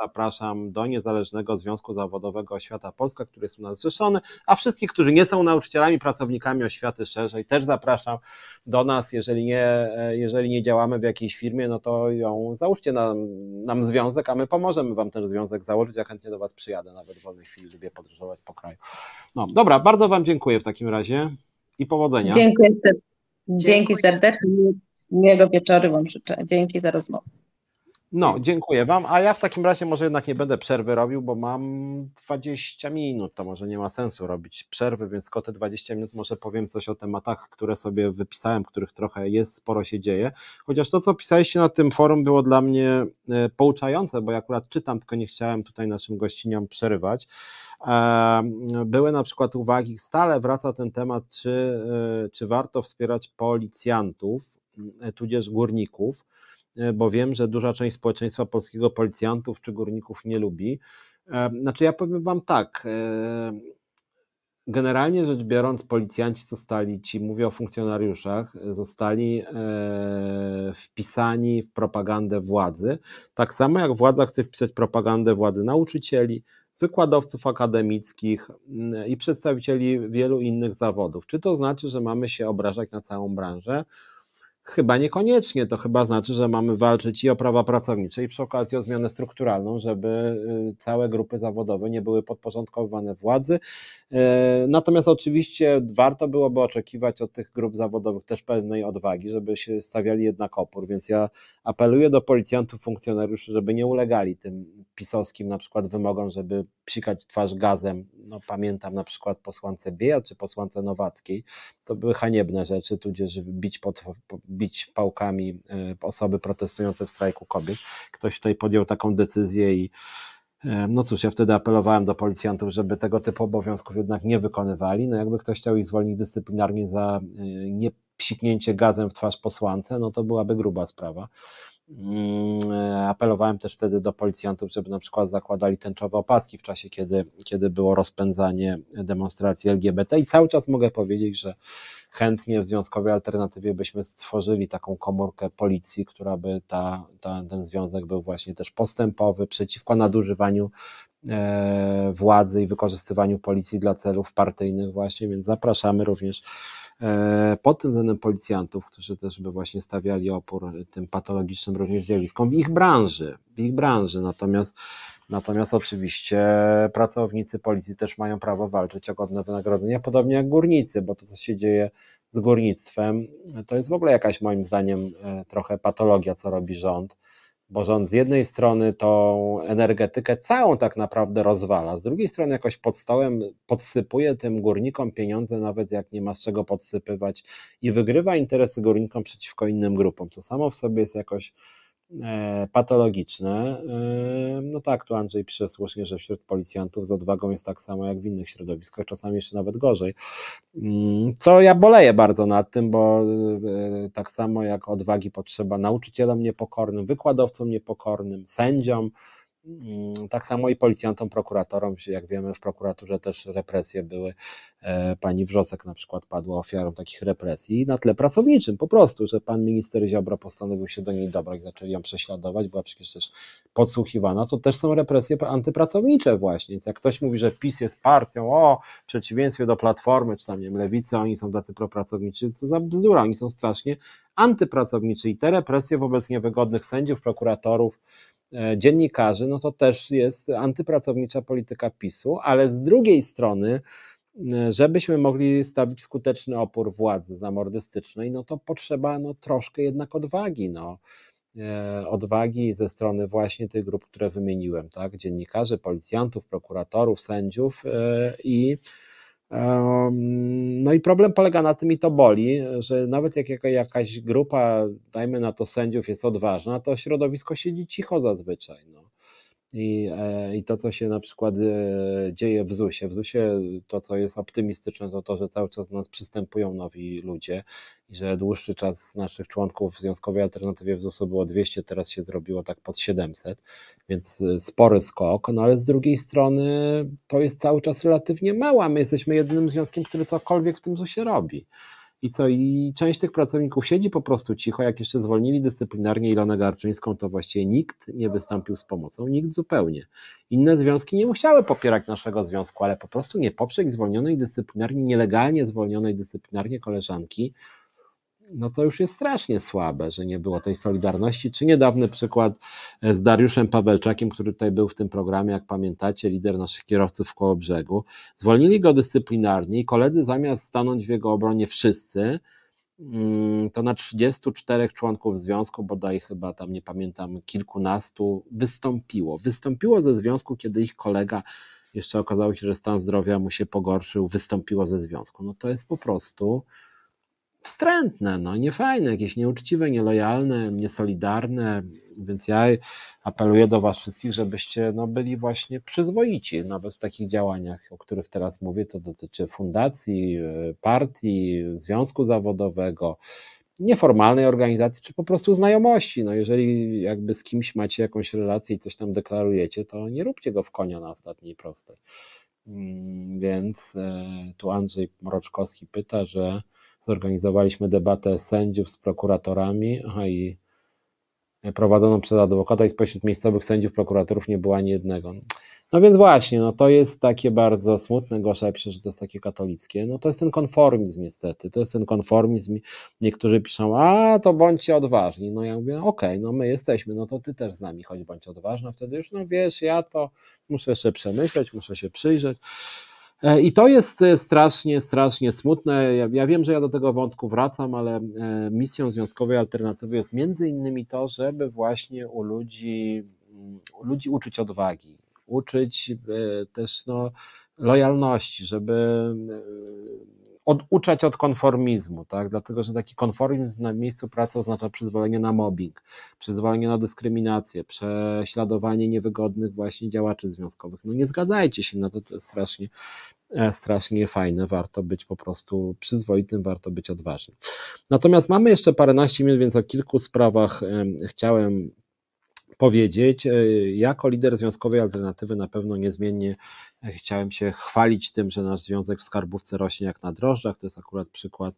zapraszam do Niezależnego Związku Zawodowego Oświata Polska, który jest u nas zrzeszony, a wszystkich, którzy nie są nauczycielami, pracownikami oświaty szerzej, też zapraszam do nas. Jeżeli nie, jeżeli nie działamy w jakiejś firmie, no to ją załóżcie nam, nam związek, a my pomożemy Wam ten związek założyć. Ja chętnie do Was przyjadę, nawet w wolnej chwili lubię podróżować po kraju. No dobra, bardzo Wam dziękuję w takim razie i powodzenia. Dziękuję. Dzięki serdecznie. Miłego wieczoru Wam życzę. Dzięki za rozmowę. No, dziękuję Wam. A ja w takim razie może jednak nie będę przerwy robił, bo mam 20 minut. To może nie ma sensu robić przerwy, więc tylko te 20 minut może powiem coś o tematach, które sobie wypisałem, których trochę jest, sporo się dzieje. Chociaż to, co pisaliście na tym forum, było dla mnie e, pouczające, bo ja akurat czytam, tylko nie chciałem tutaj naszym gościniom przerywać. E, były na przykład uwagi, stale wraca ten temat, czy, e, czy warto wspierać policjantów, tudzież górników bo wiem, że duża część społeczeństwa polskiego policjantów czy górników nie lubi. E, znaczy, ja powiem Wam tak. E, generalnie rzecz biorąc, policjanci zostali, ci mówię o funkcjonariuszach, zostali wpisani w propagandę władzy. Tak samo jak władza chce wpisać propagandę władzy nauczycieli, wykładowców akademickich i przedstawicieli wielu innych zawodów. Czy to znaczy, że mamy się obrażać na całą branżę? Chyba niekoniecznie. To chyba znaczy, że mamy walczyć i o prawa pracownicze, i przy okazji o zmianę strukturalną, żeby y, całe grupy zawodowe nie były podporządkowywane władzy. E, natomiast oczywiście warto byłoby oczekiwać od tych grup zawodowych też pewnej odwagi, żeby się stawiali jednak opór. Więc ja apeluję do policjantów, funkcjonariuszy, żeby nie ulegali tym pisowskim na przykład wymogom, żeby psikać twarz gazem. No, pamiętam na przykład posłance Bieja czy posłance Nowackiej. To były haniebne rzeczy, tudzież bić, pod, bić pałkami e, osoby protestujące w strajku kobiet. Ktoś tutaj podjął taką decyzję i e, no cóż, ja wtedy apelowałem do policjantów, żeby tego typu obowiązków jednak nie wykonywali. No jakby ktoś chciał ich zwolnić dyscyplinarnie za e, nie psiknięcie gazem w twarz posłance, no to byłaby gruba sprawa. Mm, apelowałem też wtedy do policjantów, żeby na przykład zakładali tęczowe opaski w czasie, kiedy, kiedy było rozpędzanie demonstracji LGBT i cały czas mogę powiedzieć, że chętnie w Związkowej Alternatywie byśmy stworzyli taką komórkę policji, która by ta, ta, ten związek był właśnie też postępowy, przeciwko nadużywaniu e, władzy i wykorzystywaniu policji dla celów partyjnych właśnie, więc zapraszamy również E, pod tym względem policjantów, którzy też by właśnie stawiali opór tym patologicznym również zjawiskom w ich branży, w ich branży. Natomiast, natomiast oczywiście pracownicy policji też mają prawo walczyć o godne wynagrodzenia, podobnie jak górnicy, bo to, co się dzieje z górnictwem, to jest w ogóle jakaś moim zdaniem e, trochę patologia, co robi rząd bo rząd z jednej strony tą energetykę całą tak naprawdę rozwala, z drugiej strony jakoś pod stołem podsypuje tym górnikom pieniądze, nawet jak nie ma z czego podsypywać i wygrywa interesy górnikom przeciwko innym grupom, co samo w sobie jest jakoś patologiczne. E, no tak, tu Andrzej pisze słusznie, że wśród policjantów z odwagą jest tak samo jak w innych środowiskach, czasami jeszcze nawet gorzej. Mm, co ja boleję bardzo nad tym, bo e, tak samo jak odwagi potrzeba nauczycielom niepokornym, wykładowcom niepokornym, sędziom, tak samo i policjantom, prokuratorom, jak wiemy, w prokuraturze też represje były. E, pani Wrzosek na przykład padła ofiarą takich represji na tle pracowniczym, po prostu, że pan minister Ziobro postanowił się do niej dobrać, zaczęli ją prześladować, była przecież też podsłuchiwana. To też są represje antypracownicze, właśnie. Więc jak ktoś mówi, że PiS jest partią, o, w przeciwieństwie do Platformy, czy tam nie wiem, Lewicy, oni są tacy propracowniczy, co za bzdura, oni są strasznie antypracowniczy i te represje wobec niewygodnych sędziów, prokuratorów, dziennikarzy, no to też jest antypracownicza polityka PiSu, ale z drugiej strony, e, żebyśmy mogli stawić skuteczny opór władzy zamordystycznej, no to potrzeba no, troszkę jednak odwagi, no. E, odwagi ze strony właśnie tych grup, które wymieniłem, tak? Dziennikarzy, policjantów, prokuratorów, sędziów i no i problem polega na tym, i to boli, że nawet jak jakaś grupa, dajmy na to sędziów, jest odważna, to środowisko siedzi cicho zazwyczaj. No. I, e, I to, co się na przykład e, dzieje w ZUS-ie. W ZUS-ie to, co jest optymistyczne, to to, że cały czas do nas przystępują nowi ludzie i że dłuższy czas naszych członków w Związkowej Alternatywie w ZUS-u było 200, teraz się zrobiło tak pod 700, więc e, spory skok, no ale z drugiej strony to jest cały czas relatywnie mało, a my jesteśmy jedynym związkiem, który cokolwiek w tym ZUS-ie robi. I co? I część tych pracowników siedzi po prostu cicho. Jak jeszcze zwolnili dyscyplinarnie Ilonę Garczyńską, to właściwie nikt nie wystąpił z pomocą, nikt zupełnie. Inne związki nie musiały popierać naszego związku, ale po prostu nie poprzeć zwolnionej dyscyplinarnie, nielegalnie zwolnionej dyscyplinarnie koleżanki, no to już jest strasznie słabe, że nie było tej solidarności. Czy niedawny przykład e, z Dariuszem Pawelczakiem, który tutaj był w tym programie, jak pamiętacie, lider naszych kierowców w koło brzegu. Zwolnili go dyscyplinarnie i koledzy zamiast stanąć w jego obronie wszyscy, mm, to na 34 członków związku, bodaj chyba tam nie pamiętam, kilkunastu wystąpiło. Wystąpiło ze związku, kiedy ich kolega jeszcze okazało się, że stan zdrowia mu się pogorszył, wystąpiło ze związku. No to jest po prostu wstrętne, no niefajne, jakieś nieuczciwe, nielojalne, niesolidarne, więc ja apeluję do was wszystkich, żebyście no, byli właśnie przyzwoici, nawet w takich działaniach, o których teraz mówię, to dotyczy fundacji, e, partii, związku zawodowego, nieformalnej organizacji, czy po prostu znajomości. No jeżeli jakby z kimś macie jakąś relację i coś tam deklarujecie, to nie róbcie go w konia na ostatniej prostej. Mm, więc e, tu Andrzej Mroczkowski pyta, że zorganizowaliśmy debatę sędziów z prokuratorami i prowadzoną przez adwokata i spośród miejscowych sędziów, prokuratorów nie było ani jednego. No więc właśnie, no to jest takie bardzo smutne, gorzejsze, że to jest takie katolickie. No to jest ten konformizm niestety, to jest ten konformizm. Niektórzy piszą, a to bądźcie odważni. No ja mówię, okej, okay, no my jesteśmy, no to ty też z nami chodź, bądź odważna. Wtedy już, no wiesz, ja to muszę jeszcze przemyśleć, muszę się przyjrzeć. E, I to jest e, strasznie, strasznie smutne. Ja, ja, wiem, że ja do tego wątku wracam, ale e, misją Związkowej Alternatywy jest między innymi to, żeby właśnie u ludzi, u ludzi uczyć odwagi, uczyć też no, lojalności, żeby oduczać od konformizmu, tak? dlatego że taki konformizm na miejscu pracy oznacza przyzwolenie na mobbing, przyzwolenie na dyskryminację, prześladowanie niewygodnych właśnie działaczy związkowych. No nie zgadzajcie się na to, to jest strasznie, e, strasznie fajne, warto być po prostu przyzwoitym, warto być odważnym. Natomiast mamy jeszcze paręnaście minut, więc o kilku sprawach chciałem powiedzieć. E, jako lider Związkowej Alternatywy na pewno niezmiennie e, chciałem się chwalić tym, że nasz związek w skarbówce rośnie jak na drożdżach. To jest akurat przykład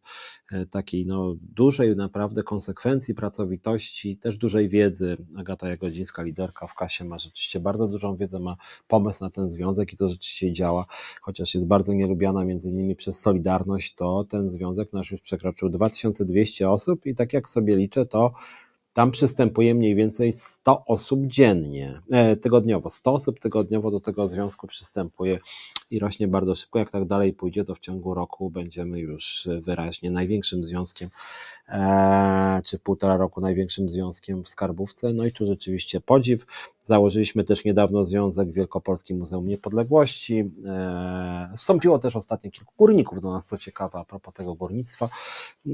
e, takiej no, dużej naprawdę konsekwencji, pracowitości, też dużej wiedzy. Agata Jagodzińska, liderka w kasie, ma rzeczywiście bardzo dużą wiedzę, ma pomysł na ten związek i to rzeczywiście działa, chociaż jest bardzo nielubiana między innymi przez Solidarność, to ten związek nasz już przekroczył 2200 osób i tak jak sobie liczę, to tam przystępuje mniej więcej 100 osób dziennie, e, tygodniowo. 100 osób tygodniowo do tego związku przystępuje i rośnie bardzo szybko. Jak tak dalej pójdzie, to w ciągu roku będziemy już wyraźnie największym związkiem, e, czy półtora roku największym związkiem w skarbówce. No i tu rzeczywiście podziw. Założyliśmy też niedawno związek w Wielkopolskim Muzeum Niepodległości. E, wstąpiło też ostatnio kilku górników do nas, co ciekawe, a propos tego górnictwa.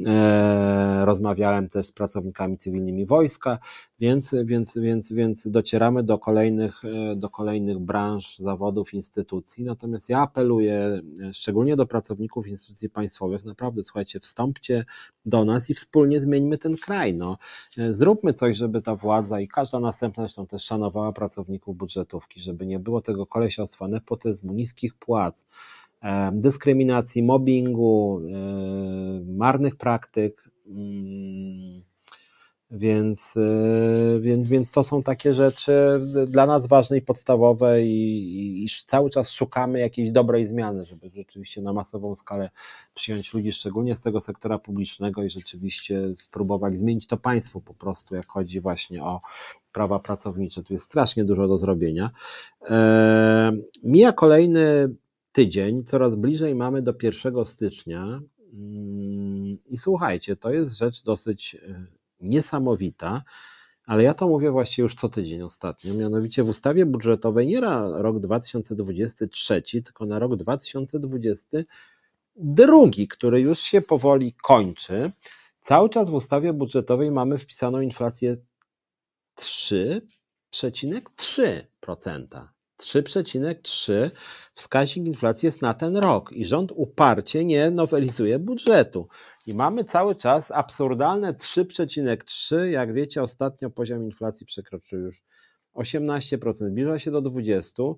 E, rozmawiałem też z pracownikami cywilnymi wojska, więc, więc, więc, więc docieramy do kolejnych, e, do kolejnych branż, zawodów, instytucji. Natomiast ja apeluję szczególnie do pracowników instytucji państwowych, naprawdę słuchajcie, wstąpcie do nas i wspólnie zmieńmy ten kraj. No. Zróbmy coś, żeby ta władza i każda następna zresztą też szanowała pracowników budżetówki, żeby nie było tego kolesiostwa, nepotyzmu, niskich płac, e, dyskryminacji, mobbingu, e, marnych praktyk. Mm, więc, e, więc, więc to są takie rzeczy dla nas ważne i podstawowe, i, i, cały czas szukamy jakiejś dobrej zmiany, żeby rzeczywiście na masową skalę przyjąć ludzi, szczególnie z tego sektora publicznego, i rzeczywiście spróbować zmienić to państwo po prostu, jak chodzi właśnie o prawa pracownicze. Tu jest strasznie dużo do zrobienia. E, mija kolejny tydzień, coraz bliżej mamy do 1 stycznia. Mm, I słuchajcie, to jest rzecz dosyć e, niesamowita, ale ja to mówię właściwie już co tydzień ostatnio. Mianowicie w ustawie budżetowej nie na rok 2023, tylko na rok 2022, który już się powoli kończy. Cały czas w ustawie budżetowej mamy wpisaną inflację 3,3%. 3,3 wskaźnik inflacji jest na ten rok i rząd uparcie nie nowelizuje budżetu. I mamy cały czas absurdalne 3,3. Jak wiecie, ostatnio poziom inflacji przekroczył już 18%, zbliża się do 20%.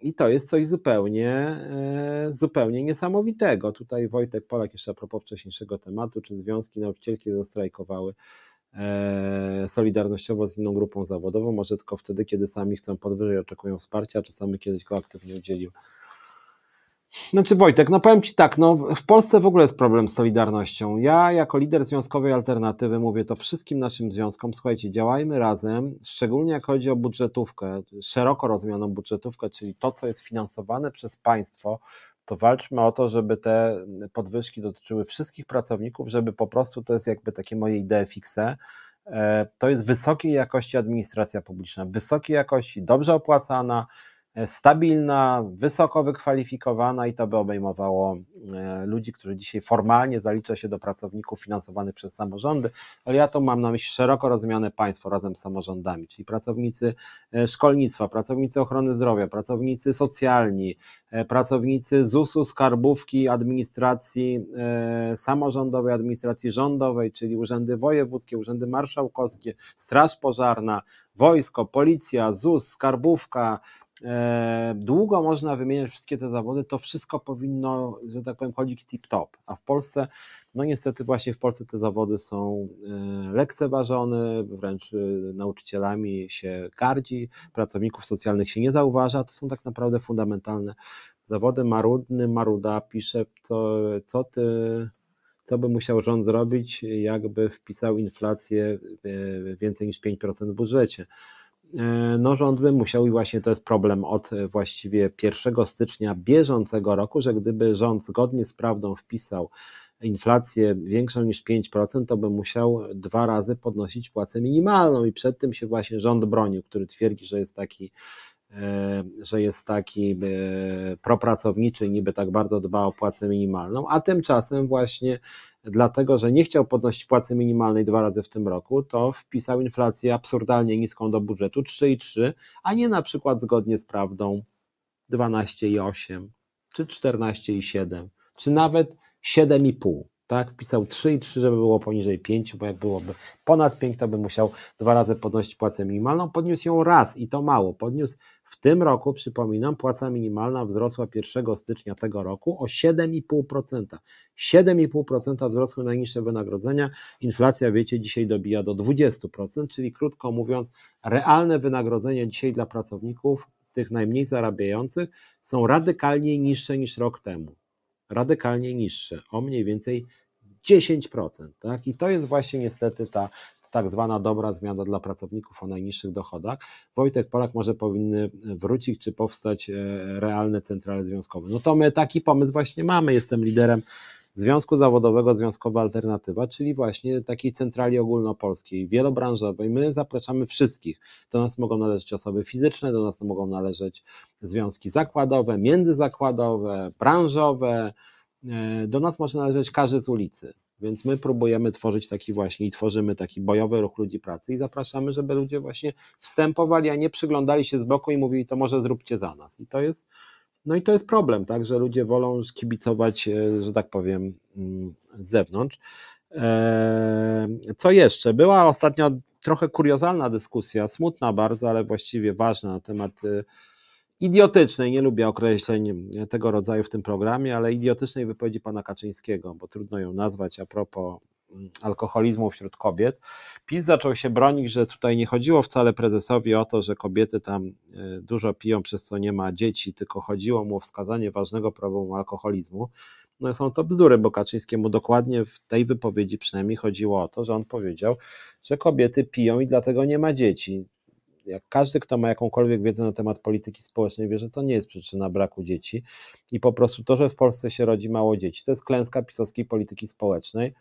I to jest coś zupełnie, e, zupełnie niesamowitego. Tutaj Wojtek Polak, jeszcze a propos wcześniejszego tematu, czy związki nauczycielskie zastrajkowały solidarnościowo z inną grupą zawodową, może tylko wtedy, kiedy sami chcą podwyżej, oczekują wsparcia, czasami kiedyś go aktywnie udzielił znaczy Wojtek, no powiem Ci tak, no w Polsce w ogóle jest problem z Solidarnością. Ja jako lider Związkowej Alternatywy mówię to wszystkim naszym związkom, słuchajcie, działajmy razem, szczególnie jak chodzi o budżetówkę, szeroko rozumianą budżetówkę, czyli to, co jest finansowane przez państwo, to walczmy o to, żeby te podwyżki dotyczyły wszystkich pracowników, żeby po prostu, to jest jakby takie moje idee fixe, e, to jest wysokiej jakości administracja publiczna, wysokiej jakości, dobrze opłacana, stabilna, wysoko wykwalifikowana i to by obejmowało e, ludzi, którzy dzisiaj formalnie zalicza się do pracowników finansowanych przez samorządy, ale ja to mam na myśli szeroko rozumiane państwo razem z samorządami, czyli pracownicy e, szkolnictwa, pracownicy ochrony zdrowia, pracownicy socjalni, e, pracownicy ZUS-u, skarbówki, administracji samorządowej, administracji rządowej, czyli urzędy wojewódzkie, urzędy marszałkowskie, straż pożarna, wojsko, policja, ZUS, skarbówka, długo można wymieniać wszystkie te zawody, to wszystko powinno, że tak powiem, chodzić tip-top. A w Polsce, no niestety właśnie w Polsce te zawody są e, lekceważone, wręcz e, nauczycielami się gardzi, pracowników socjalnych się nie zauważa, to są tak naprawdę fundamentalne zawody. Marudny, Maruda pisze, co, co ty co by musiał rząd zrobić, jakby wpisał inflację więcej niż 5% w budżecie. E, no rząd by musiał i właśnie to jest problem od e, właściwie 1 stycznia bieżącego roku, że gdyby rząd zgodnie z prawdą wpisał inflację większą niż 5%, to by musiał dwa razy podnosić płacę minimalną. I przed tym się właśnie rząd bronił, który twierdzi, że jest taki że jest taki e, propracowniczy, niby tak bardzo dba o płacę minimalną, a tymczasem właśnie dlatego, że nie chciał podnosić płacy minimalnej dwa razy w tym roku, to wpisał inflację absurdalnie niską do budżetu 3,3, a nie na przykład zgodnie z prawdą 12,8 czy 14,7 czy nawet 7,5 tak? Wpisał 3 i 3, żeby było poniżej 5, bo jak byłoby ponad 5, to by musiał dwa razy podnosić płacę minimalną. Podniósł ją raz i to mało. Podniósł w tym roku, przypominam, płaca minimalna wzrosła 1 stycznia tego roku o 7,5%. 7,5% wzrosły najniższe wynagrodzenia. Inflacja, wiecie, dzisiaj dobija do 20%, czyli krótko mówiąc, realne wynagrodzenia dzisiaj dla pracowników, tych najmniej zarabiających, są radykalnie niższe niż rok temu radykalnie niższe, o mniej więcej 10%. Tak? I to jest właśnie niestety ta tak zwana dobra zmiana dla pracowników o najniższych dochodach. Wojtek Polak może powinny wrócić, czy powstać e, realne centrale związkowe. No to my taki pomysł właśnie mamy. Jestem liderem Związku Zawodowego Związkowa Alternatywa, czyli właśnie takiej centrali ogólnopolskiej, wielobranżowej. My zapraszamy wszystkich. Do nas mogą należeć osoby fizyczne, do nas mogą należeć związki zakładowe, międzyzakładowe, branżowe. E, do nas może należeć każdy z ulicy. Więc my próbujemy tworzyć taki właśnie i tworzymy taki bojowy ruch ludzi pracy i zapraszamy, żeby ludzie właśnie wstępowali, a nie przyglądali się z boku i mówili, to może zróbcie za nas. I to jest no i to jest problem, tak, że ludzie wolą kibicować, e, że tak powiem, mm, z zewnątrz. E, co jeszcze? Była ostatnio trochę kuriozalna dyskusja, smutna bardzo, ale właściwie ważna na temat e, idiotycznej, nie lubię określeń tego rodzaju w tym programie, ale idiotycznej wypowiedzi pana Kaczyńskiego, bo trudno ją nazwać a propos alkoholizmu wśród kobiet. PiS zaczął się bronić, że tutaj nie chodziło wcale prezesowi o to, że kobiety tam e, dużo piją, przez co nie ma dzieci, tylko chodziło mu o wskazanie ważnego problemu alkoholizmu. No są to bzdury, bo Kaczyńskiemu dokładnie w tej wypowiedzi przynajmniej chodziło o to, że on powiedział, że kobiety piją i dlatego nie ma dzieci. Jak każdy, kto ma jakąkolwiek wiedzę na temat polityki społecznej, wie, że to nie jest przyczyna braku dzieci i po prostu to, że w Polsce się rodzi mało dzieci, to jest klęska pisowskiej polityki społecznej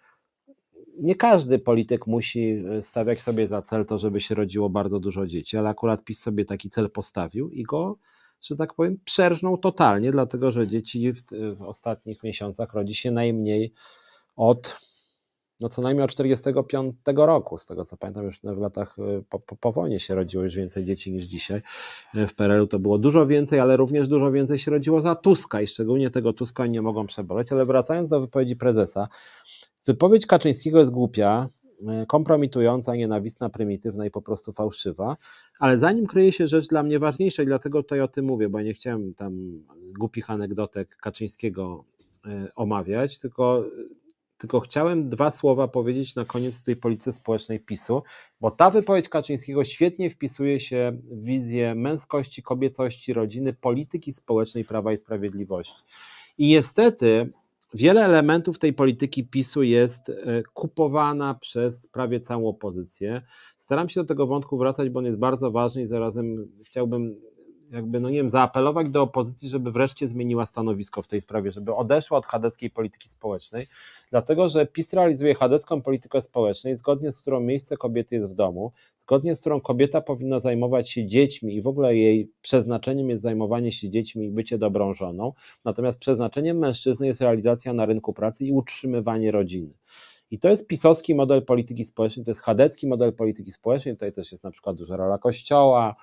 nie każdy polityk musi e, stawiać sobie za cel to, żeby się rodziło bardzo dużo dzieci, ale akurat PiS sobie taki cel postawił i go, że tak powiem, przerżnął totalnie, dlatego że dzieci w, w ostatnich miesiącach rodzi się najmniej od no co najmniej od 45 roku, z tego co pamiętam, już w latach e, po, po, po wojnie się rodziło już więcej dzieci niż dzisiaj. E, w PRL-u to było dużo więcej, ale również dużo więcej się rodziło za Tuska i szczególnie tego Tuska nie mogą przeboleć. Ale wracając do wypowiedzi prezesa, Wypowiedź Kaczyńskiego jest głupia, e, kompromitująca, nienawistna, prymitywna i po prostu fałszywa. Ale za nim kryje się rzecz dla mnie ważniejsza i dlatego tutaj o tym mówię, bo ja nie chciałem tam głupich anegdotek Kaczyńskiego e, omawiać, tylko tylko chciałem dwa słowa powiedzieć na koniec tej polityce społecznej PiSu, bo ta wypowiedź Kaczyńskiego świetnie wpisuje się w wizję męskości, kobiecości, rodziny, polityki społecznej Prawa i Sprawiedliwości. I niestety wiele elementów tej polityki PiSu jest e, kupowana przez prawie całą opozycję. Staram się do tego wątku wracać, bo on jest bardzo ważny i zarazem chciałbym jakby, no nie wiem, zaapelować do opozycji, żeby wreszcie zmieniła stanowisko w tej sprawie, żeby odeszła od chadeckiej polityki społecznej, dlatego że PiS realizuje chadecką politykę społeczną, zgodnie z którą miejsce kobiety jest w domu, zgodnie z którą kobieta powinna zajmować się dziećmi i w ogóle jej przeznaczeniem jest zajmowanie się dziećmi i bycie dobrą żoną, natomiast przeznaczeniem mężczyzny jest realizacja na rynku pracy i utrzymywanie rodziny. I to jest pisowski model polityki społecznej, to jest chadecki model polityki społecznej, tutaj też jest na przykład duża rola kościoła,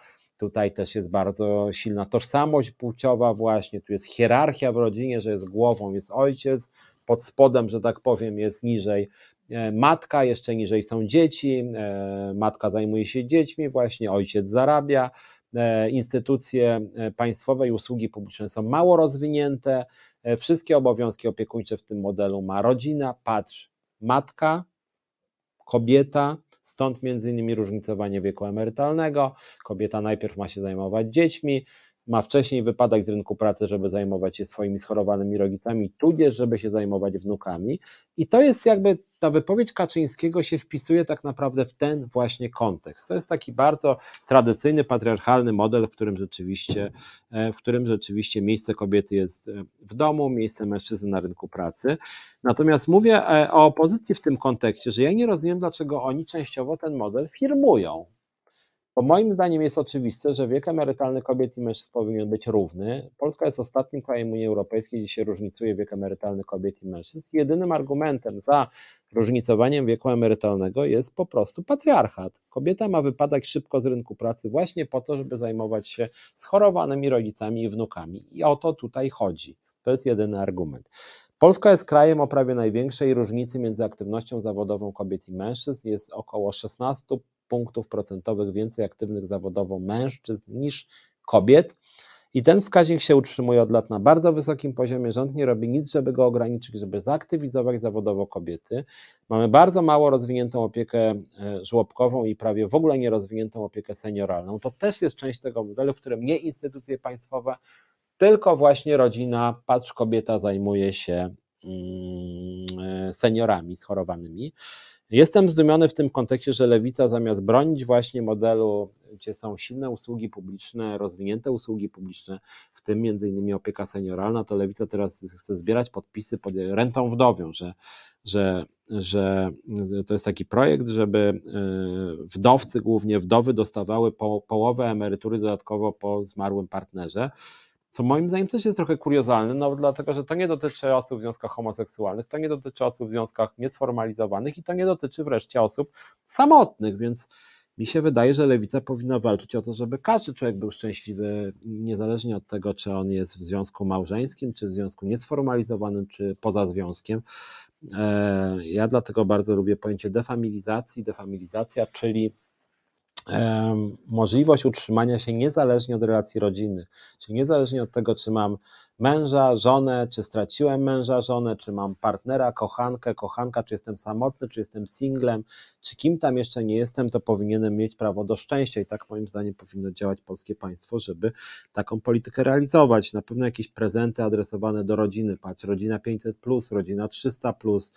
Tutaj też jest bardzo silna tożsamość płciowa, właśnie tu jest hierarchia w rodzinie, że jest głową, jest ojciec, pod spodem, że tak powiem, jest niżej e, matka, jeszcze niżej są dzieci, e, matka zajmuje się dziećmi, właśnie ojciec zarabia. E, instytucje państwowe i usługi publiczne są mało rozwinięte. Wszystkie obowiązki opiekuńcze w tym modelu ma rodzina, patrz, matka, kobieta, Stąd między innymi różnicowanie wieku emerytalnego. Kobieta najpierw ma się zajmować dziećmi, ma wcześniej wypadać z rynku pracy, żeby zajmować się swoimi schorowanymi rodzicami, tudzież żeby się zajmować wnukami. I to jest jakby ta wypowiedź Kaczyńskiego się wpisuje tak naprawdę w ten właśnie kontekst. To jest taki bardzo tradycyjny, patriarchalny model, w którym rzeczywiście, e, w którym rzeczywiście miejsce kobiety jest e, w domu, miejsce mężczyzny na rynku pracy. Natomiast mówię e, o opozycji w tym kontekście, że ja nie rozumiem, dlaczego oni częściowo ten model firmują. Bo moim zdaniem jest oczywiste, że wiek emerytalny kobiet i mężczyzn powinien być równy. Polska jest ostatnim krajem Unii Europejskiej, gdzie się różnicuje wiek emerytalny kobiet i mężczyzn. Jedynym argumentem za różnicowaniem wieku emerytalnego jest po prostu patriarchat. Kobieta ma wypadać szybko z rynku pracy właśnie po to, żeby zajmować się schorowanymi rodzicami i wnukami. I o to tutaj chodzi. To jest jedyny argument. Polska jest krajem o prawie największej różnicy między aktywnością zawodową kobiet i mężczyzn. Jest około 16 punktów procentowych więcej aktywnych zawodowo mężczyzn niż kobiet. I ten wskaźnik się utrzymuje od lat na bardzo wysokim poziomie. Rząd nie robi nic, żeby go ograniczyć, żeby zaktywizować zawodowo kobiety. Mamy bardzo mało rozwiniętą opiekę e, żłobkową i prawie w ogóle nierozwiniętą opiekę senioralną. To też jest część tego modelu, w którym nie instytucje państwowe, tylko właśnie rodzina, patrz, kobieta zajmuje się mm, e, seniorami schorowanymi. Jestem zdumiony w tym kontekście, że lewica zamiast bronić właśnie modelu, gdzie są silne usługi publiczne, rozwinięte usługi publiczne, w tym między innymi opieka senioralna, to lewica teraz chce zbierać podpisy pod rentą wdowią, że, że, że to jest taki projekt, żeby e, wdowcy, głównie wdowy, dostawały po, połowę emerytury dodatkowo po zmarłym partnerze co moim zdaniem też jest trochę kuriozalne, no dlatego, że to nie dotyczy osób w związkach homoseksualnych, to nie dotyczy osób w związkach niesformalizowanych i to nie dotyczy wreszcie osób samotnych, więc mi się wydaje, że lewica powinna walczyć o to, żeby każdy człowiek był szczęśliwy, niezależnie od tego, czy on jest w związku małżeńskim, czy w związku niesformalizowanym, czy poza związkiem. E, ja dlatego bardzo lubię pojęcie defamilizacji. Defamilizacja, czyli możliwość utrzymania się niezależnie od relacji rodzinnych, czyli niezależnie od tego, czy mam męża, żonę, czy straciłem męża, żonę, czy mam partnera, kochankę, kochanka, czy jestem samotny, czy jestem singlem, czy kim tam jeszcze nie jestem, to powinienem mieć prawo do szczęścia. I tak moim zdaniem powinno działać polskie państwo, żeby taką politykę realizować. Na pewno jakieś prezenty adresowane do rodziny, patrz, rodzina 500+, rodzina 300+,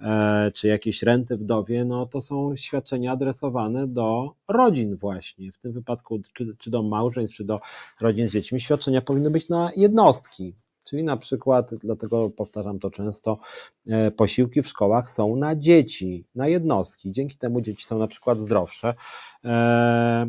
e, czy jakieś renty wdowie, no to są świadczenia adresowane do rodzin właśnie, w tym wypadku czy, czy do małżeństw, czy do rodzin z dziećmi, świadczenia powinny być na jednostki, Czyli na przykład, dlatego powtarzam to często, posiłki w szkołach są na dzieci, na jednostki. Dzięki temu dzieci są na przykład zdrowsze, e, e,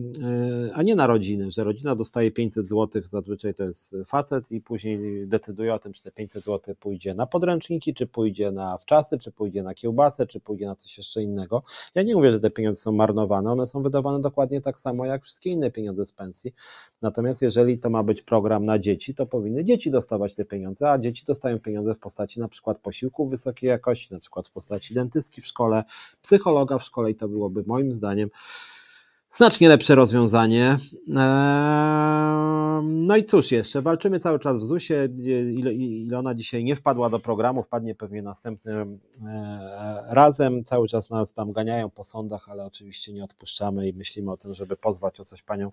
a nie na rodziny, że rodzina dostaje 500 zł, zazwyczaj to jest facet i później decyduje o tym, czy te 500 zł pójdzie na podręczniki, czy pójdzie na wczasy, czy pójdzie na kiełbasę, czy pójdzie na coś jeszcze innego. Ja nie mówię, że te pieniądze są marnowane, one są wydawane dokładnie tak samo jak wszystkie inne pieniądze z pensji. Natomiast jeżeli to ma być program na dzieci, to powinny dzieci dostawać te pieniądze, a dzieci dostają pieniądze w postaci na przykład posiłków wysokiej jakości, na przykład w postaci dentystki w szkole, psychologa w szkole i to byłoby moim zdaniem znacznie lepsze rozwiązanie. Eee, No i cóż jeszcze, walczymy cały czas w ZUS-ie. Ile, ile ona dzisiaj nie wpadła do programu, wpadnie pewnie następnym e, razem. Cały czas nas tam ganiają po sądach, ale oczywiście nie odpuszczamy i myślimy o tym, żeby pozwać o coś panią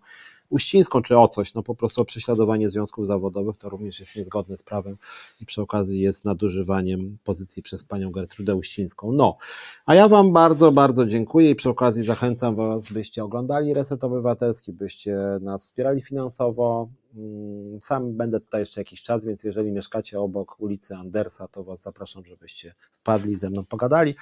Uścińską, czy o coś, no po prostu o prześladowanie związków zawodowych, to również jest niezgodne z prawem i przy okazji jest nadużywaniem pozycji przez panią Gertrudę Uścińską. No, a ja wam bardzo, bardzo dziękuję i przy okazji zachęcam was, byście oglądali Reset Obywatelski, byście nas wspierali finansowo. Mm, Sam będę tutaj jeszcze jakiś czas, więc jeżeli mieszkacie obok ulicy Andersa, to was zapraszam, żebyście wpadli ze mną pogadali.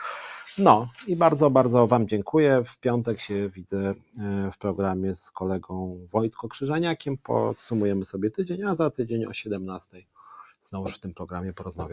No i bardzo, bardzo Wam dziękuję. W piątek się widzę e, w programie z kolegą Wojtko Krzyżaniakiem. Podsumujemy sobie tydzień, a za tydzień o 17 znowu w tym programie porozmawiamy.